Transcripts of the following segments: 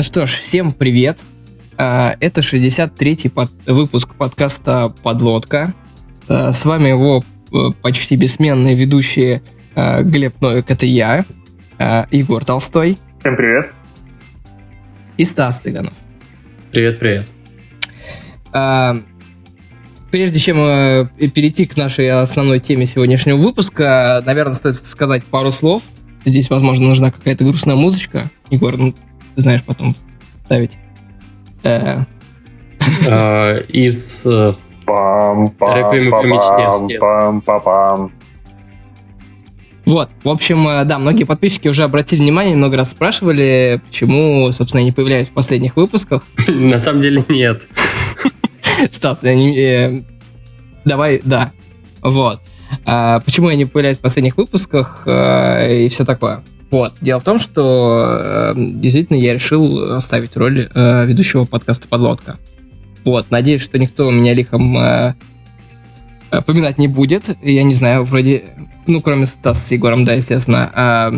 Ну что ж, всем привет. А, это 63-й под... выпуск подкаста «Подлодка». А, с вами его э, почти бессменные ведущие а, Глеб Новик, это я, Егор Толстой. Всем привет. И Стас Цыганов. Привет, привет. Прежде чем э, перейти к нашей основной теме сегодняшнего выпуска, наверное, стоит сказать пару слов. Здесь, возможно, нужна какая-то грустная музычка. Егор, ну, знаешь, потом ставить. Э. А, из э, реквиема по Вот, в общем, э, да, многие подписчики уже обратили внимание, много раз спрашивали, почему, собственно, я не появляюсь в последних выпусках. На самом деле нет. Стас, я не... давай, да, вот. А, почему я не появляюсь в последних выпусках и все такое. Вот. Дело в том, что э, действительно я решил оставить роль э, ведущего подкаста «Подлодка». Вот. Надеюсь, что никто меня лихом э, э, поминать не будет. Я не знаю, вроде... Ну, кроме Стаса с Егором, да, естественно. А,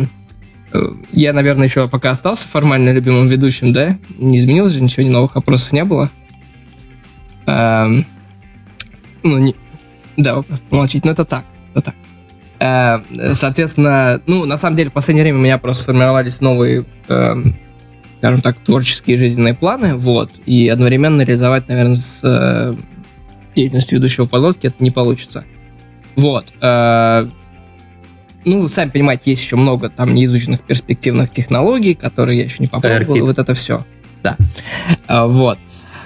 э, я, наверное, еще пока остался формально любимым ведущим, да? Не изменилось же, ничего, ни новых вопросов не было. А, ну, не... Да, вопрос помолчить, но это так, это так. Э, соответственно, ну, на самом деле, в последнее время у меня просто сформировались новые, э, скажем так, творческие жизненные планы, вот, и одновременно реализовать, наверное, с э, деятельностью ведущего подлодки это не получится. Вот. Ну, сами понимаете, есть еще много там неизученных перспективных технологий, которые я еще не попробовал. Вот это все. Да. Вот.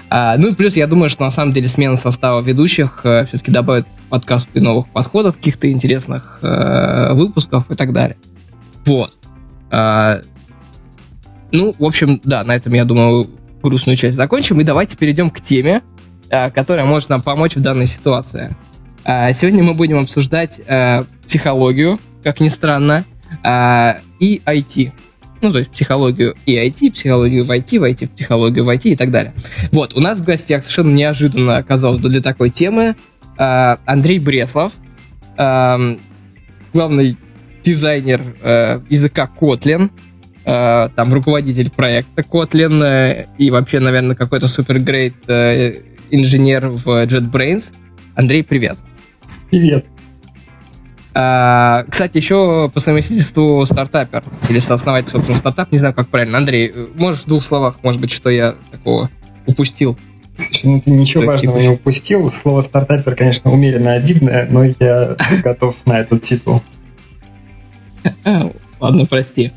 Ну и плюс, я думаю, что на самом деле смена состава ведущих э, все-таки добавит подкасту новых подходов, каких-то интересных э, выпусков и так далее. Вот. А, ну, в общем, да, на этом, я думаю, грустную часть закончим. И давайте перейдем к теме, э, которая может нам помочь в данной ситуации. А, сегодня мы будем обсуждать э, психологию, как ни странно, э, и IT ну, то есть психологию и IT, психологию в IT, в IT, психологию в IT и так далее. Вот, у нас в гостях совершенно неожиданно оказалось бы для такой темы Андрей Бреслов, главный дизайнер э, языка Kotlin, э, там руководитель проекта Kotlin э, и вообще, наверное, какой-то супергрейт э, инженер в JetBrains. Андрей, привет. Привет. А, кстати, еще по совместительству стартапер, или сооснователь, собственно, стартап, не знаю, как правильно. Андрей, можешь в двух словах, может быть, что я такого упустил? Ничего важного не упустил. Слово стартапер, конечно, умеренно обидное, но я готов на этот титул. Ладно, прости.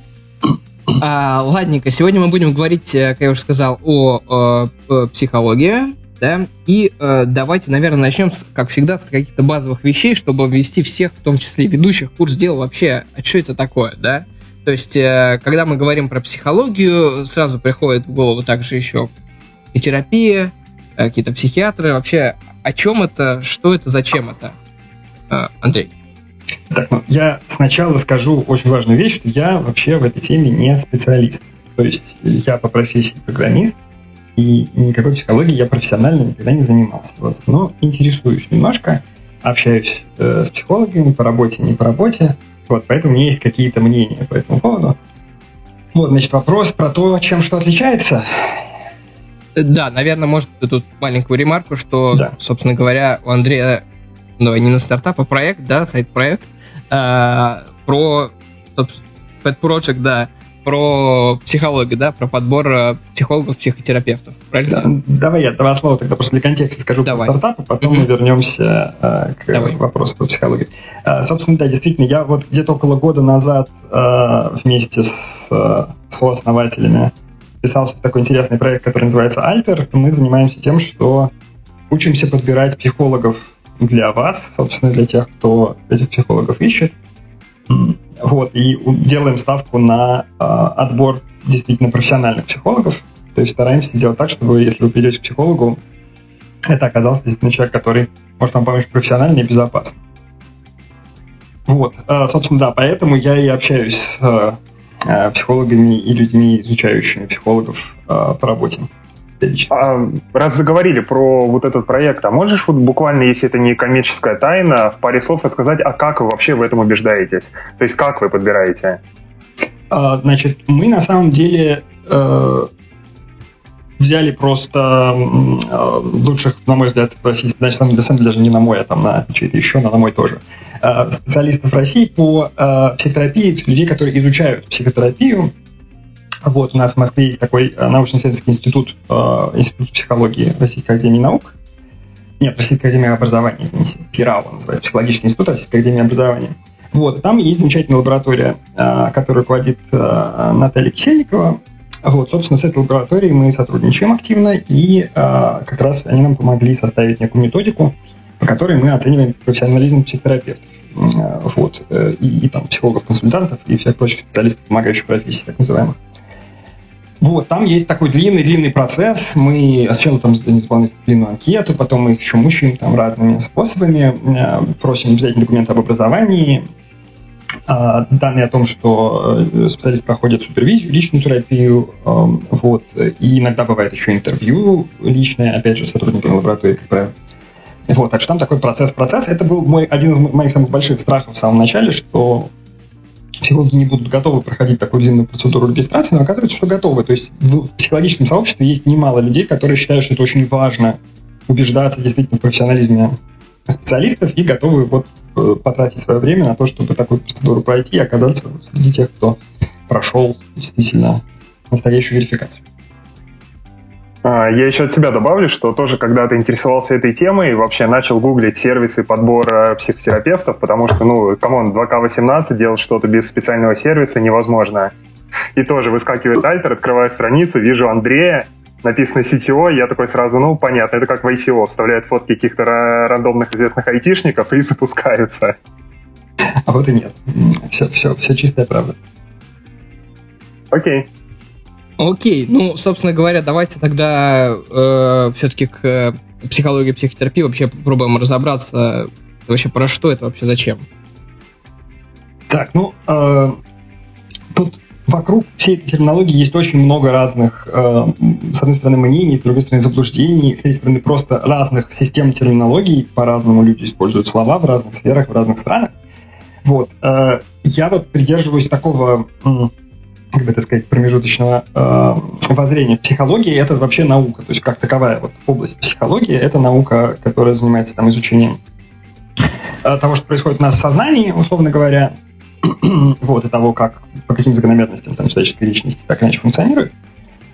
А, ладненько, сегодня мы будем говорить, э, как я уже сказал, о, о, о психологии, да, и э, давайте, наверное, начнем, как всегда, с каких-то базовых вещей, чтобы ввести всех, в том числе ведущих, курс дела вообще, а что это такое, да? То есть, э, когда мы говорим про психологию, сразу приходит в голову также еще и терапия, э, какие-то психиатры, вообще, о чем это, что это, зачем это? Э, Андрей. Так, ну, я сначала скажу очень важную вещь, что я вообще в этой теме не специалист. То есть я по профессии программист, и никакой психологией я профессионально никогда не занимался. Вот. Но интересуюсь немножко, общаюсь э, с психологами по работе, не по работе, вот, поэтому у меня есть какие-то мнения по этому поводу. Вот, значит, вопрос про то, чем что отличается. Да, наверное, может, тут маленькую ремарку, что, да. собственно говоря, у Андрея, ну, не на стартап, а проект, да, сайт-проект, э, про Pet Project, да, про психологию, да, про подбор э, психологов, психотерапевтов, правильно? Да, давай я два слова тогда просто для контекста скажу давай. про стартап, а потом mm-hmm. мы вернемся э, к давай. вопросу про психологию. Э, собственно, да, действительно, я вот где-то около года назад э, вместе с э, основателями писался в такой интересный проект, который называется Альтер. Мы занимаемся тем, что учимся подбирать психологов для вас, собственно, для тех, кто этих психологов ищет. Вот, и делаем ставку на э, отбор действительно профессиональных психологов. То есть стараемся делать так, чтобы если вы придете к психологу, это оказался действительно человек, который может вам помочь профессионально и безопасно. Вот, э, собственно, да, поэтому я и общаюсь э, психологами и людьми, изучающими психологов э, по работе. А, раз заговорили про вот этот проект, а можешь вот буквально, если это не коммерческая тайна, в паре слов рассказать, а как вы вообще в этом убеждаетесь? То есть как вы подбираете? А, значит, мы на самом деле э, взяли просто э, лучших, на мой взгляд, России, значит, на самом деле даже не на мой, а там на чей-то еще, но на мой тоже, э, специалистов России по э, психотерапии, людей, которые изучают психотерапию. Вот, у нас в Москве есть такой э, научно-исследовательский институт, э, Институт психологии Российской Академии Наук. Нет, Российская Академия Образования, извините, ПИРАО называется, Психологический институт Российской Академии Образования. Вот, там есть замечательная лаборатория, э, которую руководит э, Наталья Кичельникова. Вот, собственно, с этой лабораторией мы сотрудничаем активно, и э, как раз они нам помогли составить некую методику, по которой мы оцениваем профессионализм психотерапевтов. Вот, и, и там психологов-консультантов, и всех прочих специалистов, помогающих профессий, так называемых. Вот, там есть такой длинный-длинный процесс. Мы сначала там заполнить длинную анкету, потом мы их еще мучаем там разными способами, просим взять документы об образовании, а, данные о том, что э, специалист проходит супервизию, личную терапию, эм, вот, и иногда бывает еще интервью личное, опять же, с сотрудниками лаборатории, как правило. Вот, так что там такой процесс-процесс. Это был мой, один из моих самых больших страхов в самом начале, что психологи не будут готовы проходить такую длинную процедуру регистрации, но оказывается, что готовы. То есть в психологическом сообществе есть немало людей, которые считают, что это очень важно убеждаться действительно в профессионализме специалистов и готовы вот Э, потратить свое время на то, чтобы такую процедуру пройти и оказаться среди тех, кто прошел действительно настоящую верификацию. А, я еще от себя добавлю, что тоже когда-то интересовался этой темой и вообще начал гуглить сервисы подбора психотерапевтов, потому что, ну, come on, 2K18 делать что-то без специального сервиса невозможно. И тоже выскакивает Альтер, открываю страницу, вижу Андрея, написано CTO, я такой сразу, ну, понятно, это как в ICO, вставляют фотки каких-то рандомных известных айтишников и запускаются. А вот и нет. Все, все, все чистая правда. Окей. Окей, ну, собственно говоря, давайте тогда э, все-таки к психологии, психотерапии вообще попробуем разобраться вообще про что это вообще, зачем. Так, ну, э, тут вокруг всей этой терминологии есть очень много разных, э, с одной стороны, мнений, с другой стороны, заблуждений, с третьей стороны, просто разных систем терминологии. По-разному люди используют слова в разных сферах, в разных странах. Вот. Э, я вот придерживаюсь такого, как бы это сказать, промежуточного э, воззрения. Психология — это вообще наука. То есть как таковая вот область психологии — это наука, которая занимается там изучением э, того, что происходит у нас в сознании, условно говоря, вот, и того, как, по каким закономерностям там человеческая личность так иначе функционирует.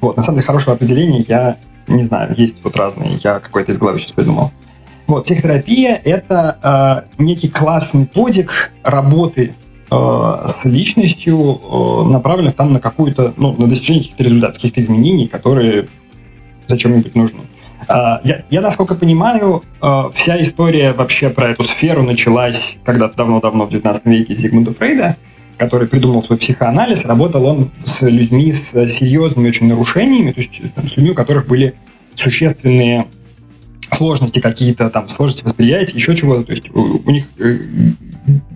Вот, на самом деле, хорошего определения я не знаю, есть вот разные, я какой-то из головы сейчас придумал. Вот, психотерапия – это э, некий класс методик работы с личностью, э, направленных там на какую-то, ну, на достижение каких-то результатов, каких-то изменений, которые зачем-нибудь нужны. А, я, я, насколько понимаю, а, вся история вообще про эту сферу началась когда-то давно-давно в 19 веке Зигмунда Фрейда, который придумал свой психоанализ. Работал он с людьми с серьезными очень нарушениями, то есть там, с людьми, у которых были существенные сложности какие-то, там, сложности восприятия, еще чего-то. То есть у, у них э,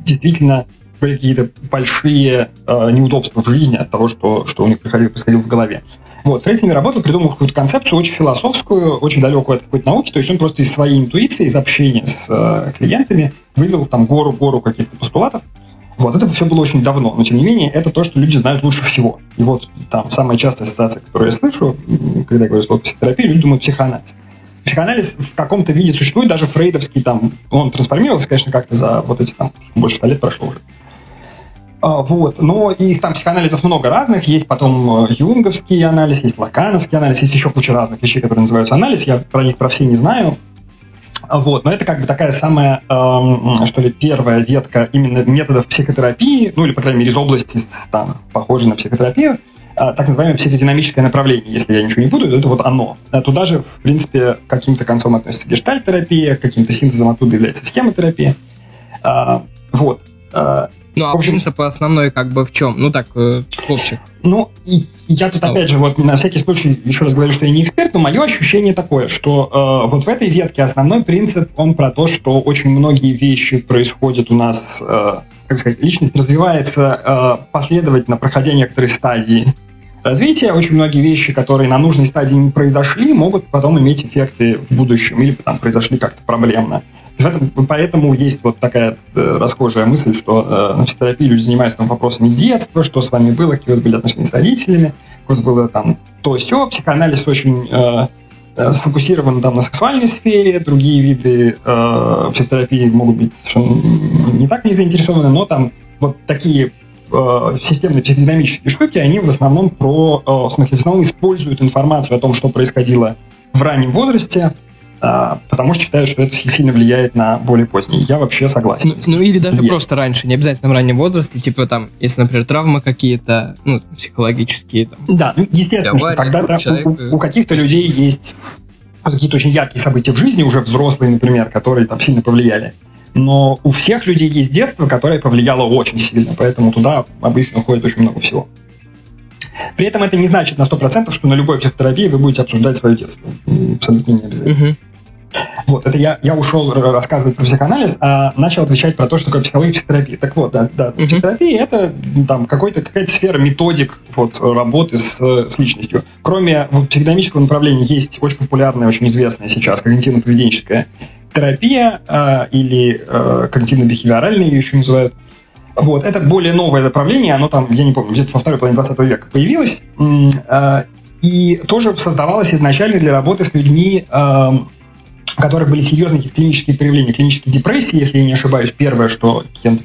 действительно были какие-то большие э, неудобства в жизни от того, что, что у них происходило, происходило в голове. Вот, с ними работал, придумал какую-то концепцию очень философскую, очень далекую от какой-то науки, то есть он просто из своей интуиции, из общения с э, клиентами вывел там гору-гору каких-то постулатов. Вот, это все было очень давно, но тем не менее, это то, что люди знают лучше всего. И вот там самая частая ситуация, которую я слышу, когда я говорю слово психотерапия, люди думают психоанализ. Психоанализ в каком-то виде существует, даже фрейдовский там, он трансформировался, конечно, как-то за вот эти там больше ста лет прошло уже. А, вот. Но их там психоанализов много разных. Есть потом э, юнговский анализ, есть лакановский анализ, есть еще куча разных вещей, которые называются анализ. Я про них про все не знаю. А, вот. Но это как бы такая самая, эм, что ли, первая ветка именно методов психотерапии, ну или, по крайней мере, из области, там, похожей на психотерапию, э, так называемое психодинамическое направление, если я ничего не буду, это вот оно. А туда же, в принципе, каким-то концом относится гештальтерапия, каким-то синтезом оттуда является схемотерапия. Э, вот. Ну, а в общем, принцип основной как бы в чем? Ну, так, э, общем. Ну, я тут, опять же, вот на всякий случай еще раз говорю, что я не эксперт, но мое ощущение такое, что э, вот в этой ветке основной принцип, он про то, что очень многие вещи происходят у нас, э, как сказать, личность развивается э, последовательно, проходя некоторые стадии развития. Очень многие вещи, которые на нужной стадии не произошли, могут потом иметь эффекты в будущем или там произошли как-то проблемно. В этом, поэтому есть вот такая э, расхожая мысль, что э, на психотерапии люди занимаются там вопросами детства, что с вами было, какие у вас были отношения с родителями, у вас было там то все. Психоанализ очень э, э, сфокусирован там на сексуальной сфере, другие виды э, психотерапии могут быть не так не заинтересованы, но там вот такие системные психодинамические штуки, они в основном про, в смысле, в основном используют информацию о том, что происходило в раннем возрасте, потому что считают, что это сильно влияет на более поздний. Я вообще согласен. Ну, ну или даже влияет. просто раньше, не обязательно в раннем возрасте, типа там, если, например, травмы какие-то, ну, психологические. Там, да, ну, естественно, что когда человек... у, у каких-то людей есть какие-то очень яркие события в жизни, уже взрослые, например, которые там сильно повлияли. Но у всех людей есть детство, которое повлияло очень сильно, поэтому туда обычно уходит очень много всего. При этом это не значит на 100%, что на любой психотерапии вы будете обсуждать свое детство. Абсолютно не обязательно. Угу. Вот, это я, я ушел рассказывать про психоанализ, а начал отвечать про то, что такое психология и психотерапия. Так вот, да, да uh-huh. психотерапия это там какой-то, какая-то сфера методик вот, работы с, с личностью. Кроме вот, психодинамического направления есть очень популярная, очень известная сейчас когнитивно-поведенческая терапия э, или э, когнитивно-бихевиоральная ее еще называют. Вот, это более новое направление, оно там, я не помню, где-то во второй половине 20 века появилось, э, и тоже создавалось изначально для работы с людьми, э, у которых были серьезные клинические проявления, клинические депрессии, если я не ошибаюсь. Первое, что Кент...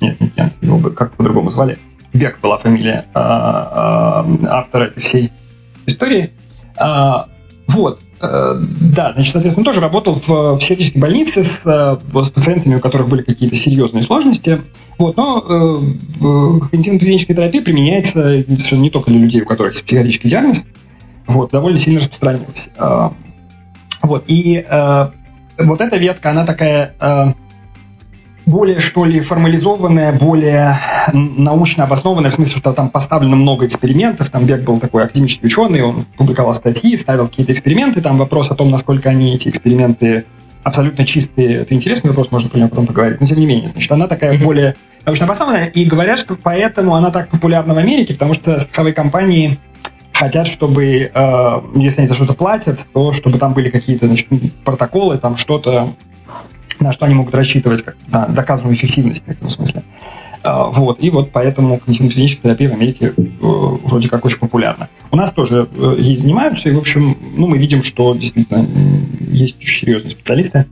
Нет, не Кент, его бы как-то по-другому звали. Бек была фамилия э, э, автора этой всей истории. Э, вот. Э, да, значит, соответственно, тоже работал в психиатрической больнице с, э, с пациентами, у которых были какие-то серьезные сложности. Вот, но э, когнитивно-поведенческая терапия применяется совершенно не только для людей, у которых есть психиатрический диагноз. Вот, довольно сильно распространилась. Вот, и э, вот эта ветка, она такая э, более, что ли, формализованная, более научно обоснованная, в смысле, что там поставлено много экспериментов, там Бек был такой академический ученый, он публиковал статьи, ставил какие-то эксперименты, там вопрос о том, насколько они, эти эксперименты, абсолютно чистые, это интересный вопрос, можно про него потом поговорить, но тем не менее, значит, она такая mm-hmm. более научно обоснованная, и говорят, что поэтому она так популярна в Америке, потому что страховые компании хотят, чтобы, э, если они за что-то платят, то чтобы там были какие-то значит, протоколы, там что-то, на что они могут рассчитывать, как на доказанную эффективность в этом смысле. Uh, вот, и вот поэтому когнитивно-поведенческая терапия в Америке uh, вроде как очень популярна. У нас тоже uh, ей занимаются, и, в общем, ну, мы видим, что действительно есть очень серьезные специалисты.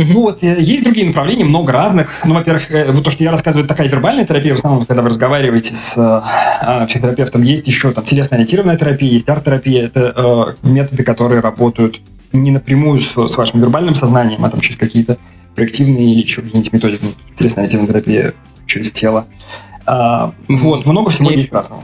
Uh-huh. Вот, э, есть другие направления, много разных. Ну, во-первых, э, вот то, что я рассказываю, такая вербальная терапия, в основном, когда вы разговариваете с э, психотерапевтом, есть еще там телесно-ориентированная терапия, есть арт-терапия. Это э, методы, которые работают не напрямую с, с вашим вербальным сознанием, а там через какие-то проективные или еще какие-нибудь методики, ну, интересная терапия через тело. А, вот, много всего мне есть разного.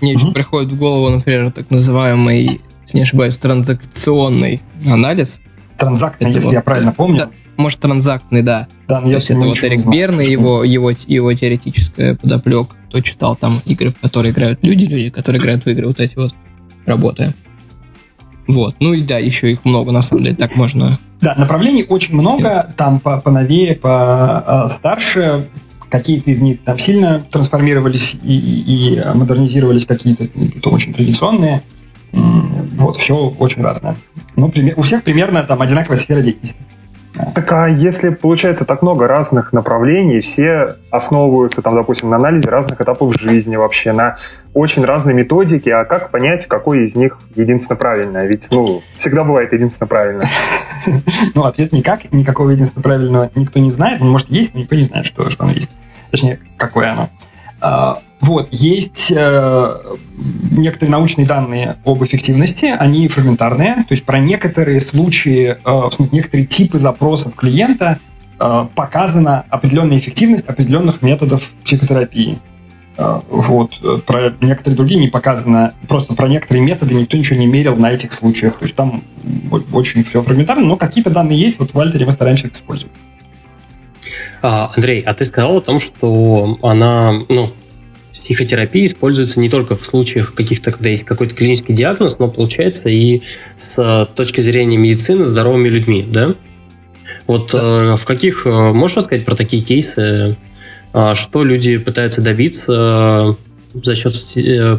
Мне угу. еще приходит в голову, например, так называемый, если не ошибаюсь, транзакционный анализ. Транзактный, это если вот, я правильно помню. Да, может, транзактный, да. да То есть это вот Эрик Берн и его, его, его теоретическая подоплек. Кто читал там игры, в которые играют люди, люди, которые играют в игры, вот эти вот работы. Вот. Ну и да, еще их много, на самом деле, так можно... Да, направлений очень много, там по поновее, по старше, какие-то из них там сильно трансформировались и, и, и модернизировались, какие-то то очень традиционные. Вот, все очень разное. Ну, у всех примерно там одинаковая сфера деятельности. Так а если, получается, так много разных направлений, все основываются, там, допустим, на анализе разных этапов жизни вообще, на очень разной методике, а как понять, какой из них единственно правильное? Ведь, ну, всегда бывает единственно правильное. Ну, ответ никак, никакого единственно правильного никто не знает. Он, может, есть, но никто не знает, что оно есть. Точнее, какое оно. А, вот, есть э, некоторые научные данные об эффективности, они фрагментарные, то есть про некоторые случаи, э, в смысле, некоторые типы запросов клиента э, показана определенная эффективность определенных методов психотерапии. Э, вот, про некоторые другие не показано, просто про некоторые методы никто ничего не мерил на этих случаях, то есть там очень все фрагментарно, но какие-то данные есть, вот в Альтере мы стараемся их использовать. А, Андрей, а ты сказал о том, что она, ну, психотерапия используется не только в случаях каких-то, когда есть какой-то клинический диагноз, но получается и с э, точки зрения медицины здоровыми людьми, да? Вот да. Э, в каких, э, можешь рассказать про такие кейсы, э, что люди пытаются добиться за счет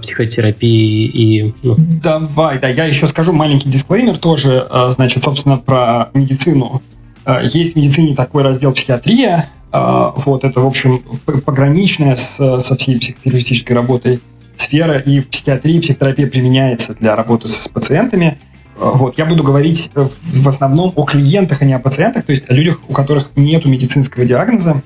психотерапии и... Ну... Давай, да, я еще скажу маленький дисклеймер тоже, значит, собственно, про медицину Есть в медицине такой раздел психиатрия. Вот это, в общем, пограничная со всей психотерапевтической работой сфера, и в психиатрии психотерапия применяется для работы с пациентами. Вот, я буду говорить в основном о клиентах, а не о пациентах, то есть о людях, у которых нет медицинского диагноза.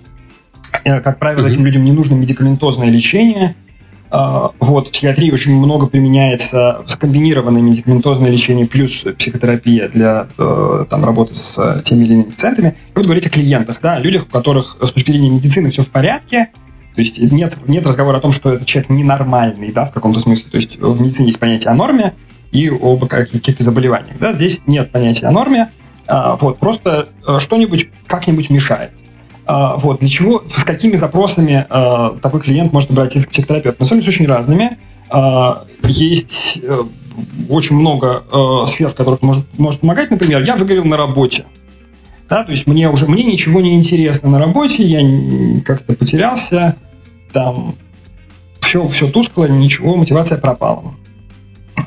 Как правило, mm-hmm. этим людям не нужно медикаментозное лечение – а, вот, в психиатрии очень много применяется скомбинированное медикаментозное лечение плюс психотерапия для э, там, работы с э, теми или иными пациентами. Я буду говорить о клиентах, да, людях, у которых с точки зрения медицины все в порядке, то есть нет, нет разговора о том, что этот человек ненормальный, да, в каком-то смысле. То есть в медицине есть понятие о норме и об каких-то заболеваниях. Да? Здесь нет понятия о норме, а, вот, просто э, что-нибудь как-нибудь мешает. А, вот, для чего, с какими запросами а, такой клиент может обратиться к психотерапевту? На самом деле, очень разными. А, есть э, очень много э, сфер, в которых может, может помогать. Например, я выгорел на работе. Да, то есть мне уже мне ничего не интересно на работе, я как-то потерялся, там все, все тускло, ничего, мотивация пропала.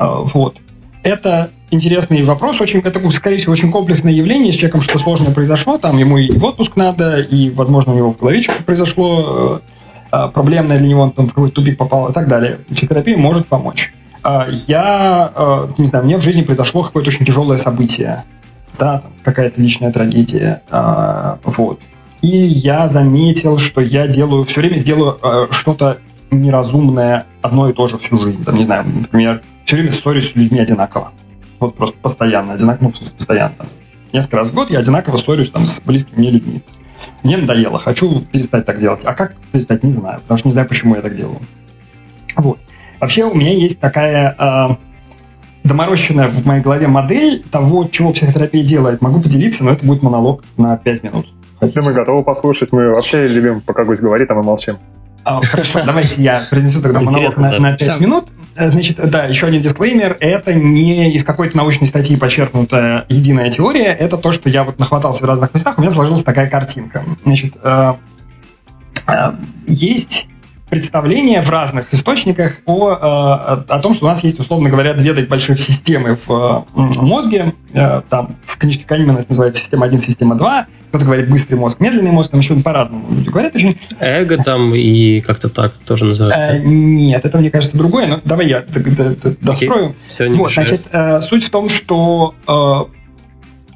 Вот. Это интересный вопрос. Очень, это, скорее всего, очень комплексное явление с человеком, что сложное произошло. Там ему и в отпуск надо, и, возможно, у него в голове что-то произошло э, э, проблемное для него, он там в какой-то тупик попал и так далее. Психотерапия может помочь. Э, я, э, не знаю, мне в жизни произошло какое-то очень тяжелое событие. Да, какая-то личная трагедия. Э, вот. И я заметил, что я делаю, все время сделаю э, что-то неразумное одно и то же всю жизнь. Там, не знаю, например, все время ссорюсь с людьми одинаково. Вот просто постоянно, одинаково, ну, постоянно. Там, несколько раз в год я одинаково ссорюсь там с близкими мне людьми. Мне надоело, хочу перестать так делать. А как перестать, не знаю, потому что не знаю, почему я так делаю. Вот. Вообще у меня есть такая э, доморощенная в моей голове модель того, чего психотерапия делает. Могу поделиться, но это будет монолог на 5 минут. Хотите? Да мы готовы послушать. Мы вообще любим, пока гость говорит, а мы молчим. А, хорошо, давайте я произнесу тогда монолог на, на 5 минут. Э, значит, да, еще один дисклеймер. Это не из какой-то научной статьи почерпнутая единая теория. Это то, что я вот нахватался в разных местах. У меня сложилась такая картинка. Значит, э, э, есть представление в разных источниках о, о том, что у нас есть, условно говоря, две больших системы в мозге. Там в книжке Канемана это называется система 1, система 2. Кто-то говорит быстрый мозг, медленный мозг, там еще по-разному люди говорят очень. Эго там и как-то так тоже называется. Нет, это мне кажется другое, но давай я дострою. Вот, значит, суть в том, что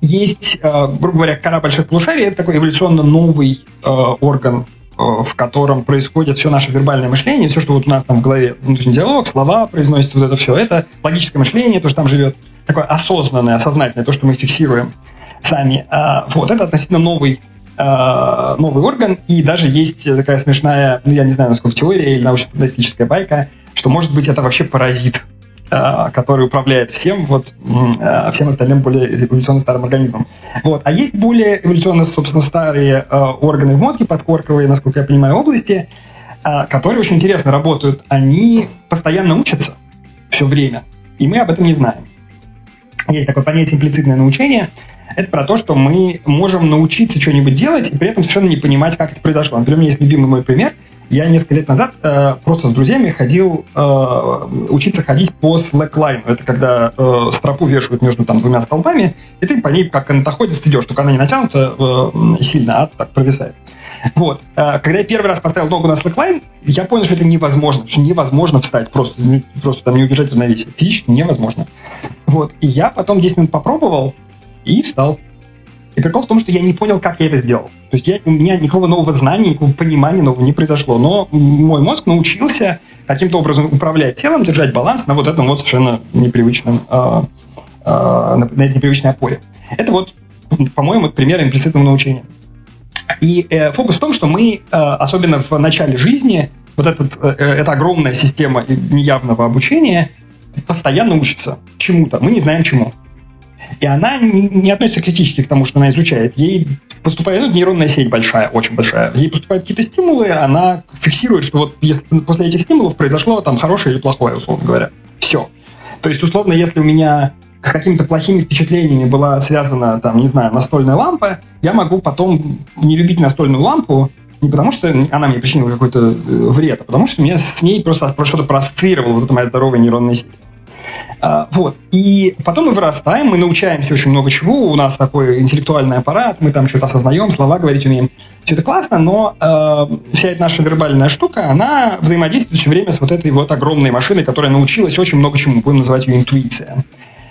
есть, грубо говоря, кора больших полушарий, это такой эволюционно новый орган в котором происходит все наше вербальное мышление, все, что вот у нас там в голове, внутренний диалог, слова произносятся, вот это все, это логическое мышление, то, что там живет, такое осознанное, осознательное, то, что мы фиксируем сами. А, вот, это относительно новый а, новый орган, и даже есть такая смешная, ну, я не знаю, насколько теория или научно-фантастическая байка, что, может быть, это вообще паразит, Э, который управляет всем, вот, э, всем остальным более эволюционно старым организмом. Вот. А есть более эволюционно, собственно, старые э, органы в мозге, подкорковые, насколько я понимаю, области, которые очень интересно работают. Они постоянно учатся все время, и мы об этом не знаем. Есть такое понятие имплицитное научение. Это про то, что мы можем научиться что-нибудь делать и при этом совершенно не понимать, как это произошло. Например, у меня есть любимый мой пример – я несколько лет назад э, просто с друзьями ходил э, учиться ходить по slackline. Это когда э, стропу вешают между там двумя столбами, и ты по ней как канатоходец идешь, только она не натянута э, сильно, а так провисает. Вот. Э, когда я первый раз поставил ногу на slackline, я понял, что это невозможно. Что невозможно встать просто, просто там не удержать равновесие. Физически невозможно. Вот. И я потом 10 минут попробовал и встал. И прикол в том, что я не понял, как я это сделал. То есть я, у меня никакого нового знания, никакого понимания нового не произошло. Но мой мозг научился каким-то образом управлять телом, держать баланс на вот этом вот совершенно непривычном, э, э, на, на непривычной опоре. Это вот, по-моему, пример имплицитного научения. И э, фокус в том, что мы, э, особенно в начале жизни, вот этот, э, эта огромная система неявного обучения постоянно учится чему-то. Мы не знаем чему. И она не, не относится критически к тому, что она изучает. Ей поступает ну, нейронная сеть большая, очень большая. Ей поступают какие-то стимулы, она фиксирует, что вот если после этих стимулов произошло там хорошее или плохое, условно говоря. Все. То есть, условно, если у меня какими-то плохими впечатлениями была связана, там, не знаю, настольная лампа, я могу потом не любить настольную лампу, не потому что она мне причинила какой-то э, вред, а потому что меня с ней просто что-то проассоциировало вот эта моя здоровая нейронная сеть. А, вот. И потом мы вырастаем, мы научаемся очень много чего, у нас такой интеллектуальный аппарат, мы там что-то осознаем, слова говорить умеем. Все это классно, но э, вся эта наша вербальная штука, она взаимодействует все время с вот этой вот огромной машиной, которая научилась очень много чему, будем называть ее интуиция.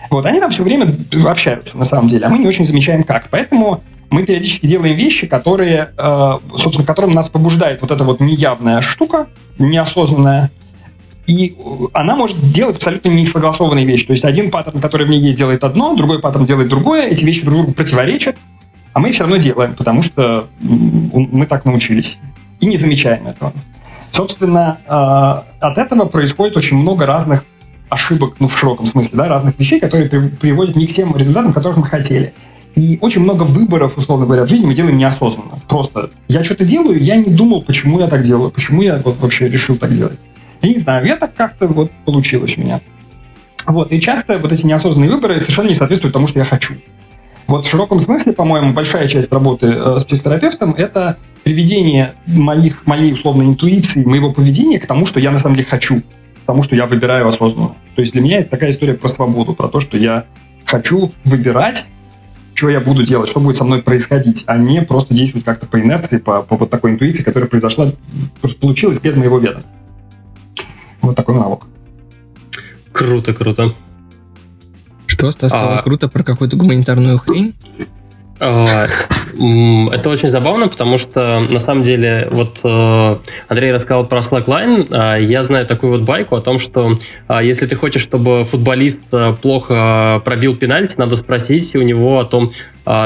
Вот, они там все время общаются, на самом деле, а мы не очень замечаем как. Поэтому мы периодически делаем вещи, которые, э, собственно, которым нас побуждает вот эта вот неявная штука, неосознанная, и она может делать абсолютно несогласованные вещи. То есть один паттерн, который в ней есть, делает одно, другой паттерн делает другое, эти вещи друг другу противоречат, а мы все равно делаем, потому что мы так научились. И не замечаем этого. Собственно, э, от этого происходит очень много разных ошибок, ну, в широком смысле, да, разных вещей, которые приводят не к тем результатам, которых мы хотели. И очень много выборов, условно говоря, в жизни мы делаем неосознанно. Просто я что-то делаю, я не думал, почему я так делаю, почему я вообще решил так делать. Я не знаю, я так как-то вот получилось у меня. Вот, и часто вот эти неосознанные выборы совершенно не соответствуют тому, что я хочу. Вот в широком смысле, по-моему, большая часть работы э, с психотерапевтом – это приведение моих, моей условной интуиции, моего поведения к тому, что я на самом деле хочу, к тому, что я выбираю осознанно. То есть для меня это такая история про свободу, про то, что я хочу выбирать, что я буду делать, что будет со мной происходить, а не просто действовать как-то по инерции, по, по вот такой интуиции, которая произошла, просто получилась без моего ведома. Вот такой налог. Круто, круто. Что, Стас, стало а... круто про какую-то гуманитарную хрень? А, это очень забавно, потому что на самом деле вот э, Андрей рассказал про Slackline. А, я знаю такую вот байку о том, что а, если ты хочешь, чтобы футболист э, плохо пробил пенальти, надо спросить у него о том,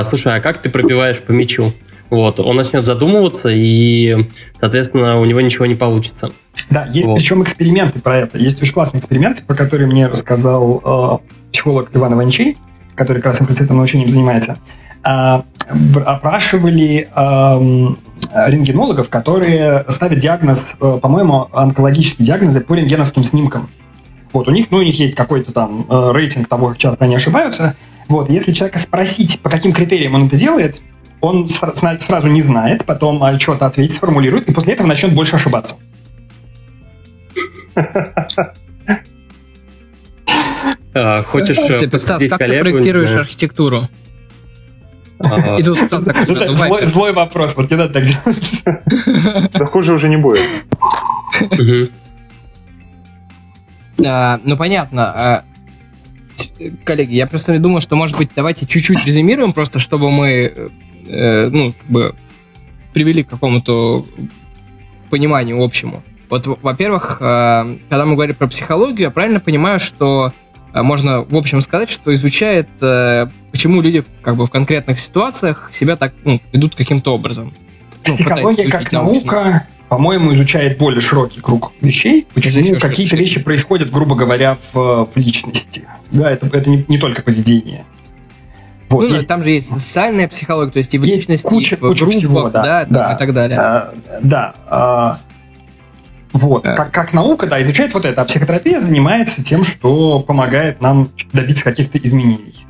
слушай, а как ты пробиваешь по мячу? Вот, он начнет задумываться, и, соответственно, у него ничего не получится. Да, есть вот. причем эксперименты про это. Есть очень классные эксперименты, про которые мне рассказал э, психолог Иван Иванчей, который как раз имплицитным научением занимается. Э, опрашивали э, рентгенологов, которые ставят диагноз, э, по-моему, онкологические диагнозы по рентгеновским снимкам. Вот, у них, ну, у них есть какой-то там э, рейтинг того, как часто они ошибаются. Вот, если человека спросить, по каким критериям он это делает, он сразу не знает, потом а, что-то ответит, сформулирует, и после этого начнет больше ошибаться. А, хочешь э, Ты представь, как ты проектируешь архитектуру? И тут Стас такой ну, злой, вопрос, вот не надо так делать. Да хуже уже не будет. А, ну, понятно. Коллеги, я просто думаю, что, может быть, давайте чуть-чуть резюмируем, просто чтобы мы э, ну, как бы привели к какому-то пониманию общему. Вот, во-первых, э, когда мы говорим про психологию, я правильно понимаю, что э, можно, в общем, сказать, что изучает, э, почему люди как бы в конкретных ситуациях себя так ну, ведут каким-то образом. Ну, Психология как наука, по-моему, изучает более широкий круг вещей, почему какие-то вещи происходят, грубо говоря, в, в личности. Да, это, это не, не только поведение. Вот, ну, есть, там же есть социальная психология, то есть и в есть личности, куча, и в куча группах, всего, да, да, да, и так далее. А, да. А, вот, а. Как, как наука, да, изучает вот это, а психотерапия занимается тем, что помогает нам добиться каких-то изменений.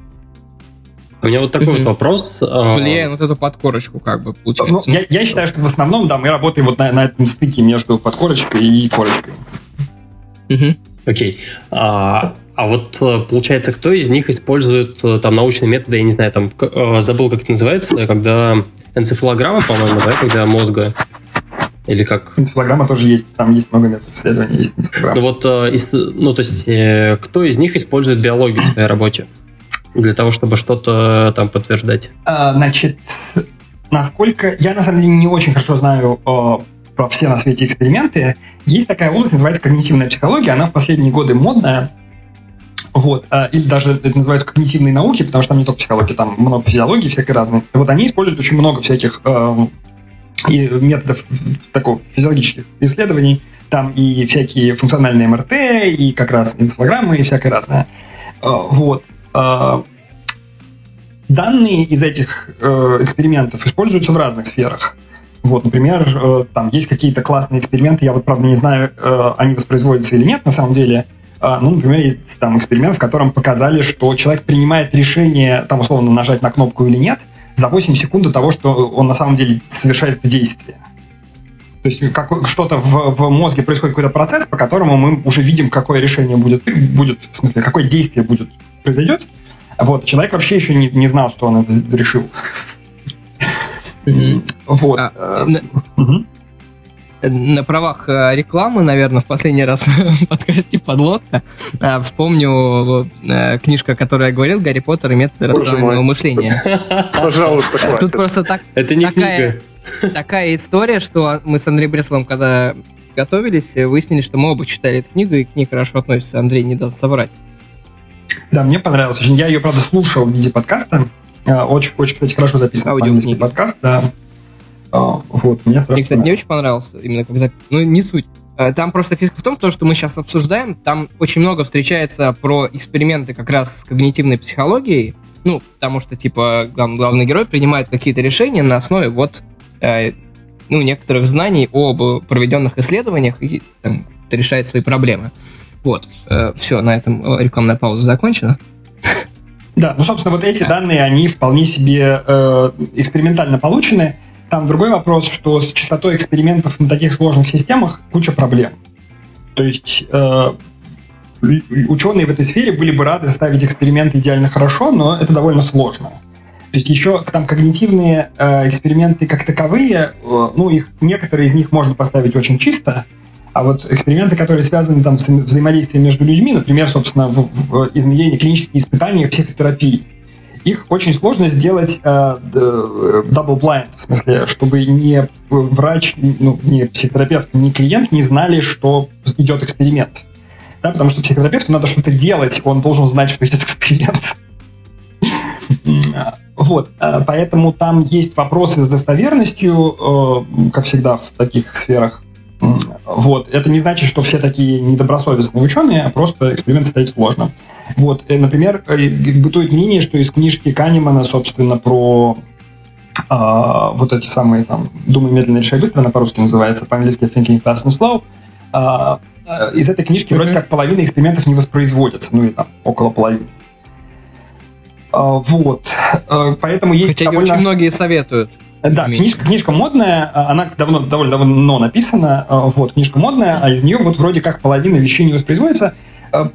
У меня вот такой mm-hmm. вот вопрос. А, Влияет вот эту подкорочку, как бы, получается. Ну, я, я считаю, что в основном, да, мы работаем вот на, на этом стыке между подкорочкой и корочкой. Окей. Okay. А, а вот э, получается, кто из них использует э, там научные методы, я не знаю, там э, забыл, как это называется, когда энцефалограмма, по-моему, да, когда мозга или как? Энцефалограмма тоже есть, там есть много методов исследования, есть Ну вот, ну то есть, кто из них использует биологию в своей работе для того, чтобы что-то там подтверждать? А, значит, насколько я на самом деле не очень хорошо знаю про все на свете эксперименты, есть такая область, называется когнитивная психология, она в последние годы модная, вот, а, или даже это называется когнитивные науки, потому что там не только психология, там много физиологии всякой разной. Вот они используют очень много всяких э, методов такого физиологических исследований. Там и всякие функциональные МРТ, и как раз энцефалограммы, и всякое разное. Э, вот. Э, данные из этих э, экспериментов используются в разных сферах. Вот, например, э, там есть какие-то классные эксперименты, я вот, правда, не знаю, э, они воспроизводятся или нет на самом деле, а, ну, например, есть там эксперимент, в котором показали, что человек принимает решение, там, условно, нажать на кнопку или нет, за 8 секунд до того, что он на самом деле совершает это действие. То есть как, что-то в, в мозге происходит какой-то процесс, по которому мы уже видим, какое решение будет, будет в смысле, какое действие будет произойдет. Вот, человек вообще еще не, не знал, что он это решил. Вот. А, на правах э, рекламы, наверное, в последний раз в подкасте «Подлодка» э, вспомню э, книжка, о которой я говорил, «Гарри Поттер и методы рационального мышления». Пожалуйста, Тут просто так, Это не такая, книга. такая история, что мы с Андреем Бресловым, когда готовились, выяснили, что мы оба читали эту книгу, и к ней хорошо относятся. Андрей не даст соврать. Да, мне понравилось очень. Я ее, правда, слушал в виде подкаста. Очень, очень, кстати, хорошо записан Аудиокниги. подкаст, да. А, вот, мне Мне, кстати, не очень понравился, именно как запись. Ну, не суть. А, там просто фишка в том, то, что мы сейчас обсуждаем, там очень много встречается про эксперименты как раз с когнитивной психологией, ну, потому что, типа, глав, главный герой принимает какие-то решения на основе вот, э, ну, некоторых знаний об проведенных исследованиях и там, решает свои проблемы. Вот, э, все, на этом рекламная пауза закончена. Да, ну, собственно, вот эти данные, они вполне себе э, экспериментально получены. Там другой вопрос, что с частотой экспериментов на таких сложных системах куча проблем. То есть э, ученые в этой сфере были бы рады ставить эксперименты идеально хорошо, но это довольно сложно. То есть еще там когнитивные э, эксперименты как таковые, э, ну, их, некоторые из них можно поставить очень чисто, а вот эксперименты, которые связаны там с взаимодействием между людьми, например, собственно, в, в измерении клинических испытаний психотерапии, их очень сложно сделать э, double blind, в смысле, чтобы не врач, ну, не психотерапевт, не клиент не знали, что идет эксперимент. Да, потому что психотерапевту надо что-то делать, он должен знать, что идет эксперимент. Вот, э, поэтому там есть вопросы с достоверностью, э, как всегда в таких сферах. Вот. Это не значит, что все такие недобросовестные ученые, а просто эксперимент ставить сложно. Вот. Э, например, э, бытует мнение, что из книжки Канемана, собственно, про а, вот эти самые там «Думай медленно, решай быстро», она по-русски называется, по-английски «Thinking fast and slow», а, а из этой книжки mm-hmm. вроде как половина экспериментов не воспроизводится, ну и там около половины. А, вот. Э, поэтому есть Хотя довольно... очень многие советуют. Да, книжка, книжка модная, а, она давно, довольно давно написана, а, вот, книжка модная, а из нее вот вроде как половина вещей не воспроизводится,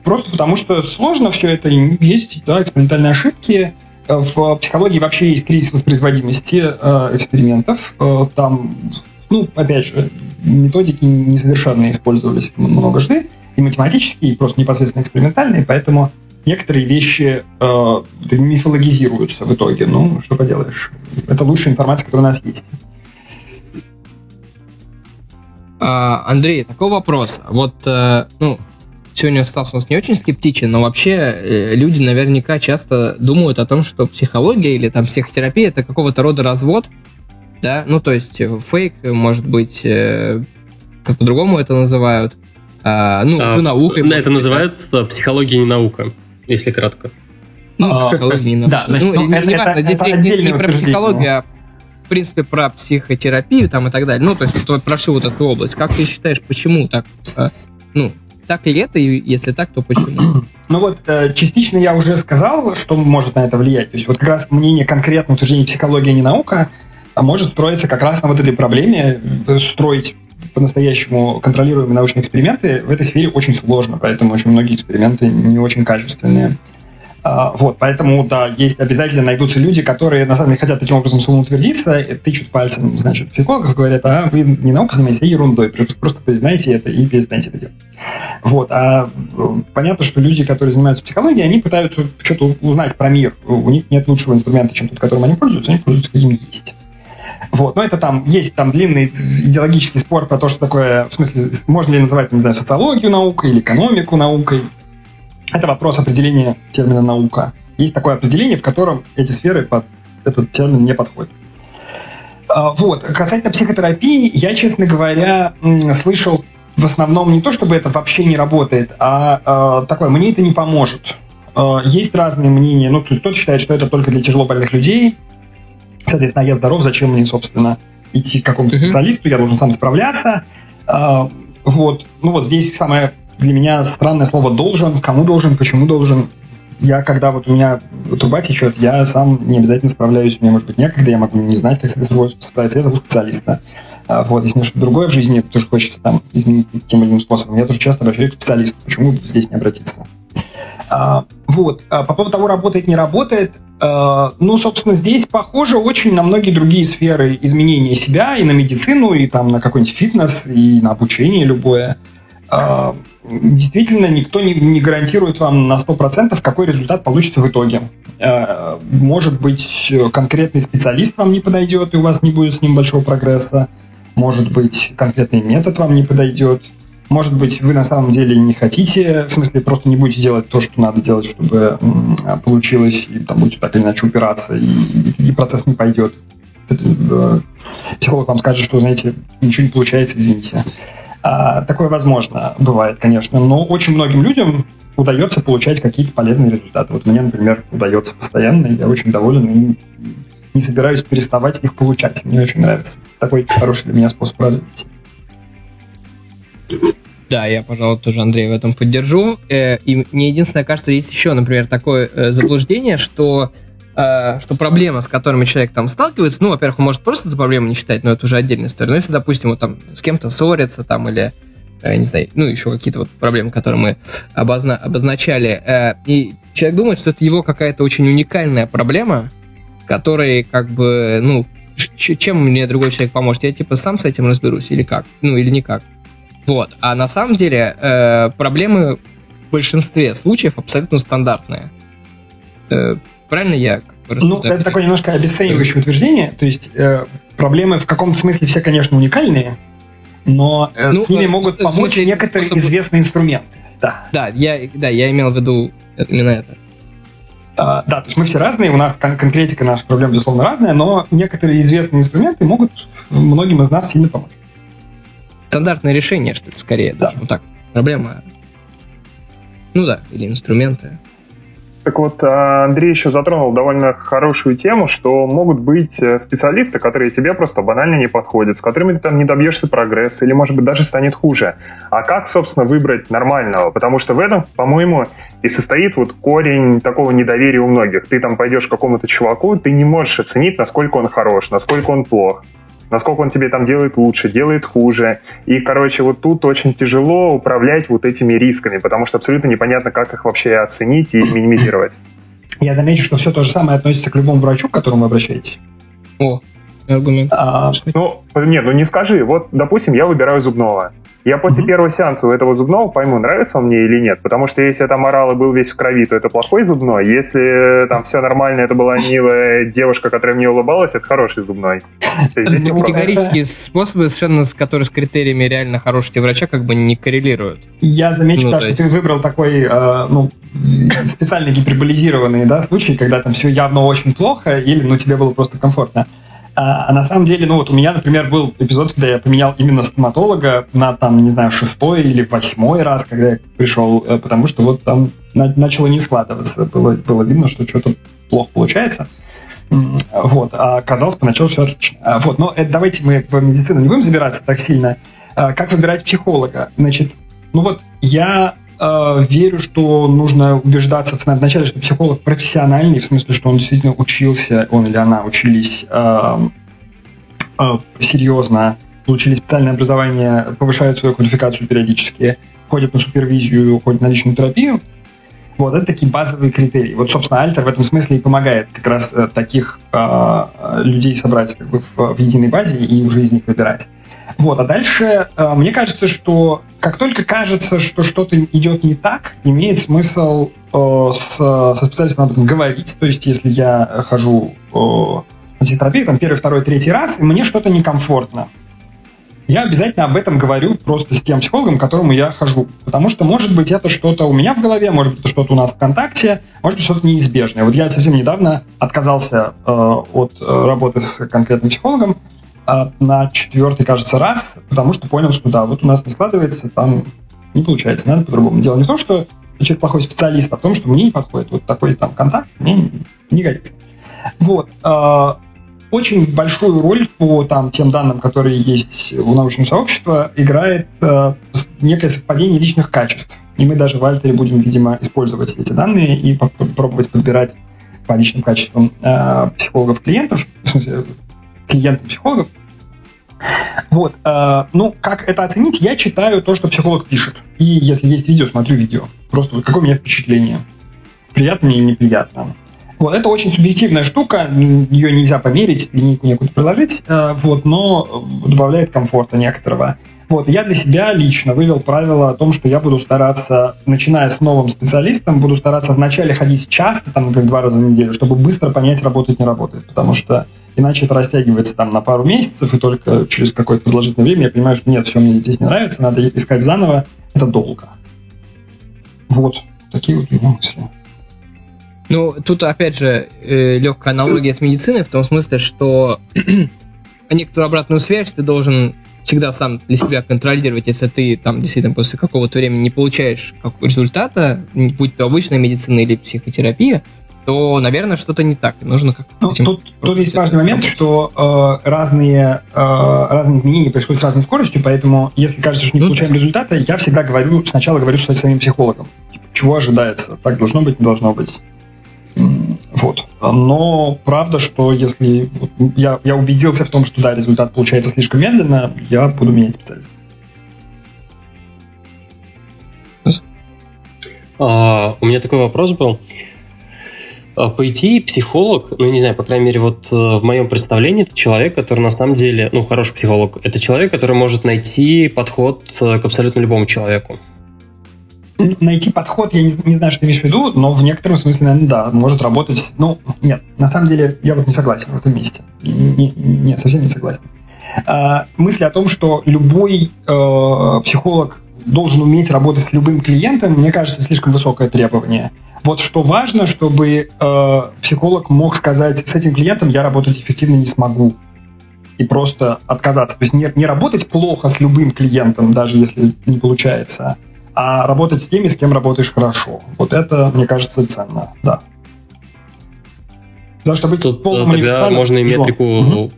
просто потому что сложно все это, есть да, экспериментальные ошибки, в психологии вообще есть кризис воспроизводимости экспериментов, там, ну, опять же, методики несовершенные использовались много жды, и математические, и просто непосредственно экспериментальные, поэтому некоторые вещи э, мифологизируются в итоге. Ну, что поделаешь. Это лучшая информация, которая у нас есть. А, Андрей, такой вопрос. Вот, э, ну, сегодня Стас у нас не очень скептичен, но вообще э, люди наверняка часто думают о том, что психология или там психотерапия это какого-то рода развод, да, ну, то есть фейк, может быть, э, как по-другому это называют, а, ну, а, наукой. Да, это называют да? психология не наука если кратко. Ну, а, психология. Да, значит, ну, ну, не важно, здесь речь не, не про психологию, а в принципе про психотерапию там и так далее. Ну, то есть вот, про всю вот эту область. Как ты считаешь, почему так? А, ну, так ли это, и если так, то почему? Ну вот, э, частично я уже сказал, что может на это влиять. То есть вот как раз мнение конкретно утверждение психология не наука, а может строиться как раз на вот этой проблеме, э, строить по-настоящему контролируемые научные эксперименты в этой сфере очень сложно, поэтому очень многие эксперименты не очень качественные. А, вот, поэтому, да, есть обязательно найдутся люди, которые на самом деле хотят таким образом самоутвердиться, тычут пальцем, значит, психологов, говорят, а вы не наукой занимаетесь, а ерундой, просто признайте это и перестаньте это делать. Вот, а понятно, что люди, которые занимаются психологией, они пытаются что-то узнать про мир. У них нет лучшего инструмента, чем тот, которым они пользуются, они пользуются каким есть. Вот, но это там, есть там длинный идеологический спор про то, что такое, в смысле, можно ли называть, не знаю, социологию наукой или экономику наукой. Это вопрос определения термина наука. Есть такое определение, в котором эти сферы под этот термин не подходят. А, вот. Касательно психотерапии, я, честно говоря, слышал в основном не то, чтобы это вообще не работает, а, а такое, мне это не поможет. А, есть разные мнения. Ну, то есть кто-то считает, что это только для тяжело больных людей, Соответственно, я здоров, зачем мне, собственно, идти к какому-то специалисту, я должен сам справляться. А, вот. Ну вот здесь самое для меня странное слово «должен». Кому должен, почему должен. Я, когда вот у меня труба течет, я сам не обязательно справляюсь. Мне, может быть, некогда, я могу не знать, как с этим справиться. Я зову специалиста. Вот, если что-то другое в жизни тоже хочется там изменить тем или иным способом, я тоже часто обращаюсь к специалисту. Почему здесь не обратиться? А, вот. А по поводу того, работает, не работает, а, ну, собственно, здесь похоже очень на многие другие сферы изменения себя, и на медицину, и там на какой-нибудь фитнес, и на обучение любое. Действительно, никто не, гарантирует вам на 100%, какой результат получится в итоге. Может быть, конкретный специалист вам не подойдет, и у вас не будет с ним большого прогресса. Может быть, конкретный метод вам не подойдет. Может быть, вы на самом деле не хотите, в смысле, просто не будете делать то, что надо делать, чтобы получилось, и там будете так или иначе упираться, и, и процесс не пойдет. Психолог вам скажет, что, знаете, ничего не получается, извините. А, такое возможно бывает, конечно, но очень многим людям удается получать какие-то полезные результаты. Вот мне, например, удается постоянно, и я очень доволен, и не собираюсь переставать их получать. Мне очень нравится. Такой хороший для меня способ развития. Да, я, пожалуй, тоже Андрей в этом поддержу. Э, и мне единственное, кажется, есть еще, например, такое э, заблуждение, что э, что проблема, с которыми человек там сталкивается, ну, во-первых, он может просто за проблему не считать, но это уже отдельная история. Но если, допустим, он там с кем-то ссорится там или не знаю, ну, еще какие-то вот проблемы, которые мы обозна- обозначали. И человек думает, что это его какая-то очень уникальная проблема, которой как бы, ну, чем мне другой человек поможет? Я типа сам с этим разберусь или как? Ну, или никак. Вот. А на самом деле э, проблемы в большинстве случаев абсолютно стандартные. Э, правильно я? Ну, это такое немножко обесценивающее утверждение. То есть э, проблемы в каком-то смысле все, конечно, уникальные, но э, ну, с ними могут помочь смысле, некоторые способ... известные инструменты. Да. Да, я, да, я имел в виду именно это. А, да, то есть мы все разные, у нас кон- конкретика наших проблем, безусловно, разная, но некоторые известные инструменты могут многим из нас сильно помочь стандартное решение, что ли, скорее. Да. Даже. Вот так. Проблема. Ну да, или инструменты. Так вот, а, Андрей еще затронул довольно хорошую тему, что могут быть э, специалисты, которые тебе просто банально не подходят, с которыми ты там не добьешься прогресса, или, может быть, даже станет хуже. А как, собственно, выбрать нормального? Потому что в этом, по-моему, и состоит вот корень такого недоверия у многих. Ты там пойдешь к какому-то чуваку, ты не можешь оценить, насколько он хорош, насколько он плох насколько он тебе там делает лучше, делает хуже. И, короче, вот тут очень тяжело управлять вот этими рисками, потому что абсолютно непонятно, как их вообще оценить и минимизировать. Я замечу, что все то же самое относится к любому врачу, к которому вы обращаетесь. О, аргумент. А, ну, нет, ну не скажи. Вот, допустим, я выбираю зубного. Я после mm-hmm. первого сеанса у этого зубного пойму, нравится он мне или нет. Потому что если там орал и был весь в крови, то это плохой зубной. Если там все нормально, это была милая девушка, которая мне улыбалась, это хороший зубной. Здесь Категорические способы, совершенно, которые с критериями реально хорошего врача, как бы не коррелируют. Я замечу, ну, да, что ты выбрал такой, э, ну, специально гиперболизированный да, случай, когда там все явно очень плохо, или ну, тебе было просто комфортно. А, а на самом деле, ну вот у меня, например, был эпизод, когда я поменял именно стоматолога на там, не знаю, шестой или восьмой раз, когда я пришел, э, потому что вот там на- начало не складываться. Было, было видно, что что-то плохо получается. Вот, а оказалось поначалу все отлично. А, вот, но это, давайте мы в медицину не будем забираться так сильно. А, как выбирать психолога? Значит, ну вот я э, верю, что нужно убеждаться вначале, что психолог профессиональный, в смысле, что он действительно учился, он или она учились э, э, серьезно, получили специальное образование, повышают свою квалификацию периодически, ходят на супервизию, ходят на личную терапию. Вот, это такие базовые критерии. Вот, собственно, Альтер в этом смысле и помогает как раз э, таких э, людей собрать как бы в, в единой базе и уже из них выбирать. Вот, а дальше э, мне кажется, что как только кажется, что что-то идет не так, имеет смысл э, с, со специалистом об этом говорить. То есть, если я хожу э, на психотерапию, там, первый, второй, третий раз, мне что-то некомфортно, я обязательно об этом говорю просто с тем психологом, к которому я хожу. Потому что, может быть, это что-то у меня в голове, может быть, это что-то у нас в ВКонтакте, может быть, что-то неизбежное. Вот я совсем недавно отказался э, от э, работы с конкретным психологом, на четвертый, кажется, раз, потому что понял, что да, вот у нас не складывается, там не получается, надо по-другому. Дело не в том, что человек плохой специалист, а в том, что мне не подходит вот такой там контакт, мне не годится. Вот. А, очень большую роль по там, тем данным, которые есть у научного сообщества, играет э, некое совпадение личных качеств. И мы даже в Альтере будем, видимо, использовать эти данные и попробовать подбирать по личным качествам э, психологов-клиентов, в смысле, клиентам психологов. Вот. Э, ну, как это оценить? Я читаю то, что психолог пишет. И если есть видео, смотрю видео. Просто вот какое у меня впечатление. Приятно или неприятно. Вот, это очень субъективная штука, ее нельзя померить, линейку некуда приложить, э, вот, но добавляет комфорта некоторого. Вот, я для себя лично вывел правило о том, что я буду стараться, начиная с новым специалистом, буду стараться вначале ходить часто, там, например, два раза в неделю, чтобы быстро понять, работает, не работает. Потому что иначе это растягивается там на пару месяцев, и только через какое-то продолжительное время я понимаю, что нет, все, мне здесь не нравится, надо искать заново. Это долго. Вот, такие вот у меня мысли. Ну, тут, опять же, э, легкая аналогия с медициной в том смысле, что некоторую обратную связь ты должен всегда сам для себя контролировать, если ты там действительно после какого-то времени не получаешь результата, будь то обычная медицина или психотерапия, то, наверное, что-то не так. Нужно как ну, тут, тут есть важный момент, что э, разные, э, разные изменения происходят с разной скоростью, поэтому если кажется, что не ну, получаем результата, я всегда говорю, сначала говорю с своим психологом. Типа, чего ожидается? Так должно быть, не должно быть. Вот. Но правда, что если я, я убедился в том, что да, результат получается слишком медленно, я буду менять специалиста. А, у меня такой вопрос был. А, по идее, психолог, ну, не знаю, по крайней мере, вот э, в моем представлении, это человек, который на самом деле, ну, хороший психолог, это человек, который может найти подход э, к абсолютно любому человеку найти подход, я не, не знаю, что имеешь в виду, но в некотором смысле, наверное, да, может работать. Ну, нет, на самом деле я вот не согласен в этом месте. Не, не, совсем не согласен. А, мысль о том, что любой э, психолог должен уметь работать с любым клиентом, мне кажется, слишком высокое требование. Вот что важно, чтобы э, психолог мог сказать, с этим клиентом я работать эффективно не смогу. И просто отказаться. То есть не, не работать плохо с любым клиентом, даже если не получается, а работать с теми, с кем работаешь хорошо. Вот это, мне кажется, ценно, да. Потому что быть Тут тогда можно и метрику угу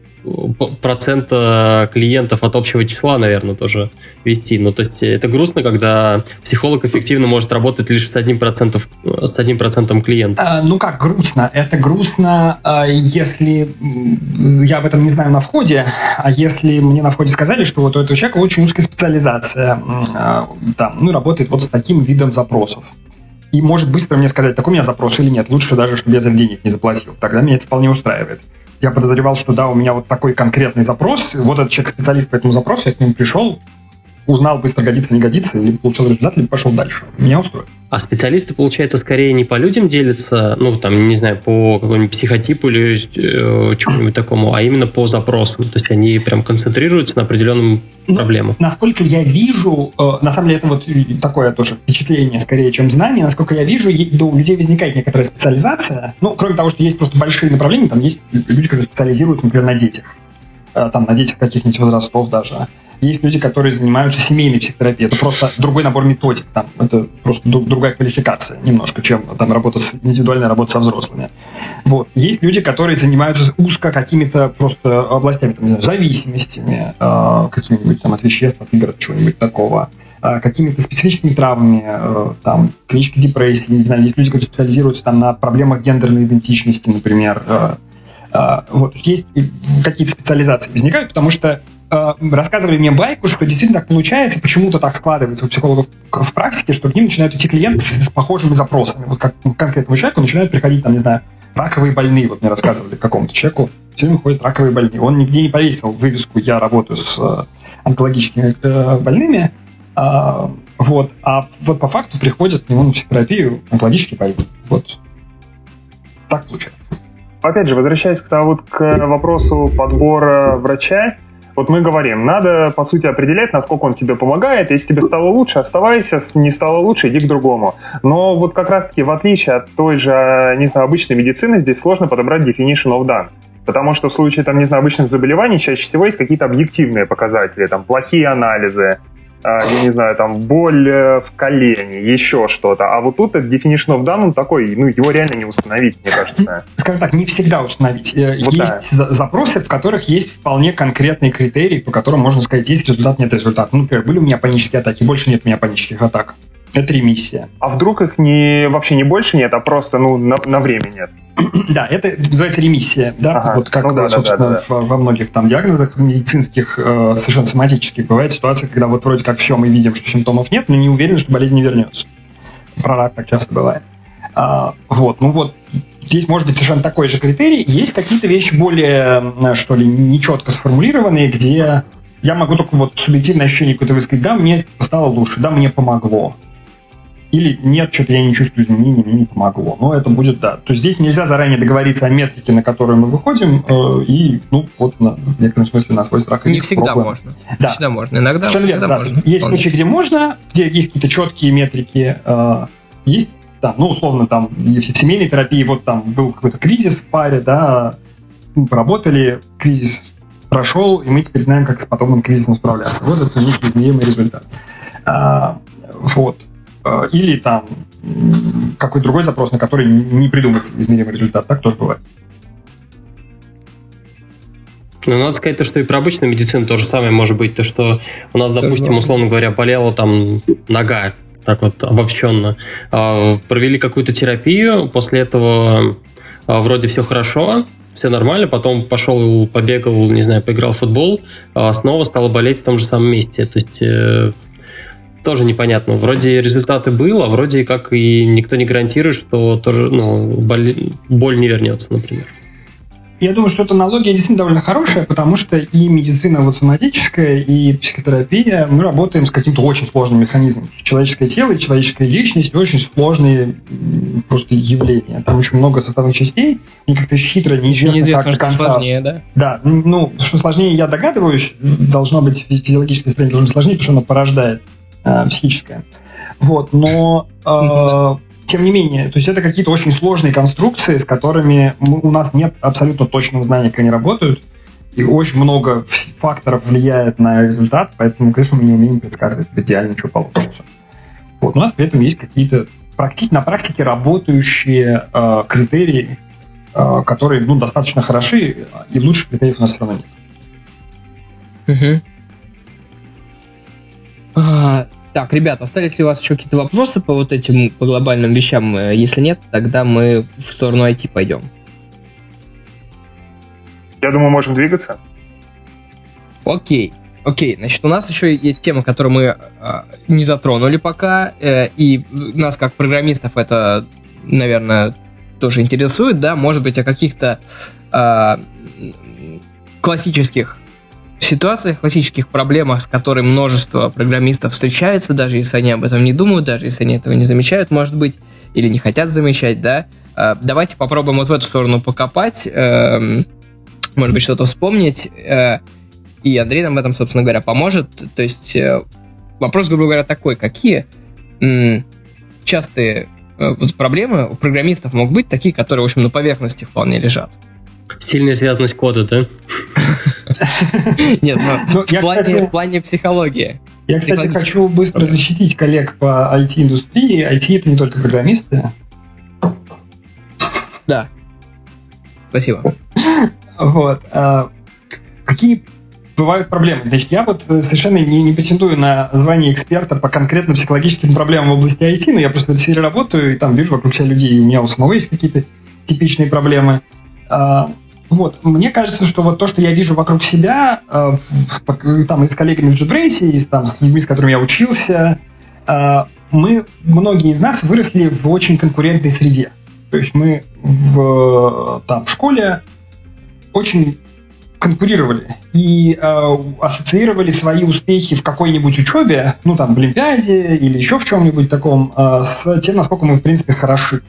процента клиентов от общего числа, наверное, тоже вести. Ну, то есть это грустно, когда психолог эффективно может работать лишь с одним, процентом, с одним процентом клиентов. А, ну как грустно? Это грустно, а, если я об этом не знаю на входе, а если мне на входе сказали, что вот у этого человека очень узкая специализация, а, там, ну, работает вот с таким видом запросов и может быстро мне сказать, такой у меня запрос или нет. Лучше даже, чтобы я за денег не заплатил. Тогда меня это вполне устраивает я подозревал, что да, у меня вот такой конкретный запрос, вот этот человек специалист по этому запросу, я к нему пришел, узнал, быстро годится, не годится, или получил результат, или пошел дальше. Меня устроит. А специалисты, получается, скорее не по людям делятся, ну, там, не знаю, по какому-нибудь психотипу или э, чему-нибудь такому, а именно по запросам. То есть они прям концентрируются на определенном ну, проблему. Насколько я вижу, э, на самом деле это вот такое тоже впечатление скорее, чем знание, насколько я вижу, да, у людей возникает некоторая специализация. Ну, кроме того, что есть просто большие направления, там есть люди, которые специализируются, например, на детях. Э, там на детях каких-нибудь возрастов даже. Есть люди, которые занимаются семейной психотерапией. Это просто другой набор методик. Там. Это просто другая квалификация немножко, чем там работа с, индивидуальная работа со взрослыми. Вот. Есть люди, которые занимаются узко какими-то просто областями, там, не знаю, зависимостями, э, какими-нибудь там от веществ, от игр, чего-нибудь такого а, какими-то специфичными травмами, э, там, клинической депрессии, не знаю, есть люди, которые специализируются там на проблемах гендерной идентичности, например. Э, вот, есть какие-то специализации возникают, потому что Э, рассказывали мне байку, что действительно так получается, почему-то так складывается у психологов в практике, что к ним начинают идти клиенты с похожими запросами. Вот как конкретному человеку начинают приходить, там, не знаю, раковые больные. Вот мне рассказывали какому-то человеку, все время ходят раковые больные. Он нигде не повесил вывеску «Я работаю с э, онкологическими э, больными», а, вот. А вот по факту приходят к нему на психотерапию онкологические больные. Вот. Так получается. Опять же, возвращаясь к, вот, к вопросу подбора врача, вот мы говорим, надо, по сути, определять, насколько он тебе помогает. Если тебе стало лучше, оставайся, не стало лучше, иди к другому. Но вот как раз-таки, в отличие от той же, не знаю, обычной медицины, здесь сложно подобрать definition of done. Потому что в случае, там, не знаю, обычных заболеваний чаще всего есть какие-то объективные показатели, там, плохие анализы, я не знаю, там, боль э, в колене, еще что-то. А вот тут этот definition of done, он такой, ну, его реально не установить, мне кажется. Скажем так, не всегда установить. Э, вот есть да. запросы, в которых есть вполне конкретные критерии, по которым можно сказать, есть результат, нет результата. Ну, например, были у меня панические атаки, больше нет у меня панических атак. Это ремиссия. А вдруг их не, вообще не больше нет, а просто, ну, на, на время нет? Да, это называется ремиссия, да, ага. вот как, ну, да, собственно, да, да, да. во многих там диагнозах медицинских, э, совершенно соматических, бывает ситуация, когда вот вроде как все, мы видим, что симптомов нет, но не уверены, что болезнь не вернется. Про рак так часто бывает. А, вот, ну вот, здесь может быть совершенно такой же критерий. Есть какие-то вещи более, что ли, нечетко сформулированные, где я могу только вот субъективное ощущение какое-то высказать, да, мне стало лучше, да, мне помогло. Или нет, что-то я не чувствую изменений, мне не помогло. Но это будет да. То есть здесь нельзя заранее договориться о метрике, на которую мы выходим, э, и, ну, вот на, в некотором смысле на свой страх и Не всегда пробуем. можно. Да. Не всегда можно. Иногда, Совершенно верно, да. можно. Есть случаи, где можно, где есть какие-то четкие метрики, э, есть, да, ну, условно, там, в семейной терапии вот там был какой-то кризис в паре, да, мы поработали, кризис прошел, и мы теперь знаем, как с подобным кризисом справляться. Вот это некий измеримый результат. А, вот. А, или там какой-то другой запрос, на который не придумать измеримый результат. Так тоже бывает. Ну, надо сказать то, что и про обычную медицину то же самое может быть. То, что у нас, допустим, условно говоря, болела там нога, так вот обобщенно. А, провели какую-то терапию, после этого вроде все хорошо, все нормально, потом пошел, побегал, не знаю, поиграл в футбол, а снова стал болеть в том же самом месте. То есть э, тоже непонятно. Вроде результаты было, а вроде как и никто не гарантирует, что тоже ну, боль, боль не вернется, например. Я думаю, что эта аналогия действительно довольно хорошая, потому что и медицина вот соматическая, и психотерапия, мы работаем с каким-то очень сложным механизмом. Человеческое тело и человеческая личность очень сложные просто явления. Там очень много составных частей, и как-то хитро, неизвестно, неизвестно как что сложнее, да? Да, ну, что сложнее, я догадываюсь, должно быть физиологическое состояние должно быть сложнее, потому что оно порождает психическое. Вот, но э, тем не менее, то есть это какие-то очень сложные конструкции, с которыми мы, у нас нет абсолютно точного знания, как они работают, и очень много факторов влияет на результат, поэтому, конечно, мы не умеем предсказывать идеально, что получится. Вот, у нас при этом есть какие-то практи- на практике работающие э, критерии, э, которые ну, достаточно хороши, и лучших критериев у нас все равно нет. Угу. А, так, ребята, остались ли у вас еще какие-то вопросы по вот этим по глобальным вещам? Э, если нет, тогда мы в сторону IT пойдем. Я думаю, можем двигаться. Окей. Окей, значит, у нас еще есть тема, которую мы э, не затронули пока, э, и нас как программистов это, наверное, тоже интересует, да, может быть, о каких-то э, классических ситуациях, классических проблемах, с которыми множество программистов встречаются, даже если они об этом не думают, даже если они этого не замечают, может быть, или не хотят замечать, да, а, давайте попробуем вот в эту сторону покопать, эм, может быть, что-то вспомнить, э, и Андрей нам в этом, собственно говоря, поможет. То есть э, вопрос, грубо говоря, такой, какие частые э, проблемы у программистов могут быть такие, которые, в общем, на поверхности вполне лежат? Сильная связанность кода, да? Нет, ну, в, плане, в плане психологии. Я, кстати, хочу быстро защитить коллег по IT-индустрии. IT — это не только программисты. Да. Спасибо. Вот. А, какие бывают проблемы. Значит, я вот совершенно не, не претендую на звание эксперта по конкретно психологическим проблемам в области IT, но я просто в этой сфере работаю, и там вижу вокруг себя людей, и у меня у самого есть какие-то типичные проблемы. А, вот, мне кажется, что вот то, что я вижу вокруг себя, э, там и с коллегами в JetBrace, и там, с людьми, с которыми я учился, э, мы, многие из нас выросли в очень конкурентной среде. То есть мы в, там, в школе очень конкурировали и э, ассоциировали свои успехи в какой-нибудь учебе, ну там в Олимпиаде или еще в чем-нибудь таком, э, с тем, насколько мы в принципе хороши.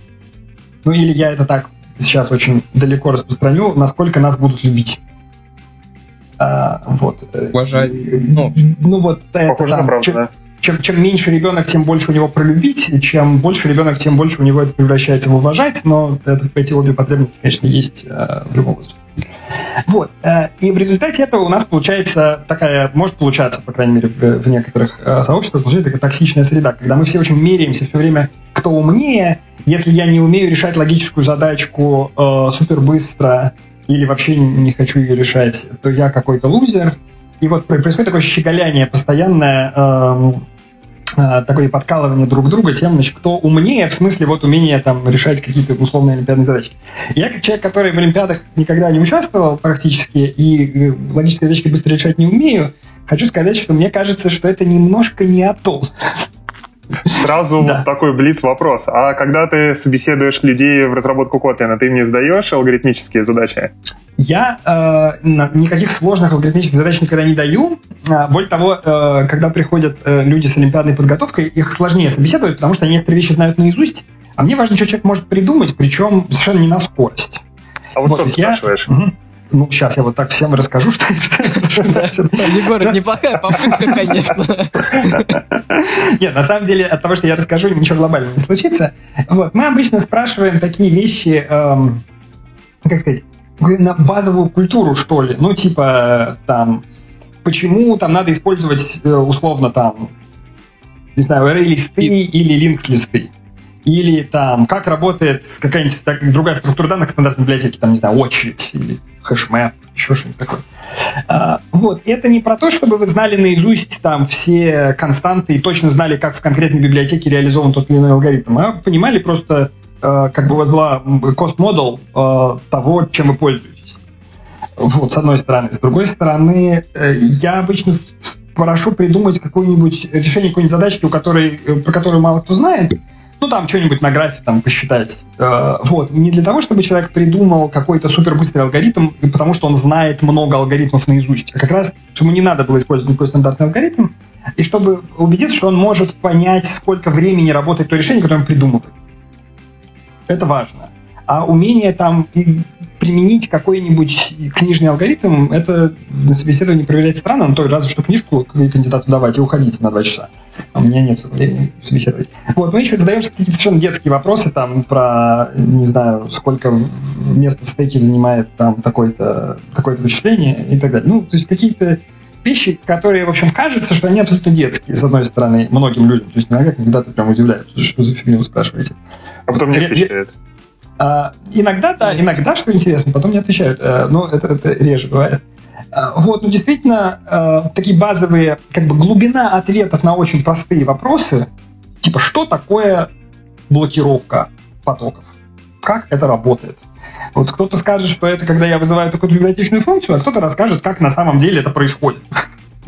Ну или я это так сейчас очень далеко распространю, насколько нас будут любить. А, вот. Уважать. Ну, ну вот это там, правда, чем, да. чем, чем меньше ребенок, тем больше у него пролюбить, чем больше ребенок, тем больше у него это превращается в уважать, но это, эти обе потребности, конечно, есть э, в любом возрасте. Вот. Э, и в результате этого у нас получается такая, может получаться, по крайней мере, в, в некоторых э, сообществах, получается такая токсичная среда, когда мы все очень меряемся все время, кто умнее, если я не умею решать логическую задачку э, супер быстро или вообще не хочу ее решать, то я какой-то лузер. И вот происходит такое щеголяние постоянное э, э, такое подкалывание друг друга тем, значит, кто умнее, в смысле вот умение там решать какие-то условные олимпиадные задачи. Я как человек, который в олимпиадах никогда не участвовал практически и э, логические задачки быстро решать не умею, хочу сказать, что мне кажется, что это немножко не о том. Сразу да. такой блиц вопрос. А когда ты собеседуешь людей в разработку Kotlin, ты мне сдаешь алгоритмические задачи? Я э, никаких сложных алгоритмических задач никогда не даю. А, более того, э, когда приходят э, люди с олимпиадной подготовкой, их сложнее собеседовать, потому что они некоторые вещи знают наизусть, а мне важно, что человек может придумать, причем совершенно не на скорость. А вот, вот что ты я... спрашиваешь? Угу. Ну, сейчас я вот так всем расскажу, что Егор, это неплохая попытка, конечно. Нет, на самом деле, от того, что я расскажу, ничего глобального не случится. Вот, мы обычно спрашиваем такие вещи, эм, как сказать, на базовую культуру, что ли. Ну, типа, там, почему там надо использовать, э, условно, там, не знаю, array-листы или линк-листы. Или там, как работает какая-нибудь так, другая структура данных стандартной библиотеки, там, не знаю, очередь или хэшмэп, еще что-нибудь такое. А, вот, это не про то, чтобы вы знали наизусть там все константы и точно знали, как в конкретной библиотеке реализован тот или иной алгоритм, а понимали просто, э, как бы у вас была cost-model э, того, чем вы пользуетесь. Вот, с одной стороны. С другой стороны, э, я обычно прошу придумать какое-нибудь решение какой-нибудь задачки, у которой, про которую мало кто знает, ну, там что-нибудь на графе там посчитать. Э, вот. И не для того, чтобы человек придумал какой-то супербыстрый алгоритм, потому что он знает много алгоритмов наизусть, а как раз, чтобы не надо было использовать никакой стандартный алгоритм, и чтобы убедиться, что он может понять, сколько времени работает то решение, которое он придумывает. Это важно. А умение там применить какой-нибудь книжный алгоритм, это на собеседовании проверять странно, но то разве что книжку кандидату давать и уходить на два часа. А у меня нет времени собеседовать. Вот, мы еще задаем какие-то совершенно детские вопросы там про, не знаю, сколько места в стейке занимает там такое-то такое вычисление и так далее. Ну, то есть какие-то вещи, которые, в общем, кажется, что они абсолютно детские, с одной стороны, многим людям. То есть иногда кандидаты прям удивляются, что за фигню вы спрашиваете. А потом не отвечают. А, иногда, да, иногда, что интересно, потом не отвечают. А, но это, это реже бывает. А, вот, ну действительно, а, такие базовые, как бы глубина ответов на очень простые вопросы, типа, что такое блокировка потоков? Как это работает? Вот кто-то скажет, что это когда я вызываю такую библиотечную функцию, а кто-то расскажет, как на самом деле это происходит.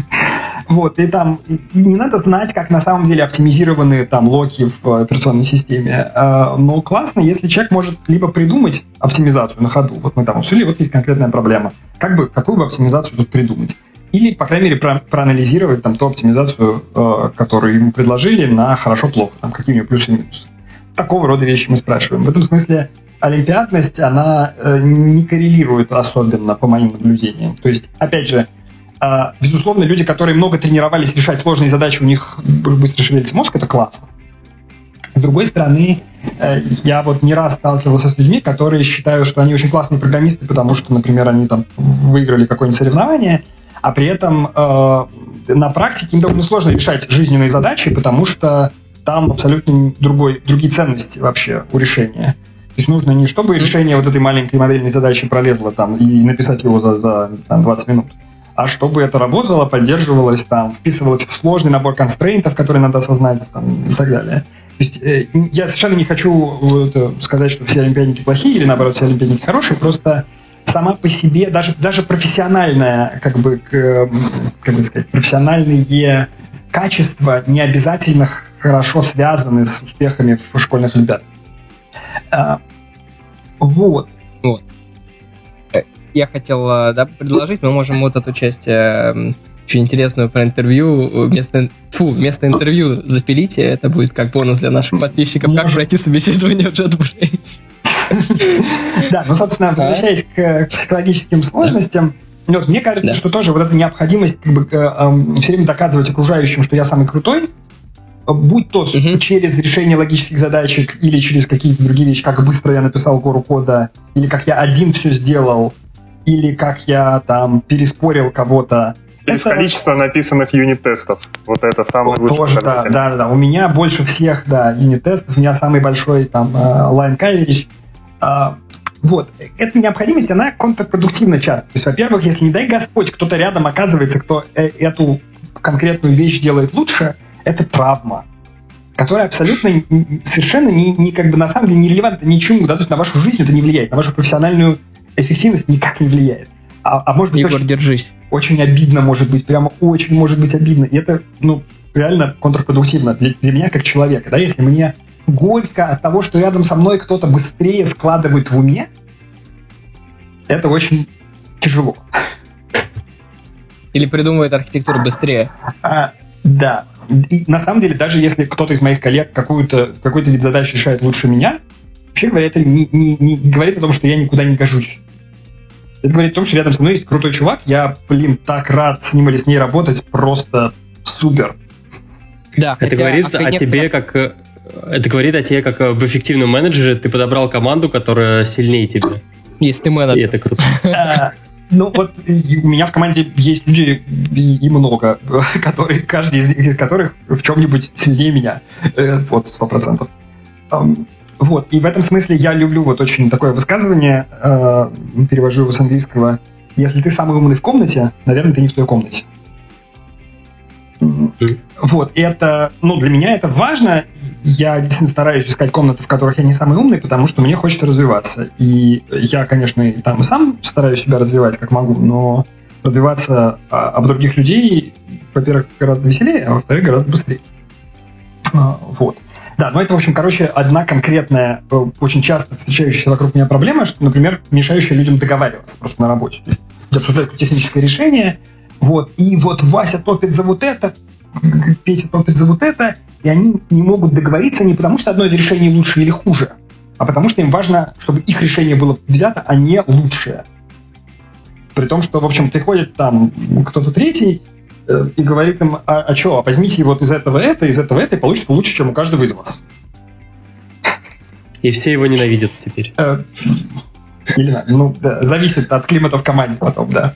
Вот, и там и, и не надо знать, как на самом деле оптимизированы там локи в операционной системе. А, но классно, если человек может либо придумать оптимизацию на ходу. Вот мы там обсудили, вот есть конкретная проблема. Как бы, какую бы оптимизацию тут придумать? Или, по крайней мере, про, проанализировать там ту оптимизацию, э, которую ему предложили, на хорошо-плохо, там какие у нее плюсы и минусы. Такого рода вещи мы спрашиваем. В этом смысле олимпиадность, она э, не коррелирует особенно по моим наблюдениям. То есть, опять же, безусловно, люди, которые много тренировались решать сложные задачи, у них быстро шевелится мозг, это классно. С другой стороны, э, я вот не раз сталкивался с людьми, которые считают, что они очень классные программисты, потому что, например, они там выиграли какое-нибудь соревнование, а при этом э, на практике им довольно сложно решать жизненные задачи, потому что там абсолютно другой, другие ценности вообще у решения. То есть нужно не чтобы решение вот этой маленькой модельной задачи пролезло там и написать его за, за там, 20 минут, а чтобы это работало, поддерживалось, там, вписывалось в сложный набор констрейнтов, которые надо осознать там, и так далее. То есть э, я совершенно не хочу вот, э, сказать, что все олимпиадники плохие или наоборот все олимпиадники хорошие, просто сама по себе, даже, даже профессиональная, как бы, как бы сказать, профессиональные качества не обязательно хорошо связаны с успехами в школьных олимпиадах. А, вот. Вот я хотел э, да, предложить, мы можем вот эту часть э, очень интересную про интервью вместо, фу, вместо интервью запилите, это будет как бонус для наших подписчиков, как пройти собеседование в JetBrains. Да, ну, собственно, возвращаясь к психологическим сложностям, вот, мне кажется, да. что тоже вот эта необходимость как бы, э, э, все время доказывать окружающим, что я самый крутой, будь то угу. через решение логических задачек или через какие-то другие вещи, как быстро я написал гору кода, или как я один все сделал, или как я там переспорил кого-то. Из это... количества написанных юнит-тестов. Вот это самое вот, лучшее. да, да, да. У меня больше всех, да, юнит-тестов. У меня самый большой там line coverage. А, вот. Эта необходимость, она контрпродуктивна часто. То есть, во-первых, если, не дай Господь, кто-то рядом оказывается, кто э, эту конкретную вещь делает лучше, это травма, которая абсолютно совершенно не, не как бы на самом деле не релевантна ничему, да, то есть на вашу жизнь это не влияет, на вашу профессиональную эффективность никак не влияет. А, а может быть, Егор, очень, держись. Очень обидно может быть, прямо очень может быть обидно. И это, ну, реально контрпродуктивно для, для меня как человека, да, если мне горько от того, что рядом со мной кто-то быстрее складывает в уме, это очень тяжело. Или придумывает архитектуру быстрее. А, да. И на самом деле, даже если кто-то из моих коллег какую-то, какой-то вид задач решает лучше меня, вообще говоря, это не, не, не говорит о том, что я никуда не гожусь. Это говорит о том, что рядом со мной есть крутой чувак, я, блин, так рад с ним или с ней работать, просто супер. Да, это говорит о тебе как э, это говорит о тебе как об эффективном менеджере. Ты подобрал команду, которая сильнее тебя. Если ты менеджер. И это круто. А, ну вот у меня в команде есть люди и, много, которые, каждый из них, из которых в чем-нибудь сильнее меня. Э, вот, сто процентов. Вот, и в этом смысле я люблю вот очень такое высказывание, э, перевожу его с английского. Если ты самый умный в комнате, наверное, ты не в той комнате. Вот, и это, ну, для меня это важно. Я стараюсь искать комнаты, в которых я не самый умный, потому что мне хочется развиваться. И я, конечно, и там и сам стараюсь себя развивать, как могу, но развиваться а, об других людей, во-первых, гораздо веселее, а во-вторых, гораздо быстрее. А, вот. Да, но это, в общем, короче, одна конкретная, э, очень часто встречающаяся вокруг меня проблема, что, например, мешающая людям договариваться просто на работе. То есть обсуждают техническое решение, вот, и вот Вася топит за вот это, Петя топит за вот это, и они не могут договориться не потому, что одно из решений лучше или хуже, а потому что им важно, чтобы их решение было взято, а не лучшее. При том, что, в общем, приходит там кто-то третий и говорит им, а, а что, а возьмите вот из этого это, из этого это, и получите лучше, чем у каждого из вас. И все его ненавидят теперь. Э, или, ну, да, зависит от климата в команде потом, да.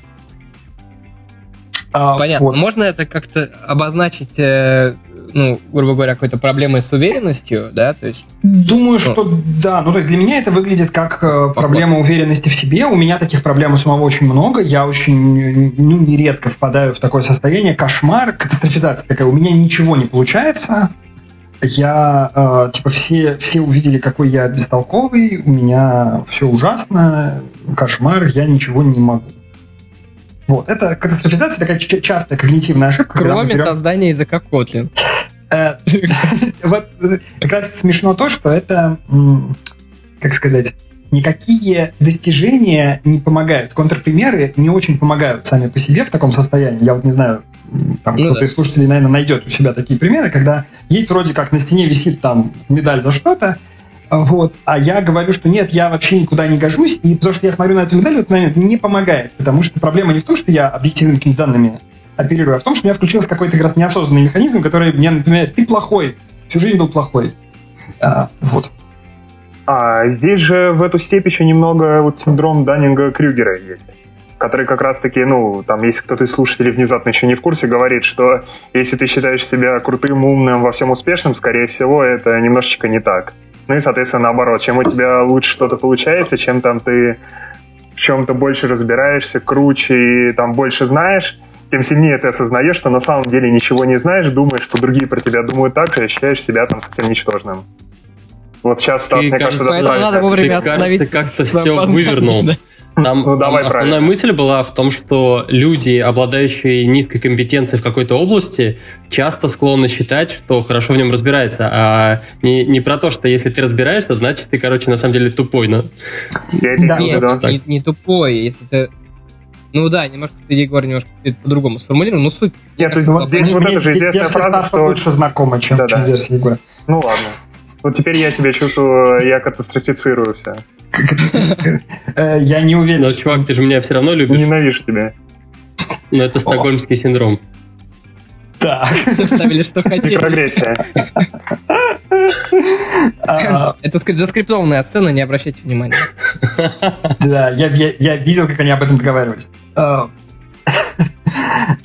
А, Понятно. Вот. Можно это как-то обозначить, э, ну, грубо говоря, какой-то проблемой с уверенностью, да? То есть, Думаю, ну, что да. Ну, то есть для меня это выглядит как э, проблема уверенности в себе. У меня таких проблем у самого очень много. Я очень, ну, нередко впадаю в такое состояние. Кошмар, катастрофизация такая. У меня ничего не получается. Я, э, типа, все, все увидели, какой я бестолковый, у меня все ужасно, кошмар, я ничего не могу. Вот. Это катастрофизация такая частая когнитивная ошибка. Кроме берем... создания языка Kotlin. Э, вот как раз смешно то, что это, как сказать, никакие достижения не помогают. Контрпримеры не очень помогают сами по себе в таком состоянии. Я вот не знаю, там ну, кто-то да. из слушателей, наверное, найдет у себя такие примеры, когда есть вроде как на стене висит там медаль за что-то, вот. А я говорю, что нет, я вообще никуда не гожусь, и потому что я смотрю на эту медаль в этот момент, не помогает. Потому что проблема не в том, что я объективными данными оперирую, а в том, что у меня включился какой-то как раз неосознанный механизм, который мне напоминает, ты плохой, всю жизнь был плохой. А, вот. А здесь же в эту степь еще немного вот синдром Даннинга-Крюгера есть который как раз-таки, ну, там, если кто-то из слушателей внезапно еще не в курсе, говорит, что если ты считаешь себя крутым, умным, во всем успешным, скорее всего, это немножечко не так. Ну и, соответственно, наоборот, чем у тебя лучше что-то получается, чем там ты в чем-то больше разбираешься, круче и там больше знаешь, тем сильнее ты осознаешь, что на самом деле ничего не знаешь, думаешь, что другие про тебя думают так же, и ощущаешь себя там совсем ничтожным. Вот сейчас, Стас, мне кажется, это надо вовремя остановиться. Ты как-то все вывернул. Там, ну, давай основная мысль была в том, что люди, обладающие низкой компетенцией в какой-то области, часто склонны считать, что хорошо в нем разбирается, а не, не про то, что если ты разбираешься, значит ты, короче, на самом деле тупой, но... Да. Нет, не, не тупой, если ты ну да, немножко ты, Егор, немножко по-другому сформулировал, но суть... Нет, кажется, вот здесь вот это же известная фраза, что... лучше знакома, чем, да, чем версия Егора. Ну ладно. Вот теперь я себя чувствую, я катастрофицирую все. Я не уверен. Но, чувак, ты же меня все равно любишь. Ненавижу тебя. Но это стокгольмский синдром. Так. Ставили, что хотели. Прогрессия. А, это заскриптованная сцена, не обращайте внимания. Да, я видел, как они об этом договаривались. А,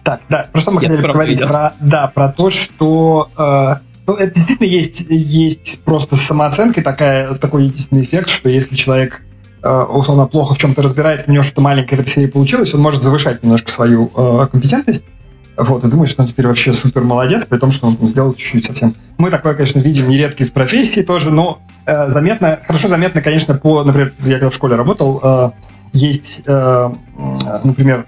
так, да, про что мы хотели поговорить? Да, про то, что а, ну, это действительно есть, есть просто самооценка такая, такой единственный эффект, что если человек э, условно плохо в чем-то разбирается, у него что-то маленькое в получилось, он может завышать немножко свою э, компетентность. вот, и думаешь, что он теперь вообще супер молодец, при том, что он сделал чуть-чуть совсем. Мы такое, конечно, видим нередко в профессии тоже, но э, заметно, хорошо заметно, конечно, по, например, я когда в школе работал, э, есть, э, например,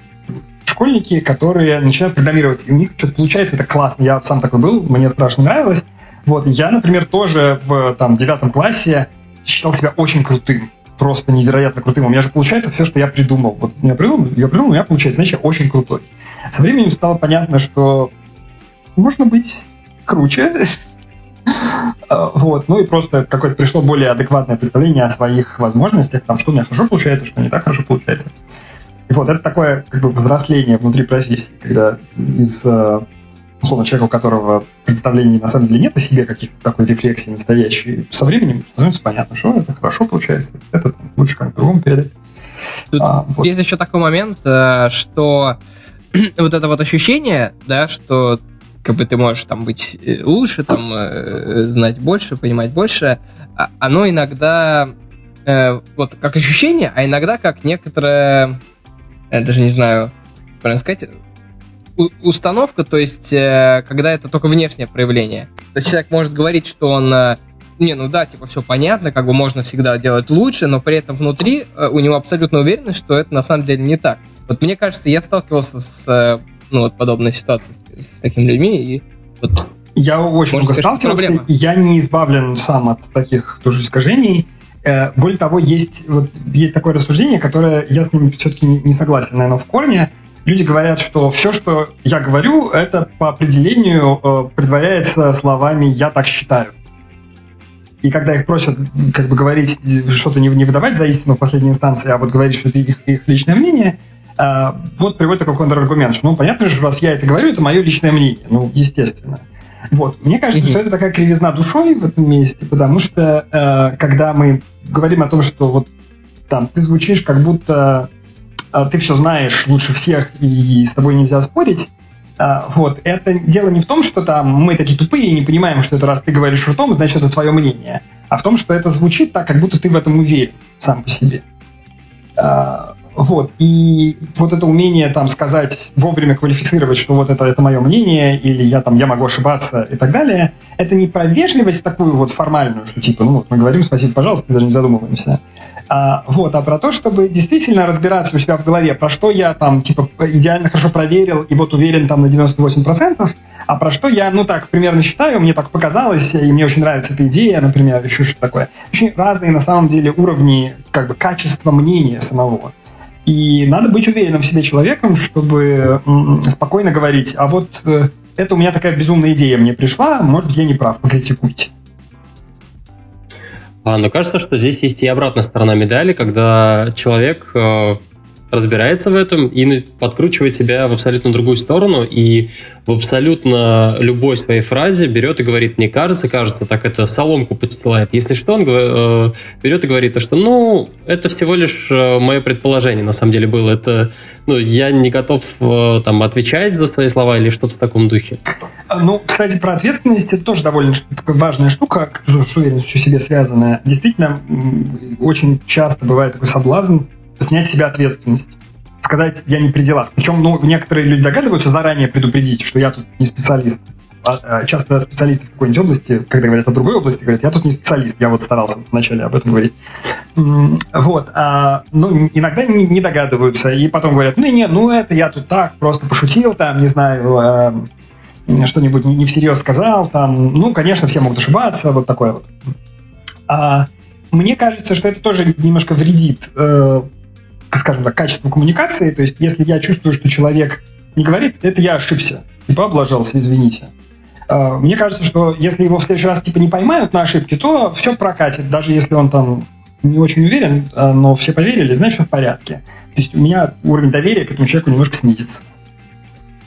школьники, которые начинают программировать, и у них что-то получается, это классно. Я сам такой был, мне страшно нравилось. Вот, я, например, тоже в там, девятом классе считал себя очень крутым просто невероятно крутым. У меня же получается все, что я придумал. Вот я придумал, я придумал, у меня получается, значит, я очень крутой. Со временем стало понятно, что можно быть круче. А, вот, ну и просто какое-то пришло более адекватное представление о своих возможностях, там, что у меня хорошо получается, что не так хорошо получается. И вот это такое как бы взросление внутри профессии, когда из а, условно, человека, у которого представлений на самом деле нет о себе, каких-то такой рефлексии настоящей, со временем становится понятно, что это хорошо получается, это там, лучше как-то другому передать. Тут а, вот. Есть еще такой момент, э, что вот это вот ощущение, да, что как бы ты можешь там быть э, лучше, там э, знать больше, понимать больше, а, оно иногда вот как ощущение, а иногда как некоторое, я даже не знаю, правильно сказать, установка, то есть э, когда это только внешнее проявление. То есть человек может говорить, что он э, не, ну да, типа все понятно, как бы можно всегда делать лучше, но при этом внутри э, у него абсолютно уверенность, что это на самом деле не так. Вот мне кажется, я сталкивался с ну, вот подобной ситуацией с, с такими людьми, и вот я очень много сталкивался, я не избавлен сам от таких тоже искажений. Более того, есть, вот, есть такое рассуждение, которое я с ним все-таки не согласен, наверное, в корне, люди говорят, что все, что я говорю, это по определению э, предваряется словами «я так считаю». И когда их просят как бы говорить, что-то не, не выдавать за истину в последней инстанции, а вот говорить, что это их, их личное мнение, э, вот приводит такой контраргумент, что, ну, понятно же, раз я это говорю, это мое личное мнение. Ну, естественно. Вот. Мне кажется, mm-hmm. что это такая кривизна душой в этом месте, потому что э, когда мы говорим о том, что вот там ты звучишь как будто а, ты все знаешь лучше всех и с тобой нельзя спорить. А, вот. Это дело не в том, что там мы такие тупые и не понимаем, что это раз ты говоришь ртом, значит, это твое мнение. А в том, что это звучит так, как будто ты в этом уверен сам по себе. А, вот. И вот это умение там сказать, вовремя квалифицировать, что вот это, это мое мнение, или я там, я могу ошибаться и так далее, это не про вежливость такую вот формальную, что типа, ну вот мы говорим спасибо, пожалуйста, даже не задумываемся. А, вот, а про то, чтобы действительно разбираться у себя в голове, про что я там, типа, идеально хорошо проверил и вот уверен там на 98%, а про что я, ну так, примерно считаю, мне так показалось, и мне очень нравится эта идея, например, еще что-то такое. Очень разные, на самом деле, уровни, как бы, качества мнения самого. И надо быть уверенным в себе человеком, чтобы спокойно говорить, а вот э, это у меня такая безумная идея мне пришла, может я не прав, покритикуйте. А, но кажется, что здесь есть и обратная сторона медали, когда человек э, разбирается в этом и подкручивает себя в абсолютно другую сторону и в абсолютно любой своей фразе берет и говорит, мне кажется, кажется, так это соломку подстилает. Если что, он э, берет и говорит, что ну, это всего лишь э, мое предположение на самом деле было. Это, ну, я не готов э, там отвечать за свои слова или что-то в таком духе. Ну, кстати, про ответственность это тоже довольно важная штука, с уверенностью себе связанная. Действительно, очень часто бывает такой соблазн снять с себя ответственность. Сказать, я не при делах. Причем, ну, некоторые люди догадываются заранее предупредить, что я тут не специалист. А, а, часто специалисты в какой-нибудь области, когда говорят о другой области, говорят, я тут не специалист, я вот старался вначале об этом говорить. Вот. А, ну, иногда не, не догадываются, и потом говорят, ну, не, ну, это я тут так, просто пошутил, там, не знаю, а, что-нибудь не, не всерьез сказал, там, ну, конечно, все могут ошибаться, вот такое вот. А, мне кажется, что это тоже немножко вредит э, скажем так, качеству коммуникации. То есть, если я чувствую, что человек не говорит, это я ошибся, типа облажался, извините. А, мне кажется, что если его в следующий раз типа не поймают на ошибке, то все прокатит, даже если он там не очень уверен, а, но все поверили, значит, все в порядке. То есть у меня уровень доверия к этому человеку немножко снизится.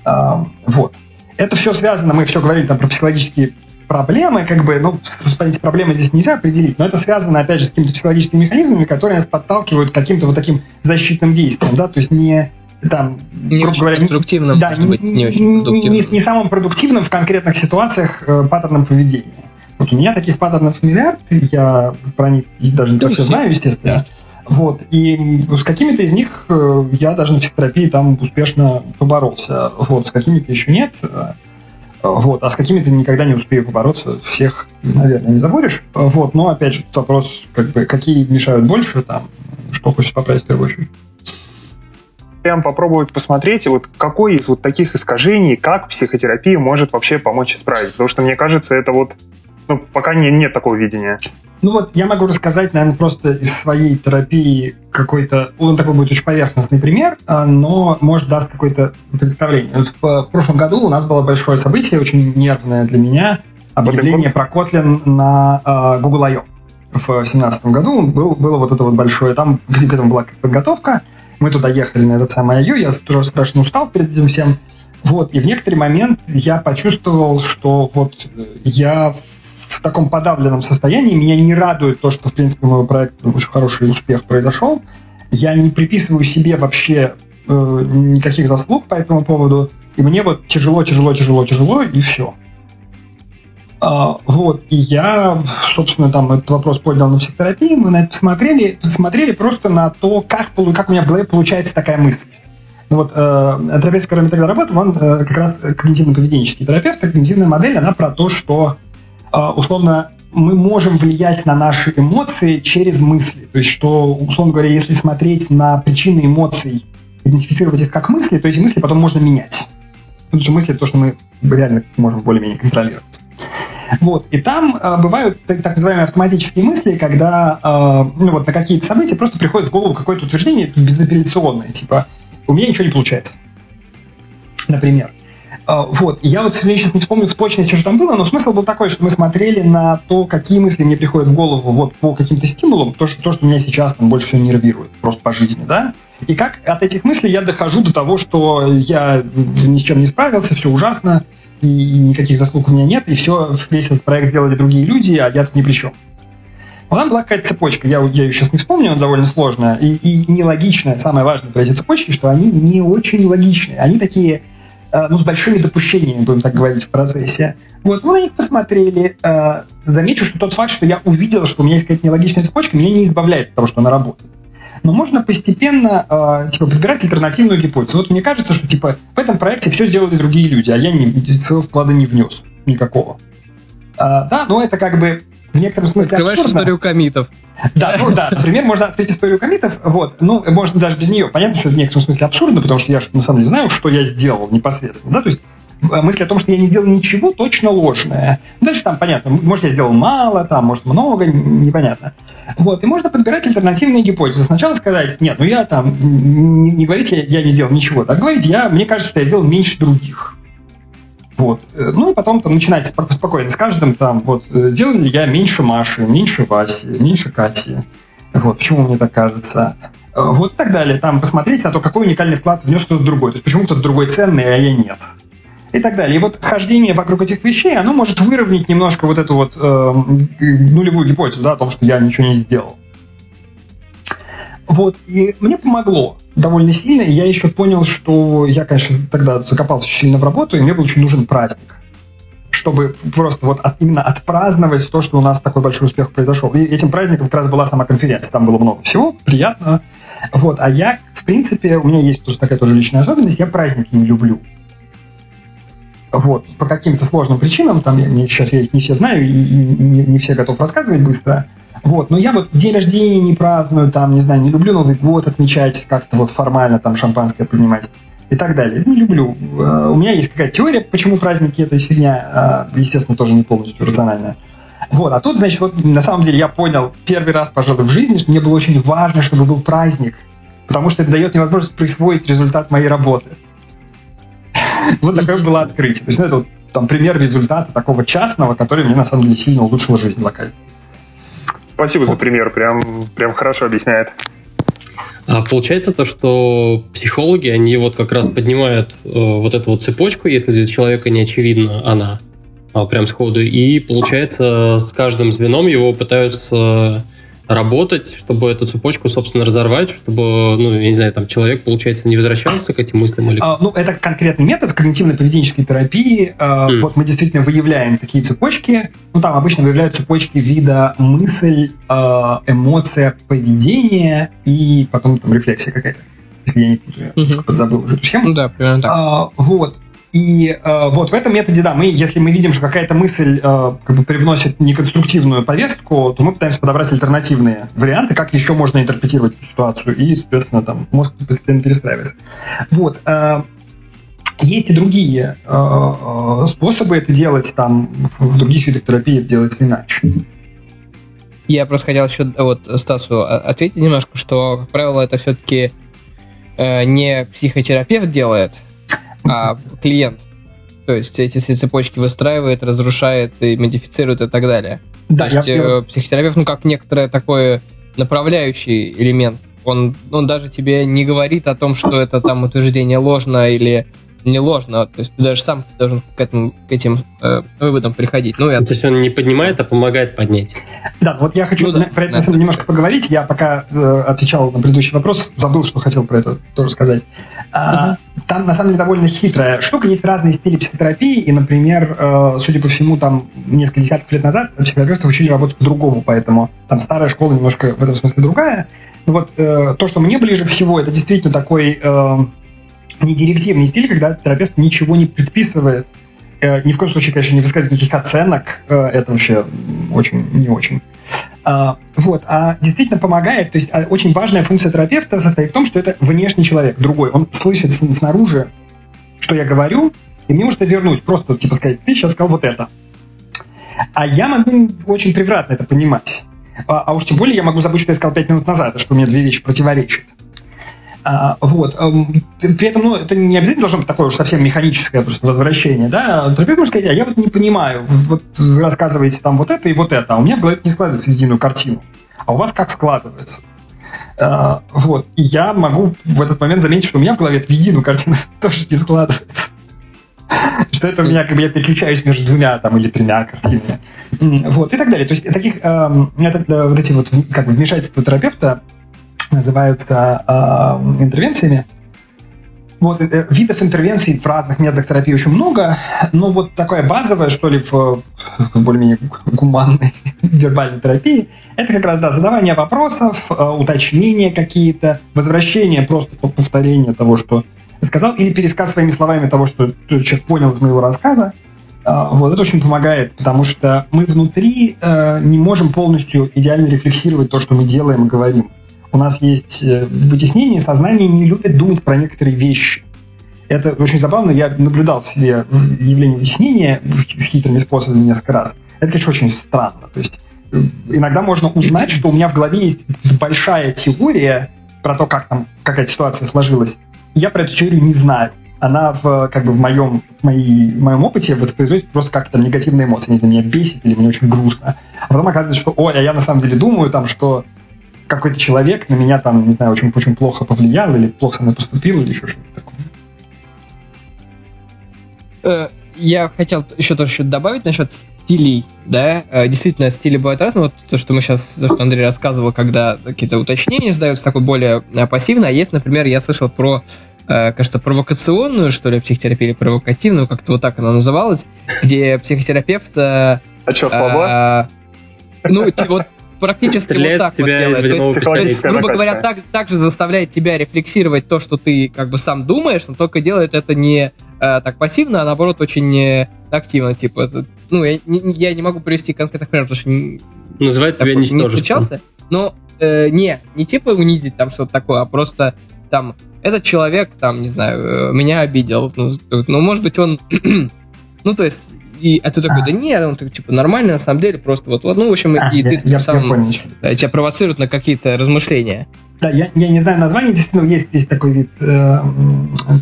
А, вот. Это все связано, мы все говорили там про психологические проблемы, как бы, ну, эти проблемы здесь нельзя определить, но это связано, опять же, с какими-то психологическими механизмами, которые нас подталкивают к каким-то вот таким защитным действиям, да, то есть не там, не очень говоря, конструктивным, да, не, быть, не, очень не, не, не самым продуктивным в конкретных ситуациях э, паттерном поведения. Вот у меня таких паттернов миллиард, я про них даже не так все знаю, естественно. Вот. И с какими-то из них э, я даже на психотерапии там успешно поборолся. Вот. С какими-то еще нет. Вот. А с какими-то никогда не успею побороться. Всех, наверное, не заборешь. Вот. Но, опять же, вопрос, как бы, какие мешают больше, там, что хочешь поправить в первую очередь прям попробовать посмотреть, вот какой из вот таких искажений, как психотерапия может вообще помочь исправить. Потому что, мне кажется, это вот ну, пока не, нет такого видения. Ну вот, я могу рассказать, наверное, просто из своей терапии какой-то, он такой будет очень поверхностный пример, а, но, может, даст какое-то представление. Вот в, прошлом году у нас было большое событие, очень нервное для меня, объявление про Kotlin на uh, Google I.O. В 2017 году был, было вот это вот большое, там к этому была подготовка, мы туда ехали на этот самый I.O., я тоже страшно устал перед этим всем, вот, и в некоторый момент я почувствовал, что вот я в таком подавленном состоянии. Меня не радует то, что, в принципе, мой проект очень хороший успех произошел. Я не приписываю себе вообще э, никаких заслуг по этому поводу. И мне вот тяжело, тяжело, тяжело, тяжело, и все. А, вот, и я, собственно, там этот вопрос поднял на психотерапии, мы на это посмотрели, посмотрели просто на то, как, как у меня в голове получается такая мысль. Ну вот, э, терапевт, с которым я тогда работал, он э, как раз когнитивно-поведенческий терапевт, когнитивная модель, она про то, что а, условно, мы можем влиять на наши эмоции через мысли. То есть, что, условно говоря, если смотреть на причины эмоций, идентифицировать их как мысли, то эти мысли потом можно менять. Потому что мысли — то, что мы реально можем более-менее контролировать. Вот. И там э, бывают так называемые автоматические мысли, когда э, ну, вот, на какие-то события просто приходит в голову какое-то утверждение безапелляционное, типа «у меня ничего не получается». Например. А, вот. Я вот сейчас не вспомню в точности, что там было, но смысл был такой, что мы смотрели на то, какие мысли мне приходят в голову вот по каким-то стимулам, то, что, то, что меня сейчас там больше всего нервирует, просто по жизни, да, и как от этих мыслей я дохожу до того, что я ни с чем не справился, все ужасно, и никаких заслуг у меня нет, и все, весь этот проект сделали другие люди, а я тут ни при чем. Но там была какая-то цепочка, я, я ее сейчас не вспомню, она довольно сложная и, и нелогичная. Самое важное про эти цепочки, что они не очень логичные. Они такие ну, с большими допущениями, будем так говорить, в процессе. Вот, мы на них посмотрели. Э, замечу, что тот факт, что я увидел, что у меня есть какая-то нелогичная цепочка, меня не избавляет от того, что она работает. Но можно постепенно э, типа, подбирать альтернативную гипотезу. Вот мне кажется, что типа в этом проекте все сделали другие люди, а я не, своего вклада не внес никакого. да, но это как бы в некотором смысле Открываешь абсурдно. историю комитов. Да, ну да, например, можно открыть историю комитов, вот, ну, можно даже без нее. Понятно, что это в некотором смысле абсурдно, потому что я на самом деле знаю, что я сделал непосредственно, да, то есть э, мысль о том, что я не сделал ничего, точно ложная. Дальше там понятно, может, я сделал мало, там, может, много, непонятно. Вот, и можно подбирать альтернативные гипотезы. Сначала сказать, нет, ну я там, не, не говорите, я, я не сделал ничего, так говорить, я, мне кажется, что я сделал меньше других. Вот. Э, ну и потом там начинать спокойно с каждым там, вот, э, сделал ли я меньше Маши, меньше Васи, меньше Кати. Вот, почему мне так кажется. Э, вот и так далее. Там посмотреть на то, какой уникальный вклад внес кто-то другой. То есть почему кто-то другой ценный, а я нет. И так далее. И вот хождение вокруг этих вещей, оно может выровнять немножко вот эту вот э, нулевую гипотезу, да, о том, что я ничего не сделал. Вот, и мне помогло довольно сильно, и я еще понял, что я, конечно, тогда закопался очень сильно в работу, и мне был очень нужен праздник чтобы просто вот от, именно отпраздновать то, что у нас такой большой успех произошел. И этим праздником как раз была сама конференция. Там было много всего, приятно. Вот. А я, в принципе, у меня есть тоже такая тоже личная особенность, я праздники не люблю. Вот. По каким-то сложным причинам, там, я, сейчас я их не все знаю, и, и не, не все готов рассказывать быстро. Вот, но я вот день рождения не праздную, там, не знаю, не люблю Новый год отмечать, как-то вот формально там шампанское поднимать и так далее. Не люблю. Э, у меня есть какая-то теория, почему праздники это фигня, э, естественно, тоже не полностью рациональная. Вот, а тут, значит, вот на самом деле я понял первый раз, пожалуй, в жизни, что мне было очень важно, чтобы был праздник, потому что это дает мне возможность присвоить результат моей работы. Вот такое было открытие. То есть, ну, это вот там пример результата такого частного, который мне на самом деле сильно улучшил жизнь локально. Спасибо за пример, прям, прям хорошо объясняет. А получается то, что психологи, они вот как раз поднимают э, вот эту вот цепочку, если для человека не очевидна она, а прям сходу, и получается с каждым звеном его пытаются работать, чтобы эту цепочку, собственно, разорвать, чтобы, ну, я не знаю, там человек, получается, не возвращался к этим мыслям? Или... А, ну, это конкретный метод когнитивно-поведенческой терапии. А, mm. Вот мы действительно выявляем такие цепочки. Ну, там обычно выявляют цепочки вида мысль, а, эмоция, поведение и потом там рефлексия какая-то. Если я не путаю, я mm-hmm. подзабыл уже эту схему. Да, примерно так. А, вот. И э, вот в этом методе, да, мы, если мы видим, что какая-то мысль э, как бы привносит неконструктивную повестку, то мы пытаемся подобрать альтернативные варианты, как еще можно интерпретировать эту ситуацию, и, соответственно, там мозг постепенно перестраивается. Вот. Э, есть и другие э, э, способы это делать, там в других видах терапии это делается иначе. Я просто хотел еще вот Стасу ответить немножко, что, как правило, это все-таки э, не психотерапевт делает, а клиент. То есть эти цепочки выстраивает, разрушает и модифицирует и так далее. Да, То есть я... э, психотерапевт, ну, как некоторое такое направляющий элемент. Он, он даже тебе не говорит о том, что это там утверждение ложно или не ложно. То есть ты даже сам должен к, этому, к этим э, выводам приходить. Ну, я... То есть он не поднимает, а помогает поднять. Да, вот я хочу ну, да, про это да, немножко поговорить. Я пока э, отвечал на предыдущий вопрос, забыл, что хотел про это тоже сказать. А, угу. Там, на самом деле, довольно хитрая штука. Есть разные стили психотерапии, и, например, э, судя по всему, там несколько десятков лет назад психотерапевты учили работать по-другому, поэтому там старая школа немножко в этом смысле другая. Вот э, то, что мне ближе всего, это действительно такой... Э, не директивный стиль, когда терапевт ничего не предписывает, э, ни в коем случае, конечно, не высказывает никаких оценок, э, это вообще очень не очень. А, вот, а действительно помогает, то есть а, очень важная функция терапевта состоит в том, что это внешний человек, другой, он слышит снаружи, что я говорю, и мне может вернуть, просто типа сказать, ты сейчас сказал вот это. А я могу очень превратно это понимать. А, а уж тем более я могу забыть, что я сказал пять минут назад, что у меня две вещи противоречат. А, вот. При этом, ну, это не обязательно должно быть такое уж совсем механическое просто возвращение, да. Терапевт может сказать, а я вот не понимаю, вот вы рассказываете там вот это и вот это, а у меня в голове не складывается единую картину. А у вас как складывается? А, вот. И я могу в этот момент заметить, что у меня в голове в единую картину тоже не складывается. Что это у меня, как бы я переключаюсь между двумя там или тремя картинами. Вот, и так далее. То есть таких, э, это, вот эти вот как бы вмешательства терапевта, называются э, интервенциями. Вот, э, видов интервенций в разных методах терапии очень много, но вот такое базовое, что ли, в более-менее гуманной вербальной терапии, это как раз, да, задавание вопросов, э, уточнения какие-то, возвращение просто повторения того, что сказал, или пересказ своими словами того, что человек понял из моего рассказа. Э, вот, это очень помогает, потому что мы внутри э, не можем полностью идеально рефлексировать то, что мы делаем и говорим у нас есть э, вытеснение, сознание не любит думать про некоторые вещи. Это очень забавно. Я наблюдал в себе явление вытеснения хитрыми способами несколько раз. Это, конечно, очень странно. То есть э, иногда можно узнать, что у меня в голове есть большая теория про то, как там какая ситуация сложилась. Я про эту теорию не знаю. Она в, как бы в моем, в, моей, в моем опыте воспроизводит просто как-то негативные эмоции. Не знаю, меня бесит или мне очень грустно. А потом оказывается, что, ой, а я на самом деле думаю, там, что какой-то человек на меня там, не знаю, очень, очень плохо повлиял или плохо со мной поступил или еще что-то такое. Э, я хотел еще тоже что-то добавить насчет стилей, да, э, действительно, стили бывают разные, вот то, что мы сейчас, то, что Андрей рассказывал, когда какие-то уточнения задаются такой более э, пассивно, а есть, например, я слышал про кажется, провокационную, что ли, психотерапию, или провокативную, как-то вот так она называлась, где психотерапевт... А что, слабо? Ну, вот практически Стреляет вот так тебя вот делает. То есть, грубо говоря, так, так же заставляет тебя рефлексировать то, что ты как бы сам думаешь, но только делает это не э, так пассивно, а наоборот очень э, активно. Типа, ну, я, не, я не могу привести конкретных примеров, потому что не, Называет тебя не встречался. Но э, не, не типа унизить там что-то такое, а просто там этот человек, там, не знаю, э, меня обидел. Ну, ну может быть, он... ну, то есть, и, а ты такой, да нет, он так, типа, нормально, на самом деле, просто вот, ну, в общем, а, и я, ты тем самым да, тебя провоцируют на какие-то размышления. Да, я, я не знаю название, действительно, есть, есть такой вид э,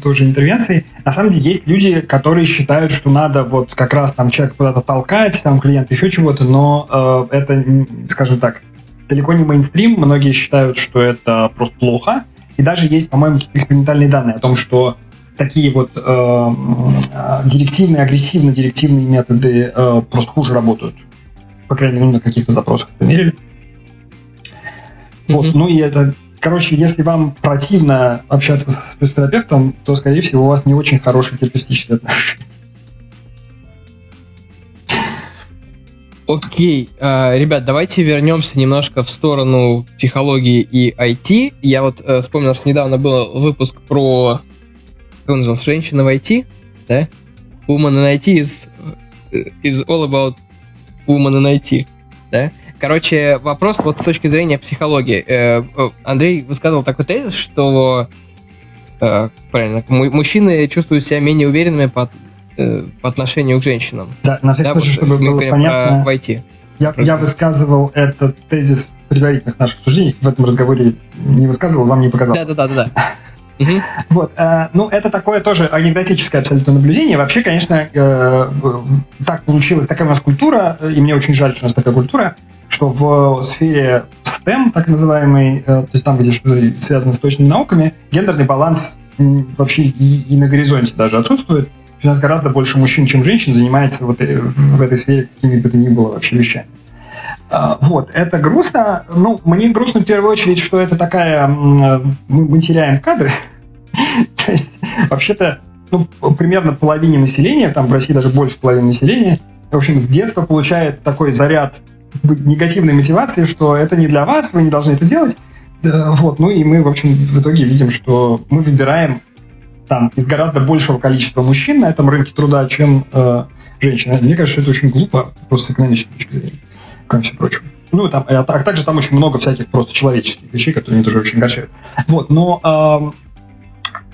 тоже интервенции. На самом деле есть люди, которые считают, что надо вот как раз там человек куда-то толкать, там клиент еще чего-то, но э, это, скажем так, далеко не мейнстрим. Многие считают, что это просто плохо. И даже есть, по-моему, экспериментальные данные о том, что такие вот э, директивные, агрессивно-директивные методы э, просто хуже работают. По крайней мере, на каких-то запросах это мерили. Вот, ну и это, короче, если вам противно общаться с психотерапевтом, то, скорее всего, у вас не очень хорошие терапевтические отношения. Окей, э, ребят, давайте вернемся немножко в сторону психологии и IT. Я вот э, вспомнил, что недавно был выпуск про, он назывался, женщина в IT, да? Woman in IT is, is all about woman in IT, да? Короче, вопрос вот с точки зрения психологии. Э, Андрей высказывал такой тезис, что э, правильно, мужчины чувствуют себя менее уверенными по э, по отношению к женщинам. Да, на всякий да, случай, вот, чтобы было понятно, войти. Я, я высказывал этот тезис в предварительных наших обсуждениях, в этом разговоре не высказывал, вам не показалось. Да, да, да, да. Вот, э, ну, это такое тоже анекдотическое абсолютно наблюдение. Вообще, конечно, э, так получилась такая у нас культура, и мне очень жаль, что у нас такая культура, что в сфере STEM, так называемый, э, то есть там, где связано с точными науками, гендерный баланс вообще и, и на горизонте даже отсутствует у нас гораздо больше мужчин, чем женщин занимается вот э, в этой сфере какими бы то ни было вообще вещами. А, вот, это грустно. Ну, мне грустно в первую очередь, что это такая... Мы, мы теряем кадры. То есть, вообще-то, ну, примерно половине населения, там в России даже больше половины населения, в общем, с детства получает такой заряд негативной мотивации, что это не для вас, вы не должны это делать. Вот, ну и мы, в общем, в итоге видим, что мы выбираем там из гораздо большего количества мужчин на этом рынке труда, чем э, женщин. Мне кажется, это очень глупо, просто с экономической точки зрения, кроме всего прочего. Ну, там, а, а также там очень много всяких просто человеческих вещей, которые меня тоже очень огорчают. Вот, но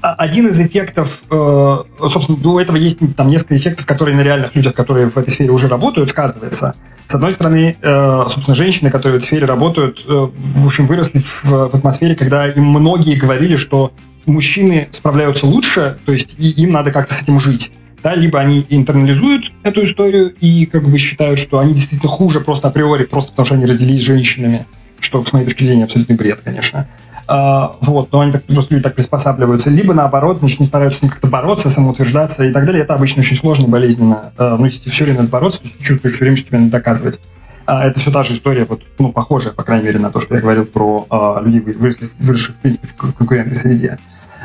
э, один из эффектов, э, собственно, у этого есть там несколько эффектов, которые на реальных людях, которые в этой сфере уже работают, сказывается. С одной стороны, э, собственно, женщины, которые в этой сфере работают, э, в общем, выросли в, в атмосфере, когда им многие говорили, что мужчины справляются лучше, то есть и им надо как-то с этим жить. Да, либо они интернализуют эту историю и как бы считают, что они действительно хуже просто априори, просто потому что они родились женщинами, что, с моей точки зрения, абсолютный бред, конечно. А, вот, но они так, просто люди так приспосабливаются. Либо наоборот, значит, не стараются как-то бороться, самоутверждаться и так далее. Это обычно очень сложно и болезненно. А, ну, если все время надо бороться, то ты чувствуешь все время, что тебе надо доказывать. А, это все та же история, вот, ну, похожая, по крайней мере, на то, что я говорил про а, людей, выросших, в принципе, в конкурентной среде.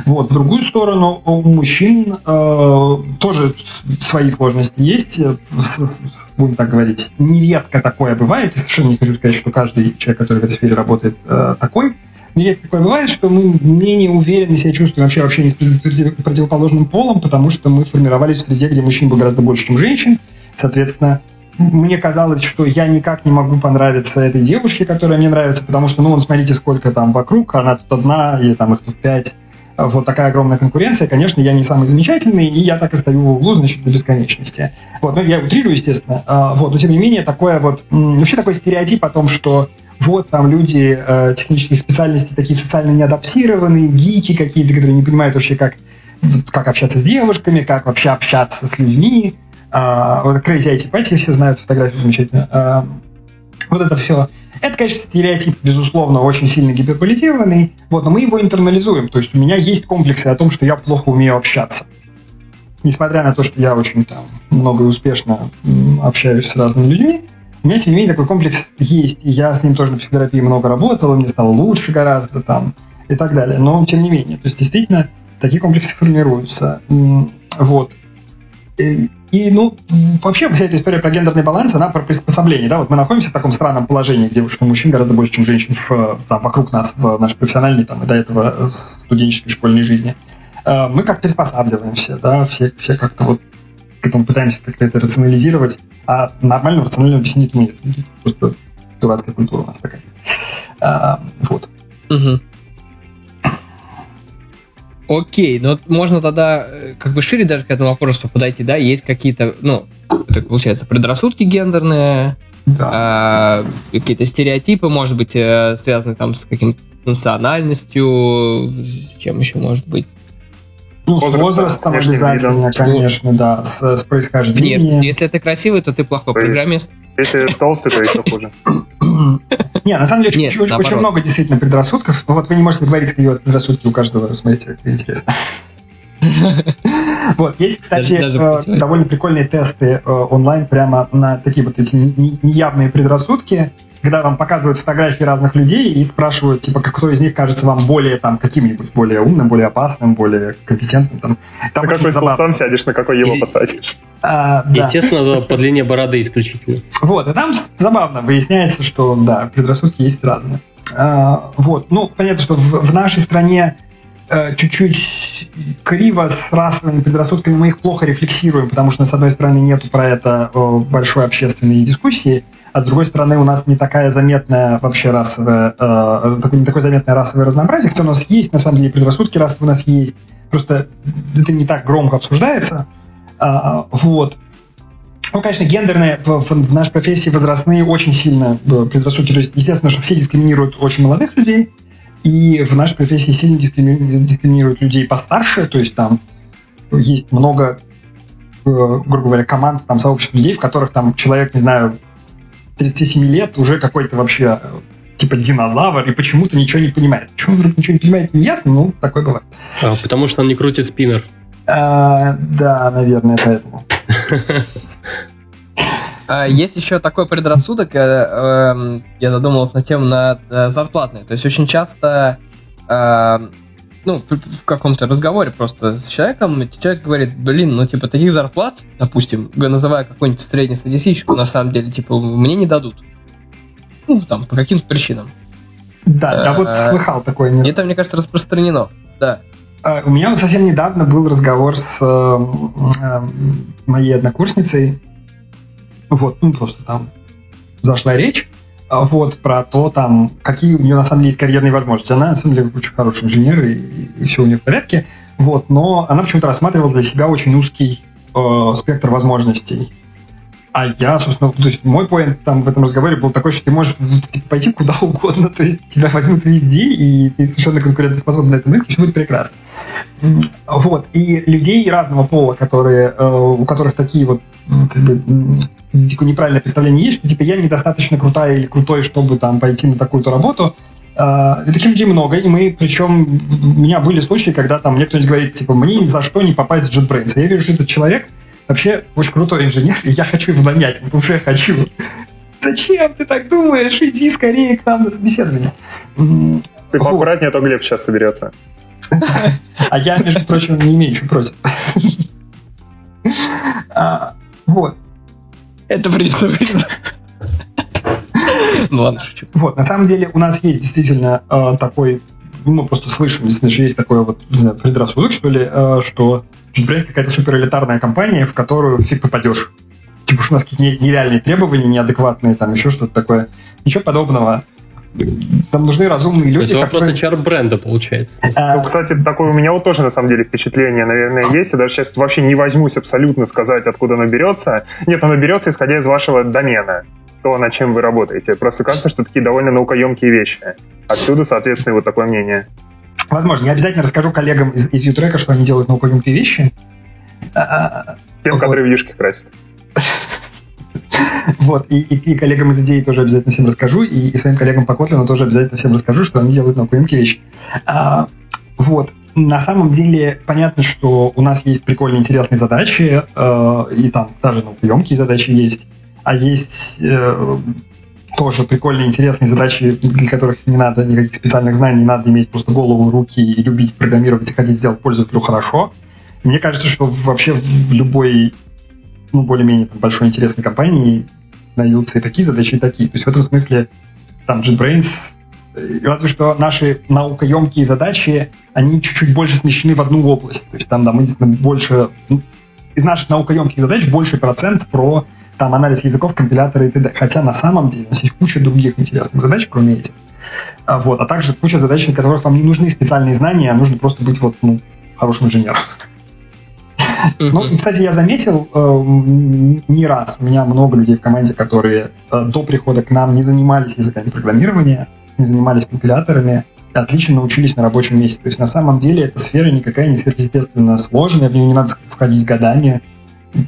Вот. В другую сторону, у мужчин э, тоже свои сложности есть, будем так говорить. Нередко такое бывает, совершенно не хочу сказать, что каждый человек, который в этой сфере работает, э, такой. Нередко такое бывает, что мы менее уверенно себя чувствуем вообще в общении с противоположным полом, потому что мы формировались в среде, где мужчин было гораздо больше, чем женщин. Соответственно, мне казалось, что я никак не могу понравиться этой девушке, которая мне нравится, потому что, ну, вот смотрите, сколько там вокруг, она тут одна, или там их тут пять вот такая огромная конкуренция, конечно, я не самый замечательный, и я так и стою в углу, значит, до бесконечности. Вот, ну, я утрирую, естественно, а, вот, но тем не менее, такое вот, вообще такой стереотип о том, что вот там люди э, технических специальностей такие социально неадаптированные, гики какие-то, которые не понимают вообще, как, как общаться с девушками, как вообще общаться с людьми. А, вот Crazy IT Party все знают фотографию замечательно. А, вот это все это, конечно, стереотип, безусловно, очень сильно гиперболизированный, вот, но мы его интернализуем. То есть у меня есть комплексы о том, что я плохо умею общаться. Несмотря на то, что я очень там много и успешно общаюсь с разными людьми, у меня, тем не менее, такой комплекс есть. И я с ним тоже на психотерапии много работал, и мне стало лучше гораздо там и так далее. Но, тем не менее, то есть, действительно, такие комплексы формируются. Вот. И, ну, вообще вся эта история про гендерный баланс, она про приспособление, да, вот мы находимся в таком странном положении, где что мужчин гораздо больше, чем женщин в, там, вокруг нас, в нашей профессиональной, там, и до этого э, студенческой школьной жизни. Э, мы как-то приспосабливаемся, да, все, все как-то вот к этому пытаемся как-то это рационализировать, а нормального рационального объяснения нет. Просто дурацкая культура у нас такая. А, вот. Угу. Окей, но можно тогда э, как бы шире даже к этому вопросу подойти, да? Есть какие-то, ну, это получается предрассудки гендерные, да. а, какие-то стереотипы, может быть, э, связанные там с каким-то национальностью, с чем еще может быть? Ну, с возрастом обязательно, видом. конечно, да, с, с происхождением. Внешность. Если ты красивый, то ты плохой программист. Если толстый, то еще хуже. Не, на самом деле Нет, очень, очень много действительно предрассудков. Но вот вы не можете говорить, какие у вас предрассудки у каждого. Смотрите, это интересно. Вот, есть, кстати, э, довольно прикольные тесты э, онлайн прямо на такие вот эти неявные предрассудки. когда вам показывают фотографии разных людей и спрашивают, типа, кто из них кажется вам более там каким-нибудь, более умным, более опасным, более компетентным. Там, там на какой стул сам сядешь, на какой его посадишь. А, да. Естественно, по длине бороды исключительно. Вот, и там забавно выясняется, что, да, предрассудки есть разные. А, вот, ну, понятно, что в, в нашей стране э, чуть-чуть криво с расовыми предрассудками мы их плохо рефлексируем, потому что, с одной стороны, нету про это большой общественной дискуссии, а с другой стороны, у нас не такая заметная вообще расовая, э, не такое заметное расовое разнообразие, хотя у нас есть, на самом деле, предрассудки расовые у нас есть, просто это не так громко обсуждается. А, вот. Ну, конечно, гендерные в, в нашей профессии возрастные очень сильно э, предрассудки. То есть, естественно, что все дискриминируют очень молодых людей, и в нашей профессии сильно дискриминируют людей постарше, то есть там есть много, э, грубо говоря, команд, там, сообществ людей, в которых там человек, не знаю, 37 лет уже какой-то вообще э, типа динозавр и почему-то ничего не понимает. Почему вдруг ничего не понимает, не ясно, ну, такое бывает. А, потому что он не крутит спиннер. А, да, наверное, поэтому. А, есть еще такой предрассудок, э, эм, я задумался на тему над э, зарплатной. То есть очень часто ну, в каком-то разговоре просто с человеком, человек говорит, блин, ну, типа, таких зарплат, допустим, называя какую-нибудь среднестатистическую, на самом деле, типа, мне не дадут. Ну, там, по каким-то причинам. Да, я вот э, слыхал такое. Это, мне кажется, распространено, да. А, у меня вот совсем недавно был разговор с э, э, моей однокурсницей. Вот, ну, просто там зашла речь а, вот, про то, там, какие у нее на самом деле есть карьерные возможности. Она, на самом деле, очень хороший инженер, и, и все у нее в порядке. Вот, но она почему-то рассматривала для себя очень узкий э, спектр возможностей. А я, собственно, то есть мой поинт там в этом разговоре был такой, что ты можешь типа, пойти куда угодно, то есть тебя возьмут везде, и ты совершенно конкурентоспособен на этом рынке, все будет прекрасно. Вот. И людей разного пола, которые, э, у которых такие вот как бы типа, неправильное представление есть, что типа я недостаточно крутая или крутой, чтобы там пойти на такую-то работу. Uh, и таких людей много, и мы, причем, у меня были случаи, когда там мне кто-нибудь говорит, типа, мне ни за что не попасть в JetBrains. Я вижу, что этот человек вообще очень крутой инженер, и я хочу его нанять, что я хочу. Зачем ты так думаешь? Иди скорее к нам на собеседование. Ты поаккуратнее, а то Глеб сейчас соберется. А я, между прочим, не имею ничего против. А, вот. Это вредно. Ну ладно, шучу. Вот, на самом деле у нас есть действительно э, такой, ну, мы просто слышим, действительно, что есть такое вот, не знаю, предрассудок, что ли, э, что JetBrains какая-то суперэлитарная компания, в которую фиг попадешь. Типа, что у нас какие-то нереальные требования, неадекватные, там еще что-то такое. Ничего подобного. Нам нужны разумные люди. Это вопрос которые... HR-бренда, получается. А... Ну, кстати, такое у меня вот тоже, на самом деле, впечатление, наверное, есть. Я даже сейчас вообще не возьмусь абсолютно сказать, откуда оно берется. Нет, оно берется, исходя из вашего домена то, над чем вы работаете. Просто кажется, что такие довольно наукоемкие вещи. Отсюда, соответственно, вот такое мнение. Возможно. Я обязательно расскажу коллегам из, из Ютрека, что они делают наукоемкие вещи. А, а, Тем, вот. которые видишки красят. Вот, и, и, и коллегам из идеи тоже обязательно всем расскажу, и, и своим коллегам по Kotlin тоже обязательно всем расскажу, что они делают наукоемкие вещи. А, вот, на самом деле понятно, что у нас есть прикольные, интересные задачи, э, и там даже наукоемкие задачи есть, а есть э, тоже прикольные, интересные задачи, для которых не надо никаких специальных знаний, надо иметь просто голову, руки и любить программировать и хотеть сделать пользователю хорошо. Мне кажется, что вообще в любой ну, более-менее там, большой интересной компании найдутся и такие задачи, и такие. То есть в этом смысле там JetBrains э, разве что наши наукоемкие задачи, они чуть-чуть больше смещены в одну область. То есть там, да, мы действительно больше... Ну, из наших наукоемких задач больше процент про там анализ языков, компиляторы и т.д. Хотя на самом деле у нас есть куча других интересных задач, кроме этих. А, вот, а также куча задач, на которых вам не нужны специальные знания, а нужно просто быть вот, ну, хорошим инженером. Ну, и, кстати, я заметил э, не раз, у меня много людей в команде, которые э, до прихода к нам не занимались языками программирования, не занимались компиляторами, отлично научились на рабочем месте. То есть на самом деле эта сфера никакая не сверхъестественно сложная, в нее не надо входить годами.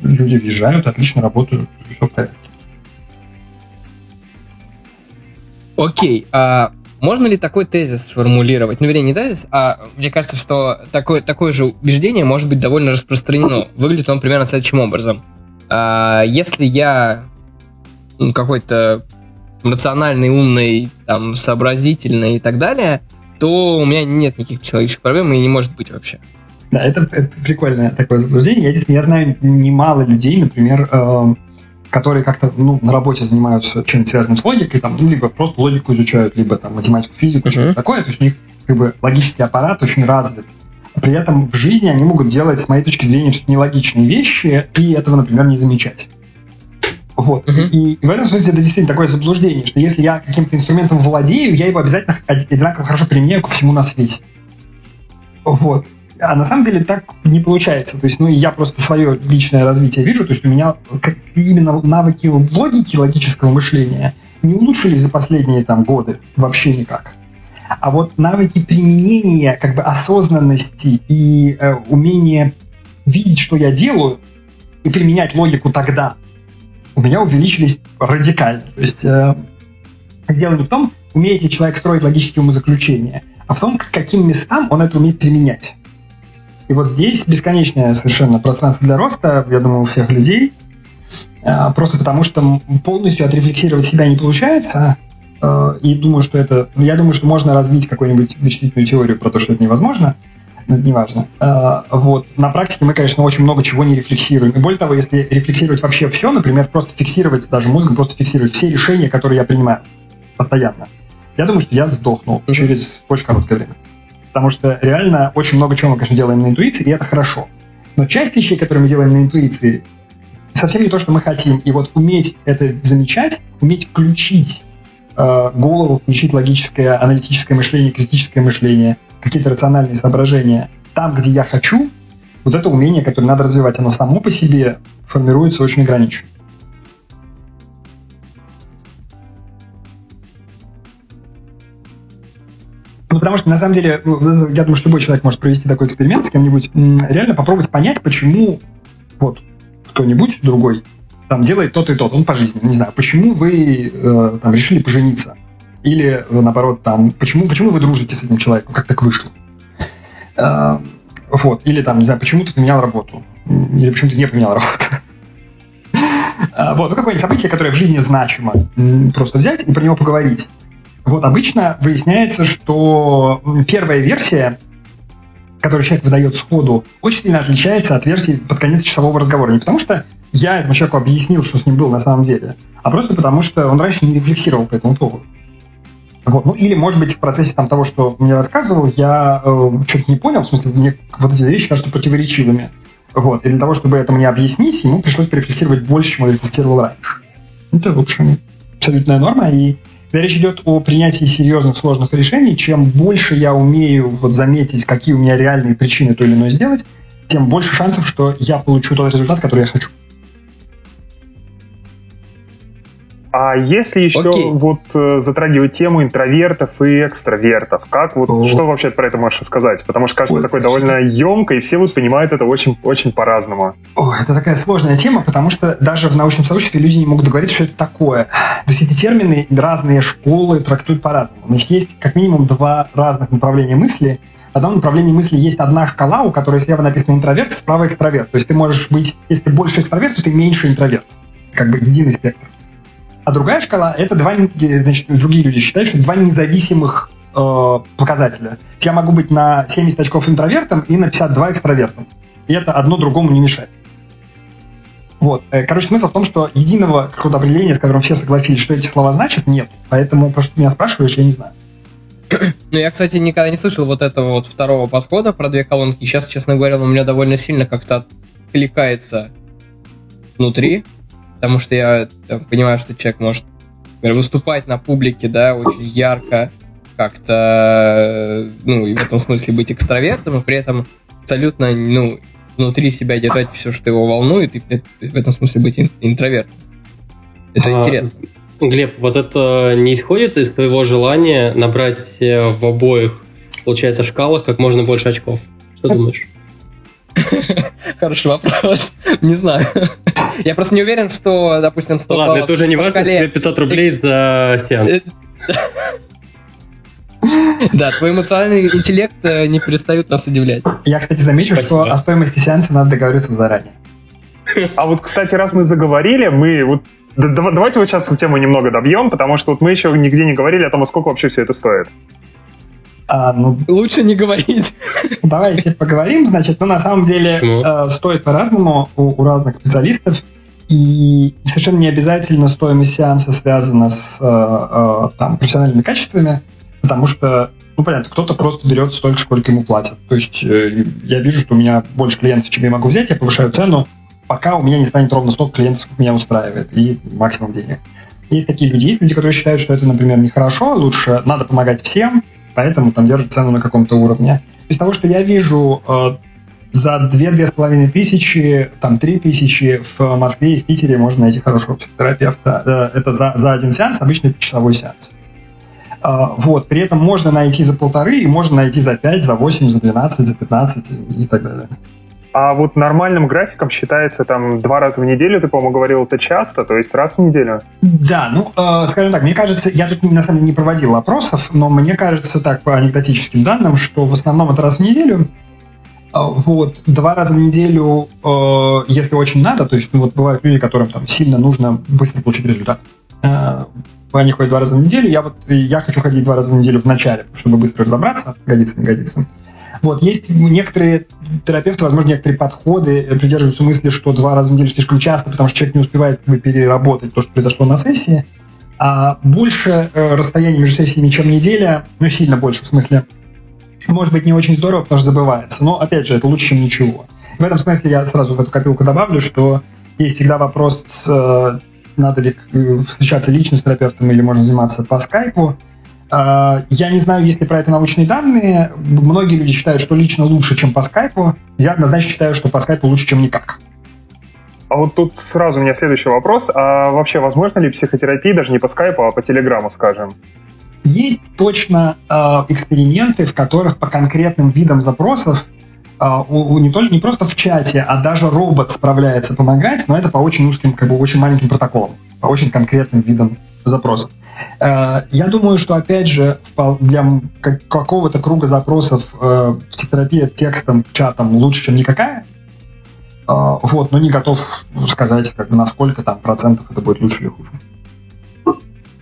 Люди въезжают, отлично работают, все в порядке. Окей, а можно ли такой тезис сформулировать? Ну, вернее, не тезис, а мне кажется, что такое, такое же убеждение может быть довольно распространено. Выглядит он примерно следующим образом. А, если я какой-то эмоциональный, умный, там, сообразительный и так далее, то у меня нет никаких психологических проблем и не может быть вообще. Да, это, это прикольное такое заблуждение. Я, я знаю немало людей, например, э, которые как-то ну, на работе занимаются чем-то связанным с логикой, там, ну, либо просто логику изучают, либо там математику, физику, uh-huh. что-то такое. То есть у них как бы логический аппарат очень развит. При этом в жизни они могут делать, с моей точки зрения, нелогичные вещи и этого, например, не замечать. Вот. Uh-huh. И, и в этом смысле это действительно такое заблуждение, что если я каким-то инструментом владею, я его обязательно одинаково хорошо применяю ко всему на свете. Вот. А на самом деле так не получается. То есть, ну, я просто свое личное развитие вижу. То есть, у меня как, именно навыки логики, логического мышления не улучшились за последние там годы вообще никак. А вот навыки применения, как бы осознанности и э, умение видеть, что я делаю, и применять логику тогда, у меня увеличились радикально. То есть э, не в том, умеет ли человек строить логические умозаключения, а в том, к каким местам он это умеет применять. И вот здесь бесконечное совершенно пространство для роста, я думаю, у всех людей. Э, просто потому, что полностью отрефлексировать себя не получается. Э, и думаю, что это... Я думаю, что можно развить какую-нибудь вычислительную теорию про то, что это невозможно но это не важно. А, вот. На практике мы, конечно, очень много чего не рефлексируем. И более того, если рефлексировать вообще все, например, просто фиксировать, даже мозгом просто фиксировать все решения, которые я принимаю постоянно, я думаю, что я сдохну mm-hmm. через очень короткое время. Потому что реально очень много чего мы, конечно, делаем на интуиции, и это хорошо. Но часть вещей, которые мы делаем на интуиции, совсем не то, что мы хотим. И вот уметь это замечать, уметь включить э, голову, включить логическое, аналитическое мышление, критическое мышление, какие-то рациональные соображения там, где я хочу, вот это умение, которое надо развивать, оно само по себе формируется очень ограниченно. Ну, потому что, на самом деле, ну, я думаю, что любой человек может провести такой эксперимент с кем-нибудь, реально попробовать понять, почему вот кто-нибудь другой там делает то-то и то Он по жизни, не знаю, почему вы э, там решили пожениться? Или, э, наоборот, там, почему, почему вы дружите с этим человеком? Как так вышло? А, вот. Или там, не знаю, почему ты поменял работу? Или почему ты не поменял работу? А, вот, ну какое-нибудь событие, которое в жизни значимо, просто взять и про него поговорить. Вот обычно выясняется, что первая версия, которую человек выдает сходу, очень сильно отличается от версии под конец часового разговора. Не потому что я этому человеку объяснил, что с ним было на самом деле, а просто потому что он раньше не рефлексировал по этому поводу. Вот. Ну, или, может быть, в процессе там, того, что мне рассказывал, я э, что-то не понял, в смысле, мне вот эти вещи кажутся противоречивыми. Вот. И для того, чтобы это мне объяснить, ему пришлось перефлексировать больше, чем он рефлексировал раньше. Это, в общем, абсолютная норма. И когда речь идет о принятии серьезных, сложных решений, чем больше я умею вот заметить, какие у меня реальные причины то или иное сделать, тем больше шансов, что я получу тот результат, который я хочу. А если еще Окей. вот э, затрагивать тему интровертов и экстравертов, как вот, О. что вообще про это можешь сказать? Потому что кажется, Ой, такое довольно емко, и все вот понимают это очень, очень по-разному. О, это такая сложная тема, потому что даже в научном сообществе люди не могут договориться, что это такое. То есть эти термины разные школы трактуют по-разному. Значит, есть как минимум два разных направления мысли. В одном направлении мысли есть одна шкала, у которой слева написано интроверт, справа экстраверт. То есть ты можешь быть, если ты больше экстраверт, то ты меньше интроверт. Как бы единый спектр. А другая шкала — это два, значит, другие люди считают, что два независимых э, показателя. Я могу быть на 70 очков интровертом и на 52 экстравертом. И это одно другому не мешает. Вот. Э, короче, смысл в том, что единого какого-то определения, с которым все согласились, что эти слова значат, нет. Поэтому, просто меня спрашиваешь, я не знаю. Ну, я, кстати, никогда не слышал вот этого вот второго подхода про две колонки. Сейчас, честно говоря, он у меня довольно сильно как-то откликается внутри потому что я там, понимаю, что человек может например, выступать на публике, да, очень ярко, как-то, ну, и в этом смысле быть экстравертом, и при этом абсолютно, ну, внутри себя держать все, что его волнует, и в этом смысле быть интровертом. Это а, интересно. Глеб, вот это не исходит из твоего желания набрать э, в обоих, получается, шкалах как можно больше очков? Что думаешь? Хороший вопрос. Не знаю. Я просто не уверен, что, допустим, 100 Ладно, это уже не важно, тебе 500 рублей за сеанс. Да, твой эмоциональный интеллект э, не перестает нас удивлять. Я, кстати, замечу, что о стоимости сеанса надо договориться заранее. А вот, кстати, раз мы заговорили, мы вот давайте вот сейчас эту тему немного добьем, потому что вот мы еще нигде не говорили о том, сколько вообще все это стоит. А, ну, Лучше не говорить. Давайте поговорим. Значит, ну, на самом деле э, стоит по-разному у, у разных специалистов. И совершенно не обязательно стоимость сеанса связана с э, э, там, профессиональными качествами, потому что, ну, понятно, кто-то просто берет столько, сколько ему платят. То есть э, я вижу, что у меня больше клиентов, чем я могу взять, я повышаю цену, пока у меня не станет ровно столько клиентов, сколько меня устраивает, и максимум денег. Есть такие люди. Есть люди, которые считают, что это, например, нехорошо, лучше надо помогать всем, поэтому там держат цену на каком-то уровне. Из того, что я вижу, э, за 2-2,5 тысячи, там 3 тысячи в Москве и в Питере можно найти хорошего психотерапевта. Э, это за, за один сеанс, обычный часовой сеанс. Э, вот. При этом можно найти за полторы, и можно найти за 5, за 8, за 12, за 15 и так далее. А вот нормальным графиком считается там два раза в неделю, ты, по-моему, говорил, это часто, то есть раз в неделю? Да, ну, э, скажем так, мне кажется, я тут на самом деле не проводил опросов, но мне кажется так по анекдотическим данным, что в основном это раз в неделю. Э, вот, два раза в неделю, э, если очень надо, то есть ну, вот бывают люди, которым там сильно нужно быстро получить результат. Э, они ходят два раза в неделю, я вот я хочу ходить два раза в неделю в начале, чтобы быстро разобраться, годится, не годится. Вот, есть некоторые терапевты, возможно, некоторые подходы придерживаются мысли, что два раза в неделю слишком часто, потому что человек не успевает как бы, переработать то, что произошло на сессии. А больше э, расстояние между сессиями, чем неделя, ну, сильно больше, в смысле, может быть, не очень здорово, потому что забывается. Но, опять же, это лучше, чем ничего. В этом смысле я сразу в эту копилку добавлю, что есть всегда вопрос, э, надо ли э, встречаться лично с терапевтом или можно заниматься по скайпу. А, я не знаю, есть ли про это научные данные. Многие люди считают, что лично лучше, чем по скайпу. Я однозначно считаю, что по скайпу лучше, чем никак. А вот тут сразу у меня следующий вопрос. А вообще возможно ли психотерапия даже не по скайпу, а по телеграмму, скажем? Есть точно э, эксперименты, в которых по конкретным видам запросов э, у, у, не, только, не просто в чате, а даже робот справляется помогать, но это по очень узким, как бы очень маленьким протоколам, по очень конкретным видам запросов. Э, я думаю, что, опять же, для какого-то круга запросов э, психотерапия текстом, чатом лучше, чем никакая. Э, вот, но не готов сказать, насколько там процентов это будет лучше или хуже.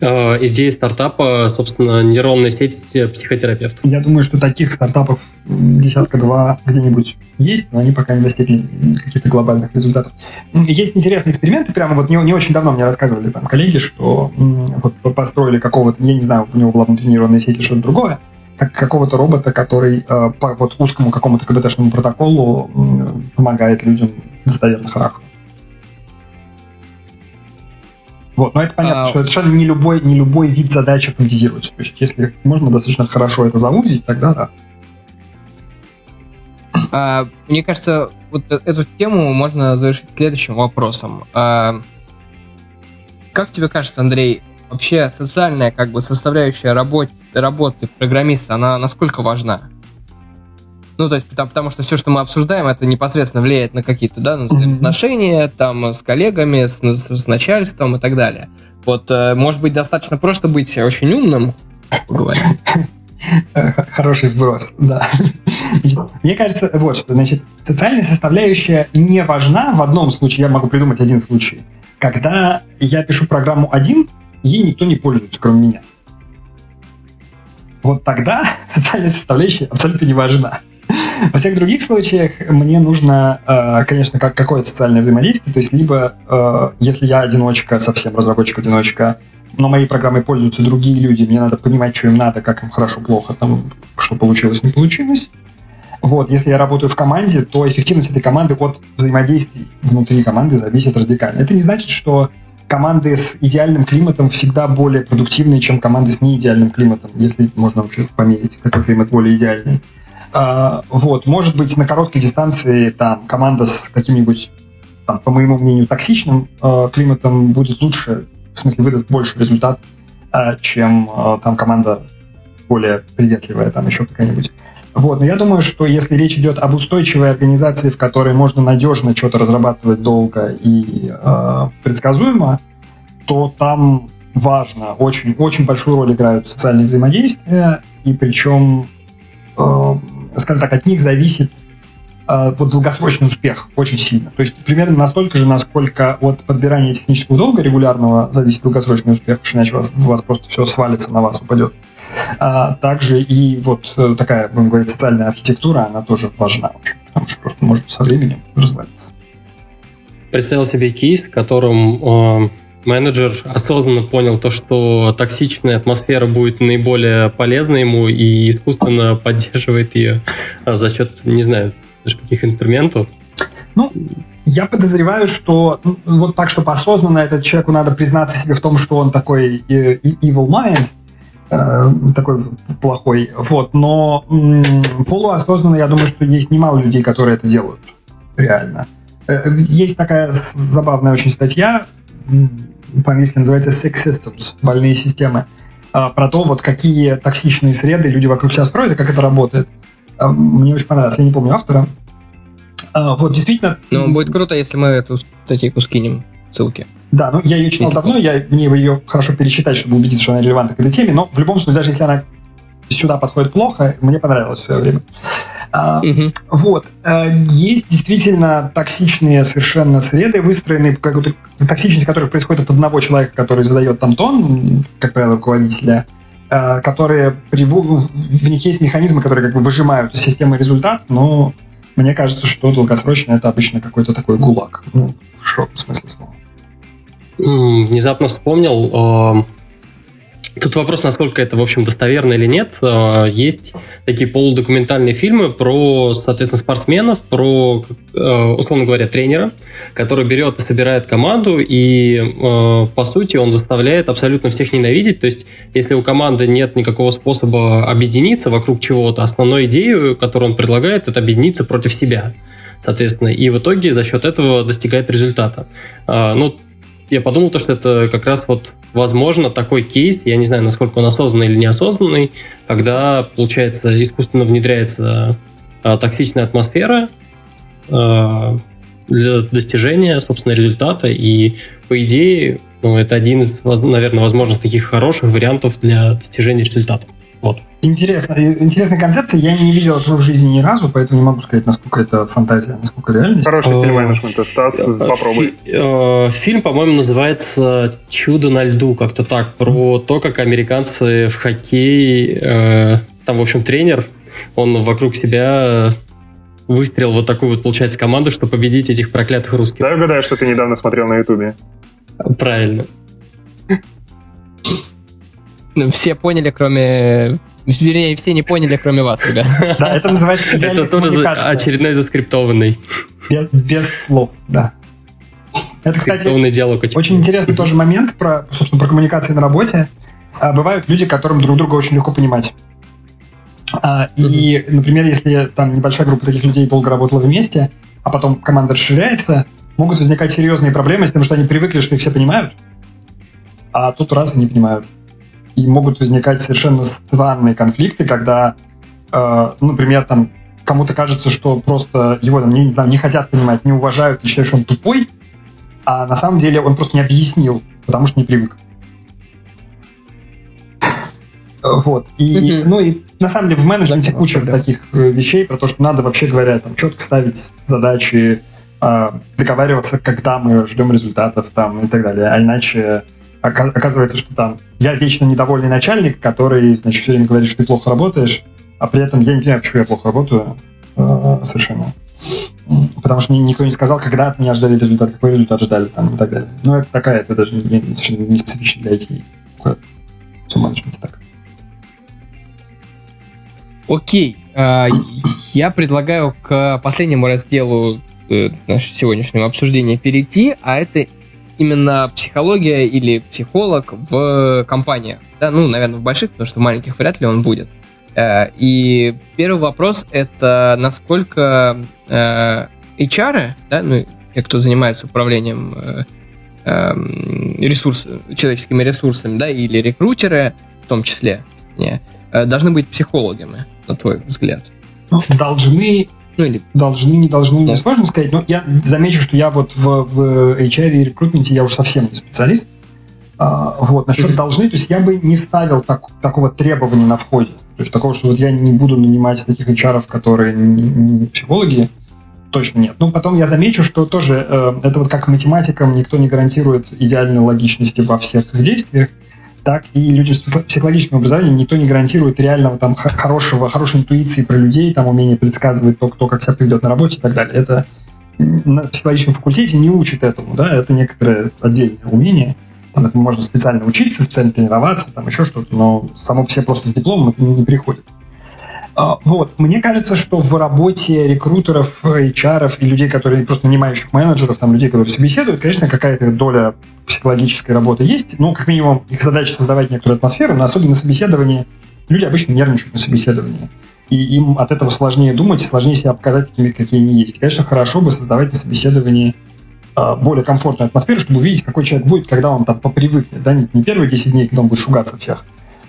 Э, идея стартапа, собственно, нейронная сеть психотерапевт. Я думаю, что таких стартапов десятка-два где-нибудь есть, но они пока не достигли каких-то глобальных результатов. Есть интересные эксперименты, прямо вот не, не очень давно мне рассказывали там коллеги, что вот построили какого-то, я не знаю, у него была внутри нейронной сети что-то другое, как какого-то робота, который э, по вот узкому какому-то КБТшному протоколу э, помогает людям достоверно хорошо. Вот, но это понятно, а... что это совершенно не любой, не любой вид задачи автоматизируется. То есть, если можно достаточно хорошо это заузить, тогда да. А, мне кажется, вот э, эту тему можно завершить следующим вопросом. А, как тебе кажется, Андрей, вообще социальная как бы составляющая работ, работы программиста, она насколько важна? Ну, то есть, потому, потому что все, что мы обсуждаем, это непосредственно влияет на какие-то, да, отношения там с коллегами, с, с начальством и так далее. Вот, э, может быть, достаточно просто быть очень умным, поговорим. Хороший вброс, да. Мне кажется, вот что, значит, социальная составляющая не важна. В одном случае, я могу придумать один случай, когда я пишу программу один, ей никто не пользуется, кроме меня. Вот тогда социальная составляющая абсолютно не важна. Во всех других случаях мне нужно, э, конечно, как какое-то социальное взаимодействие. То есть либо, э, если я одиночка, совсем разработчик-одиночка, но моей программой пользуются другие люди, мне надо понимать, что им надо, как им хорошо, плохо, там, что получилось, не получилось. Вот, если я работаю в команде, то эффективность этой команды от взаимодействий внутри команды зависит радикально. Это не значит, что команды с идеальным климатом всегда более продуктивные, чем команды с неидеальным климатом, если можно вообще померить, какой климат более идеальный. А, вот, может быть, на короткой дистанции там команда с каким-нибудь, по моему мнению, токсичным э, климатом будет лучше, в смысле, выдаст больше результат, э, чем э, там команда более приветливая, там еще какая-нибудь. Вот, но я думаю, что если речь идет об устойчивой организации, в которой можно надежно что-то разрабатывать долго и э, предсказуемо, то там важно, очень, очень большую роль играют социальные взаимодействия, и причем скажем так, от них зависит, э, вот долгосрочный успех очень сильно. То есть примерно настолько же, насколько от подбирания технического долга регулярного зависит долгосрочный успех, потому что иначе у вас, у вас просто все свалится, на вас упадет. А также и вот э, такая, будем говорить, социальная архитектура, она тоже важна потому что просто может со временем развалиться. Представил себе кейс, в котором э, менеджер осознанно понял то, что токсичная атмосфера будет наиболее полезна ему и искусственно поддерживает ее а, за счет, не знаю, даже каких инструментов. Ну, я подозреваю, что ну, вот так, что осознанно этот человеку надо признаться себе в том, что он такой э, evil mind, э, такой плохой, вот, но полуосознанно я думаю, что есть немало людей, которые это делают, реально. Э, есть такая забавная очень статья, по-английски называется Sick Systems, больные системы, а, про то, вот какие токсичные среды люди вокруг себя строят и как это работает. А, мне очень понравилось, я не помню автора. А, вот, действительно... Ну, будет круто, если мы эту статейку скинем, ссылки. Да, ну я ее читал давно, я мне ее хорошо пересчитать, чтобы убедиться, что она релевантна к этой теме, но в любом случае, даже если она сюда подходит плохо, мне понравилось в свое время. Угу. Вот. Э, есть действительно токсичные совершенно среды, выстроенные, как то токсичность которых происходит от одного человека, который задает там тон, как правило, руководителя, э, которые приводят, в них есть механизмы, которые как бы выжимают из системы результат, но мне кажется, что долгосрочно это обычно какой-то такой гулаг. Ну, в широком смысле слова. Внезапно вспомнил, Тут вопрос, насколько это, в общем, достоверно или нет. А, есть такие полудокументальные фильмы про, соответственно, спортсменов, про, э, условно говоря, тренера, который берет и собирает команду, и, э, по сути, он заставляет абсолютно всех ненавидеть. То есть, если у команды нет никакого способа объединиться вокруг чего-то, основной идею, которую он предлагает, это объединиться против себя соответственно, и в итоге за счет этого достигает результата. А, ну, я подумал, то, что это как раз вот возможно такой кейс, я не знаю, насколько он осознанный или неосознанный, когда, получается, искусственно внедряется а, токсичная атмосфера а, для достижения, собственно, результата, и, по идее, ну, это один из, наверное, возможных таких хороших вариантов для достижения результата. Вот. Интересно, интересная концепция. Я не видел этого в жизни ни разу, поэтому не могу сказать, насколько это фантазия, насколько реальность. Хороший стиль менеджмента. Стас, попробуй. Э, фильм, по-моему, называется «Чудо на льду», как-то так, про то, как американцы в хоккей, э, там, в общем, тренер, он вокруг себя выстрелил вот такую вот, получается, команду, чтобы победить этих проклятых русских. Да, угадаю, что ты недавно смотрел на Ютубе. Правильно. Все поняли, кроме... Вернее, все не поняли, кроме вас, ребят. Да, это называется Это тоже очередной заскриптованный. Без, без слов, да. Это, кстати, диалог очень интересный тоже момент про, собственно, про коммуникации на работе. А, бывают люди, которым друг друга очень легко понимать. А, и, например, если там небольшая группа таких людей долго работала вместе, а потом команда расширяется, могут возникать серьезные проблемы с тем, что они привыкли, что их все понимают, а тут раз и не понимают и могут возникать совершенно странные конфликты, когда, э, например, там кому-то кажется, что просто его там, не, не, знаю, не хотят понимать, не уважают, и считают, что он тупой, а на самом деле он просто не объяснил, потому что не привык. Вот. И, mm-hmm. ну, и на самом деле в менеджменте да, куча да. таких э, вещей про то, что надо вообще говоря, там, четко ставить задачи, э, договариваться, когда мы ждем результатов там, и так далее. А иначе оказывается, что там я вечно недовольный начальник, который, значит, все время говорит, что ты плохо работаешь, а при этом я не понимаю, почему я плохо работаю э, совершенно. Потому что мне никто не сказал, когда от меня ждали результат, какой результат ждали там и так далее. Но это такая, это даже не, совершенно не специфично для IT. Все так. Окей. А, я предлагаю к последнему разделу э, нашего сегодняшнего обсуждения перейти, а это именно психология или психолог в компаниях. Да, ну, наверное, в больших, потому что в маленьких вряд ли он будет. Э, и первый вопрос это насколько э, HR, да, ну, те, кто занимается управлением э, эм, ресурс, человеческими ресурсами, да, или рекрутеры в том числе, не, должны быть психологами, на твой взгляд? Ну, должны ну, или... Должны, не должны, да. сложно сказать. Но я замечу, что я вот в, в HR и рекрутменте я уж совсем не специалист. А, вот, насчет mm-hmm. должны, то есть я бы не ставил так, такого требования на входе. То есть такого, что вот я не буду нанимать таких HR, которые не, не психологи, точно нет. Ну, потом я замечу, что тоже э, это вот как математикам никто не гарантирует идеальной логичности во всех их действиях, так и людям с психологическим образованием никто не гарантирует реального там хорошего, хорошей интуиции про людей, там умение предсказывать то, кто как себя поведет на работе и так далее. Это на психологическом факультете не учат этому, да, это некоторое отдельное умение. Там это можно специально учиться, специально тренироваться, там еще что-то, но само себе просто с дипломом это не приходит. А, вот. Мне кажется, что в работе рекрутеров, HR и людей, которые просто нанимающих менеджеров, там людей, которые собеседуют, конечно, какая-то доля психологической работы есть. Ну, как минимум, их задача создавать некоторую атмосферу, но особенно на собеседовании люди обычно нервничают на собеседовании. И им от этого сложнее думать, сложнее себя показать такими, какие они есть. конечно, хорошо бы создавать на собеседовании а, более комфортную атмосферу, чтобы увидеть, какой человек будет, когда он там попривыкнет. Да? Не, не первые 10 дней, когда он будет шугаться всех,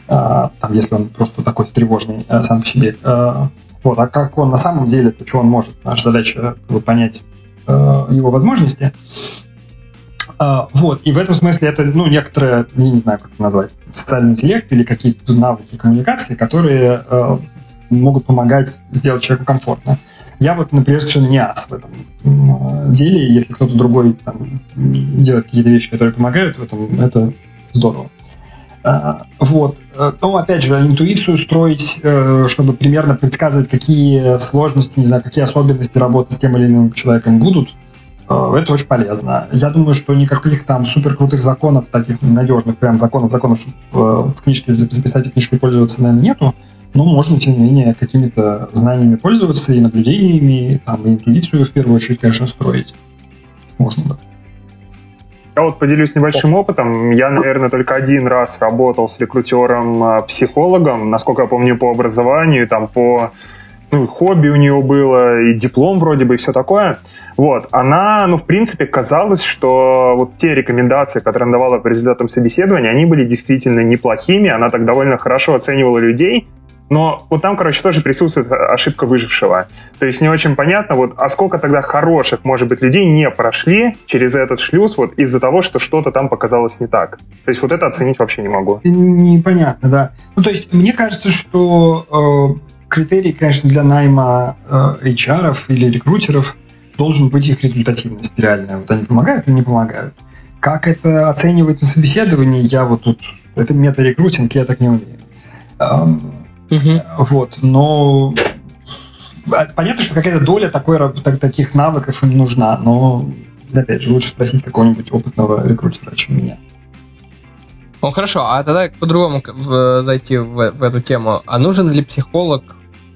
там, если он просто такой тревожный а, сам по себе. А, вот, а как он на самом деле, то что он может? Наша задача вот, понять а, его возможности. А, вот, и в этом смысле это, ну, некоторые, я не знаю, как это назвать, социальный интеллект или какие-то навыки коммуникации, которые а, могут помогать сделать человеку комфортно. Я вот, например, совершенно не ас в этом деле. Если кто-то другой там, делает какие-то вещи, которые помогают в этом, это здорово. А, вот. Но, опять же, интуицию строить, э, чтобы примерно предсказывать, какие сложности, не знаю, какие особенности работы с тем или иным человеком будут, э, это очень полезно. Я думаю, что никаких там супер крутых законов, таких надежных прям законов, законов, чтобы э, в книжке записать и книжкой пользоваться, наверное, нету. Но можно, тем не менее, какими-то знаниями пользоваться и наблюдениями, там, и интуицию в первую очередь, конечно, строить. Можно, да. Я вот поделюсь небольшим опытом. Я, наверное, только один раз работал с рекрутером-психологом, насколько я помню, по образованию, там, по ну, хобби у нее было, и диплом вроде бы, и все такое. Вот, она, ну, в принципе, казалось, что вот те рекомендации, которые она давала по результатам собеседования, они были действительно неплохими, она так довольно хорошо оценивала людей, но вот там, короче, тоже присутствует ошибка выжившего. То есть не очень понятно, вот, а сколько тогда хороших, может быть, людей не прошли через этот шлюз вот из-за того, что что-то там показалось не так. То есть вот это оценить вообще не могу. Непонятно, да. Ну, то есть мне кажется, что э, критерий, конечно, для найма э, HR или рекрутеров должен быть их результативность реальная. Вот они помогают или не помогают. Как это оценивать на собеседовании, я вот тут... Это мета-рекрутинг, я так не умею. Эм, Угу. Вот, но понятно, что какая-то доля такой, таких навыков им нужна, но, опять же, лучше спросить какого-нибудь опытного рекрутера, чем меня. Ну, хорошо, а тогда по-другому зайти в, в эту тему. А нужен ли психолог,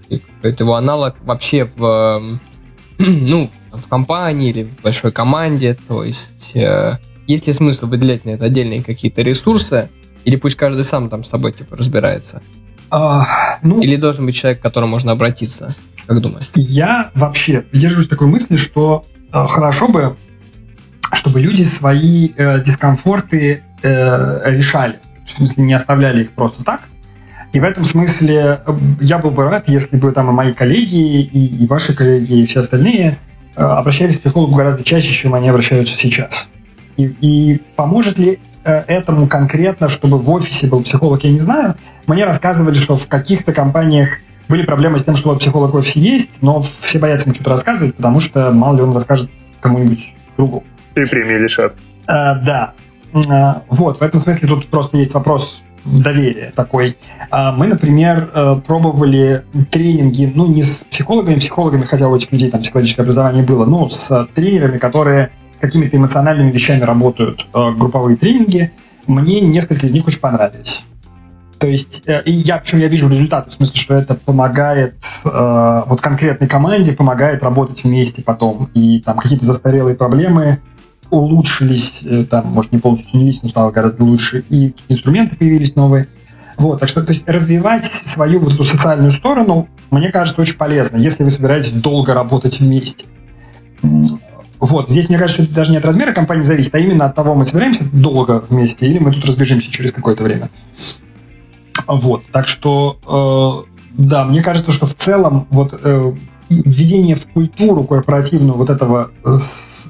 какой-то его аналог вообще в, ну, в компании или в большой команде? То есть, э, есть ли смысл выделять на это отдельные какие-то ресурсы? Или пусть каждый сам там с собой типа разбирается? А, ну, Или должен быть человек, к которому можно обратиться? Как думаешь? Я вообще придерживаюсь такой мысли, что э, хорошо бы, чтобы люди свои э, дискомфорты э, решали. В смысле, не оставляли их просто так. И в этом смысле э, я был бы рад, если бы там и мои коллеги, и, и ваши коллеги, и все остальные э, обращались к психологу гораздо чаще, чем они обращаются сейчас. И, и поможет ли этому конкретно, чтобы в офисе был психолог, я не знаю. Мне рассказывали, что в каких-то компаниях были проблемы с тем, что вот психолог в офисе есть, но все боятся ему что-то рассказывать, потому что мало ли он расскажет кому-нибудь другу. И премии лишат. А, да. А, вот, в этом смысле тут просто есть вопрос доверия такой. А, мы, например, пробовали тренинги, ну, не с психологами, психологами, хотя у этих людей там психологическое образование было, но с тренерами, которые какими-то эмоциональными вещами работают э, групповые тренинги, мне несколько из них очень понравились. То есть, э, и я, причем я вижу результаты, в смысле, что это помогает э, вот конкретной команде, помогает работать вместе потом. И там какие-то застарелые проблемы улучшились, э, там, может, не полностью снялись, но стало гораздо лучше, и инструменты появились новые. Вот, так что, то есть, развивать свою вот эту социальную сторону, мне кажется, очень полезно, если вы собираетесь долго работать вместе. Вот, здесь, мне кажется, это даже не от размера компании зависит, а именно от того, мы собираемся долго вместе или мы тут разбежимся через какое-то время. Вот, так что, э, да, мне кажется, что в целом вот э, введение в культуру корпоративную вот этого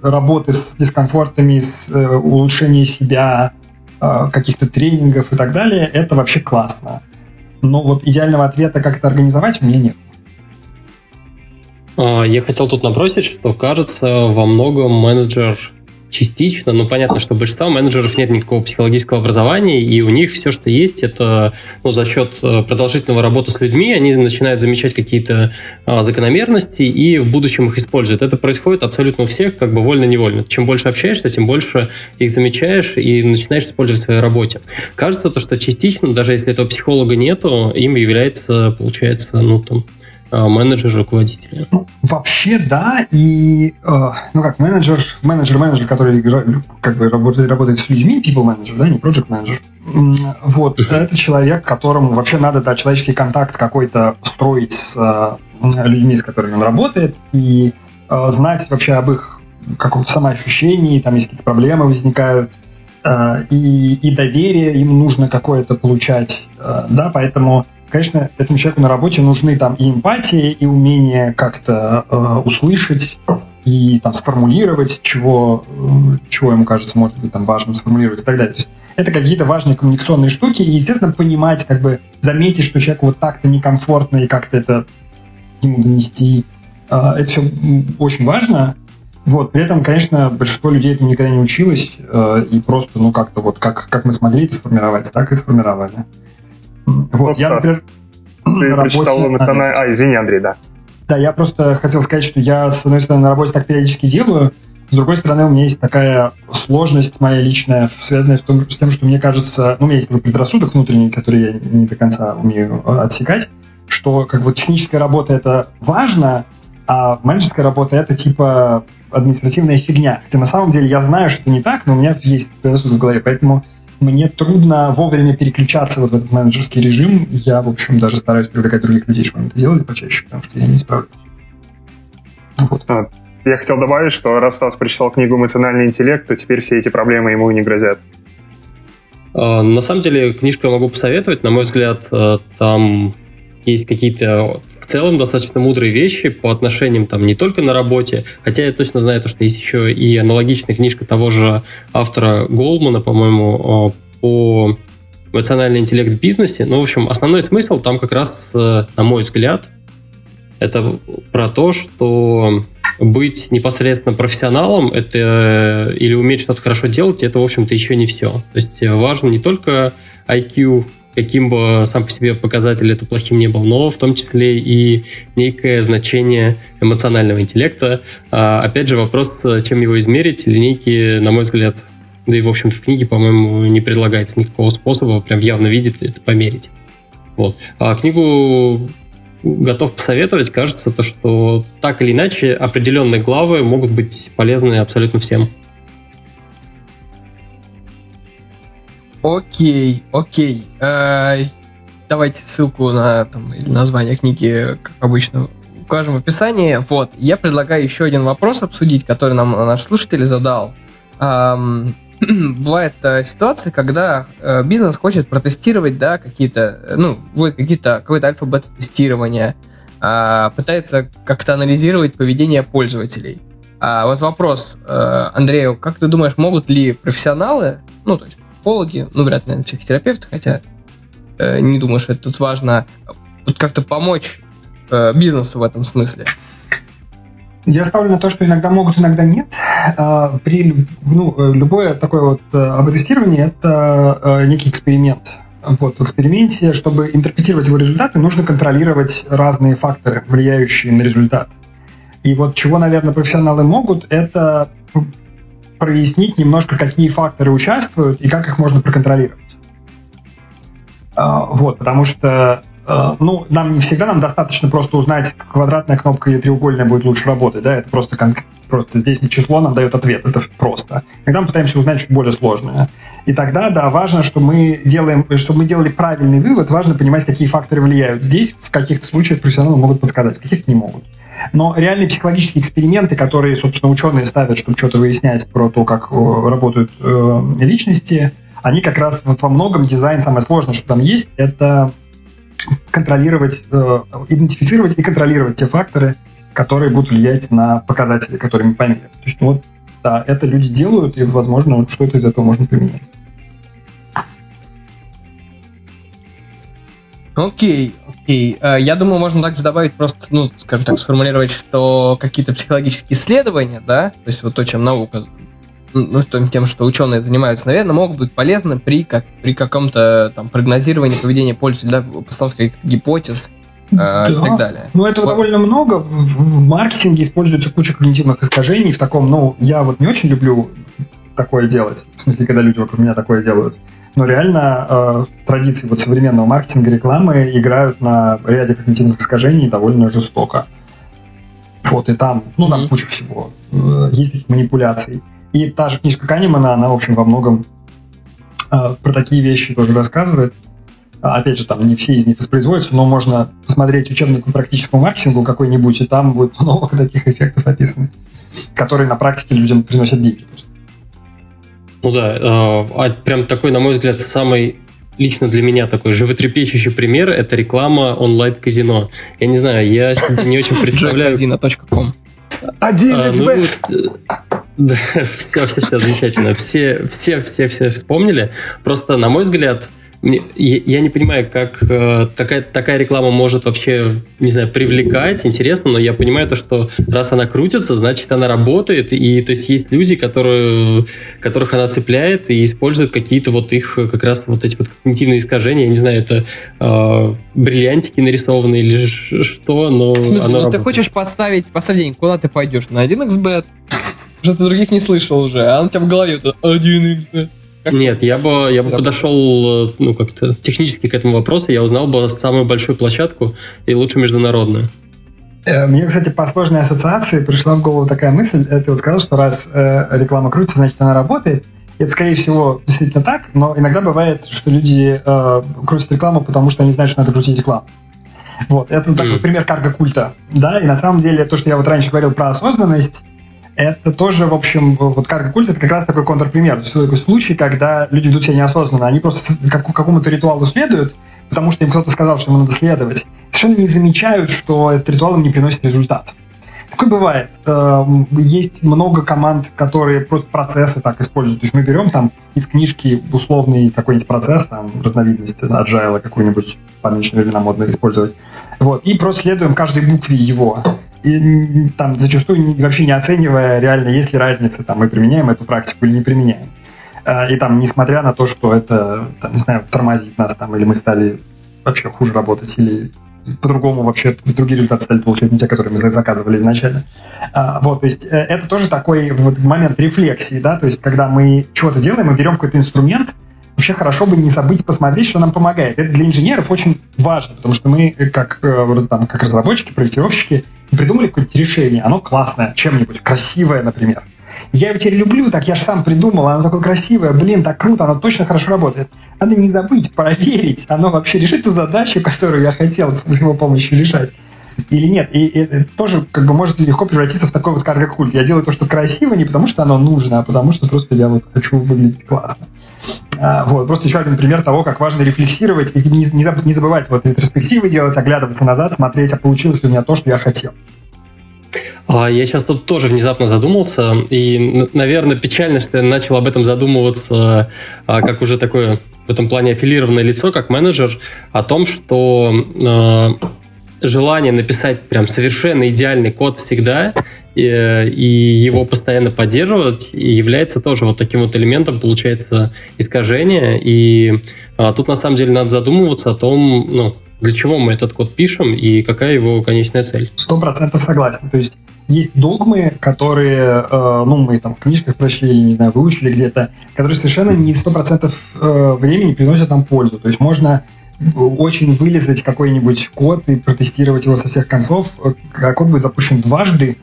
работы с дискомфортами, с э, улучшением себя, э, каких-то тренингов и так далее, это вообще классно. Но вот идеального ответа, как это организовать, у меня нет. А, я хотел тут набросить, что кажется, во многом менеджер частично, но понятно, что у большинства менеджеров нет никакого психологического образования, и у них все, что есть, это ну, за счет э, продолжительного работы с людьми, они начинают замечать какие-то а, закономерности и в будущем их используют. Это происходит абсолютно у всех, как бы вольно-невольно. Чем больше общаешься, тем больше их замечаешь и начинаешь использовать в своей работе. Кажется, то, что частично, даже если этого психолога нету, им является, получается, ну, там, менеджер, руководителя? Ну, вообще, да. И, э, ну как, менеджер, менеджер, менеджер, который как бы работает, работает с людьми, people manager, да, не project manager. Вот, uh-huh. это человек, которому вообще надо, да, человеческий контакт какой-то строить с э, людьми, с которыми он работает, и э, знать вообще об их каком-то самоощущении, там есть какие-то проблемы возникают, э, и, и доверие им нужно какое-то получать, э, да, поэтому Конечно, этому человеку на работе нужны там и эмпатия, и умение как-то э, услышать и там сформулировать, чего, э, чего ему кажется, может быть, там важным сформулировать и так далее. То есть это какие-то важные коммуникационные штуки, и, естественно, понимать, как бы заметить, что человеку вот так-то некомфортно, и как-то это ему донести. Э, это все очень важно. Вот, при этом, конечно, большинство людей этому никогда не училось, э, и просто, ну, как-то вот, как, как мы смогли это сформировать, так и сформировали. Вот, вот я, например, ты на работе... эмоциональный... А, извини, Андрей, да. Да, я просто хотел сказать, что я, с одной стороны, на работе так периодически делаю, с другой стороны, у меня есть такая сложность моя личная, связанная с, том, с тем, что мне кажется, ну, у меня есть такой предрассудок внутренний, который я не до конца умею э, отсекать, что как бы техническая работа это важно, а менеджерская работа это типа административная фигня. Хотя на самом деле я знаю, что это не так, но у меня есть предрассудок в голове, поэтому мне трудно вовремя переключаться вот в этот менеджерский режим. Я, в общем, даже стараюсь привлекать других людей, чтобы они это делали почаще, потому что я не справляюсь. Вот. А, я хотел добавить, что раз Стас прочитал книгу «Эмоциональный интеллект», то теперь все эти проблемы ему не грозят. А, на самом деле, книжку я могу посоветовать. На мой взгляд, э, там есть какие-то в целом достаточно мудрые вещи по отношениям там не только на работе, хотя я точно знаю, то, что есть еще и аналогичная книжка того же автора Голмана, по-моему, э, по эмоциональный интеллект в бизнесе. Ну, в общем, основной смысл там как раз, э, на мой взгляд, это про то, что быть непосредственно профессионалом это или уметь что-то хорошо делать, это, в общем-то, еще не все. То есть важно не только IQ каким бы сам по себе показатель это плохим не был, но в том числе и некое значение эмоционального интеллекта. А, опять же, вопрос, чем его измерить, линейки, на мой взгляд, да и, в общем-то, в книге, по-моему, не предлагается никакого способа прям явно видеть это померить. Вот. А книгу готов посоветовать. Кажется, то, что так или иначе определенные главы могут быть полезны абсолютно всем. Окей, окей. Э, давайте ссылку на там, название книги, как обычно, укажем в описании. Вот, я предлагаю еще один вопрос обсудить, который нам наш слушатель задал. Бывает э, ситуация, когда э, бизнес хочет протестировать, да, какие-то, ну, будет какие-то, какое-то альфа-бета-тестирование, э, пытается как-то анализировать поведение пользователей. А вот вопрос, э, Андрею, как ты думаешь, могут ли профессионалы, ну, то есть психологи, ну, вряд ли, наверное, психотерапевты, хотя э, не думаю, что это тут важно, вот как-то помочь э, бизнесу в этом смысле. Я ставлю на то, что иногда могут, иногда нет. А, при ну, любое такое вот э, АБ-тестирование – это э, некий эксперимент. Вот, в эксперименте, чтобы интерпретировать его результаты, нужно контролировать разные факторы, влияющие на результат. И вот чего, наверное, профессионалы могут, это прояснить немножко, какие факторы участвуют и как их можно проконтролировать. А, вот, потому что а, ну, нам не всегда нам достаточно просто узнать, квадратная кнопка или треугольная будет лучше работать, да, это просто, просто здесь не число нам дает ответ, это просто. Когда мы пытаемся узнать чуть более сложное. И тогда, да, важно, что мы делаем, чтобы мы делали правильный вывод, важно понимать, какие факторы влияют. Здесь в каких-то случаях профессионалы могут подсказать, в каких-то не могут. Но реальные психологические эксперименты, которые, собственно, ученые ставят, чтобы что-то выяснять про то, как э, работают э, личности, они как раз вот во многом дизайн самое сложное, что там есть, это контролировать, э, идентифицировать и контролировать те факторы, которые будут влиять на показатели, которые мы померяем. То есть, ну, вот, да, это люди делают, и, возможно, что-то из этого можно применить. Окей, Окей, okay. я думаю, можно также добавить просто, ну, скажем так, сформулировать, что какие-то психологические исследования, да, то есть вот то, чем наука, ну, что тем, что ученые занимаются, наверное, могут быть полезны при, как, при каком-то там прогнозировании поведения пользователя, да, постановке каких-то гипотез, да. и так далее. Ну, этого вот. довольно много. В, в маркетинге используется куча когнитивных искажений в таком, ну, я вот не очень люблю такое делать, в смысле, когда люди вокруг меня такое делают. Но реально э, традиции вот современного маркетинга, рекламы играют на ряде когнитивных искажений довольно жестоко. Вот, и там, ну, там mm-hmm. куча всего. Э, есть манипуляций. И та же книжка Канемана, она, в общем, во многом э, про такие вещи тоже рассказывает. Опять же, там не все из них воспроизводятся, но можно посмотреть учебник по практическому маркетингу какой-нибудь, и там будет много таких эффектов описаны, которые на практике людям приносят деньги. Ну да, э, а прям такой, на мой взгляд, самый лично для меня такой животрепещущий пример – это реклама онлайн-казино. Я не знаю, я не очень представляю... Казино.ком Один а, ну, вот, да, все, все, все замечательно. Все, все, все, все вспомнили. Просто, на мой взгляд, я не понимаю, как э, такая, такая реклама может вообще, не знаю, привлекать, интересно, но я понимаю то, что раз она крутится, значит, она работает, и то есть есть люди, которые, которых она цепляет и используют какие-то вот их, как раз вот эти вот когнитивные искажения, я не знаю, это э, бриллиантики нарисованные или что, но В смысле, ну ты хочешь поставить денег, куда ты пойдешь? На 1xbet? Что ты других не слышал уже, а он у тебя в голове, 1xbet. Нет, я бы, я бы подошел ну, как-то технически к этому вопросу, я узнал бы самую большую площадку и лучше международную. Э, мне, кстати, по сложной ассоциации пришла в голову такая мысль. Э, ты вот сказал, что раз э, реклама крутится, значит, она работает. Это, скорее всего, действительно так, но иногда бывает, что люди э, крутят рекламу, потому что они знают, что надо крутить рекламу. Вот, это такой mm. пример карго-культа. Да, и на самом деле то, что я вот раньше говорил про осознанность, это тоже, в общем, вот карго-культ это как раз такой контрпример. То есть такой случай, когда люди ведут себя неосознанно. Они просто как, какому-то ритуалу следуют, потому что им кто-то сказал, что ему надо следовать. Совершенно не замечают, что этот ритуал им не приносит результат. Такое бывает. Эм, есть много команд, которые просто процессы так используют. То есть мы берем там из книжки условный какой-нибудь процесс, там разновидность agile какую-нибудь по нынешним временам модно использовать. Вот, и просто следуем каждой букве его и там зачастую вообще не оценивая реально, есть ли разница, там мы применяем эту практику или не применяем. А, и там, несмотря на то, что это, там, не знаю, тормозит нас там, или мы стали вообще хуже работать, или по-другому вообще другие результаты стали получать не те, которые мы заказывали изначально. А, вот, то есть э, это тоже такой вот момент рефлексии, да, то есть когда мы чего-то делаем, мы берем какой-то инструмент, вообще хорошо бы не забыть посмотреть, что нам помогает. Это для инженеров очень важно, потому что мы, э, как, э, там, как разработчики, проектировщики, придумали какое-нибудь решение, оно классное, чем-нибудь, красивое, например. Я его теперь люблю, так я же сам придумал, оно такое красивое, блин, так круто, оно точно хорошо работает. Надо не забыть, проверить, оно вообще решит ту задачу, которую я хотел с его помощью решать. Или нет, и, и это тоже как бы может легко превратиться в такой вот карго-культ. Я делаю то, что красиво, не потому что оно нужно, а потому что просто я вот хочу выглядеть классно. А, вот, просто еще один пример того, как важно рефлексировать и не, не, забывать вот ретроспективы делать, оглядываться назад, смотреть, а получилось ли у меня то, что я хотел. А я сейчас тут тоже внезапно задумался, и, наверное, печально, что я начал об этом задумываться а, как уже такое в этом плане аффилированное лицо, как менеджер, о том, что желание написать прям совершенно идеальный код всегда и, и его постоянно поддерживать является тоже вот таким вот элементом, получается, искажение. И а, тут на самом деле надо задумываться о том, ну, для чего мы этот код пишем и какая его конечная цель. Сто процентов согласен. То есть есть догмы, которые, э, ну, мы там в книжках прочли, не знаю, выучили где-то, которые совершенно не сто процентов э, времени приносят нам пользу. То есть можно очень вылезать какой-нибудь код и протестировать его со всех концов. А код будет запущен дважды,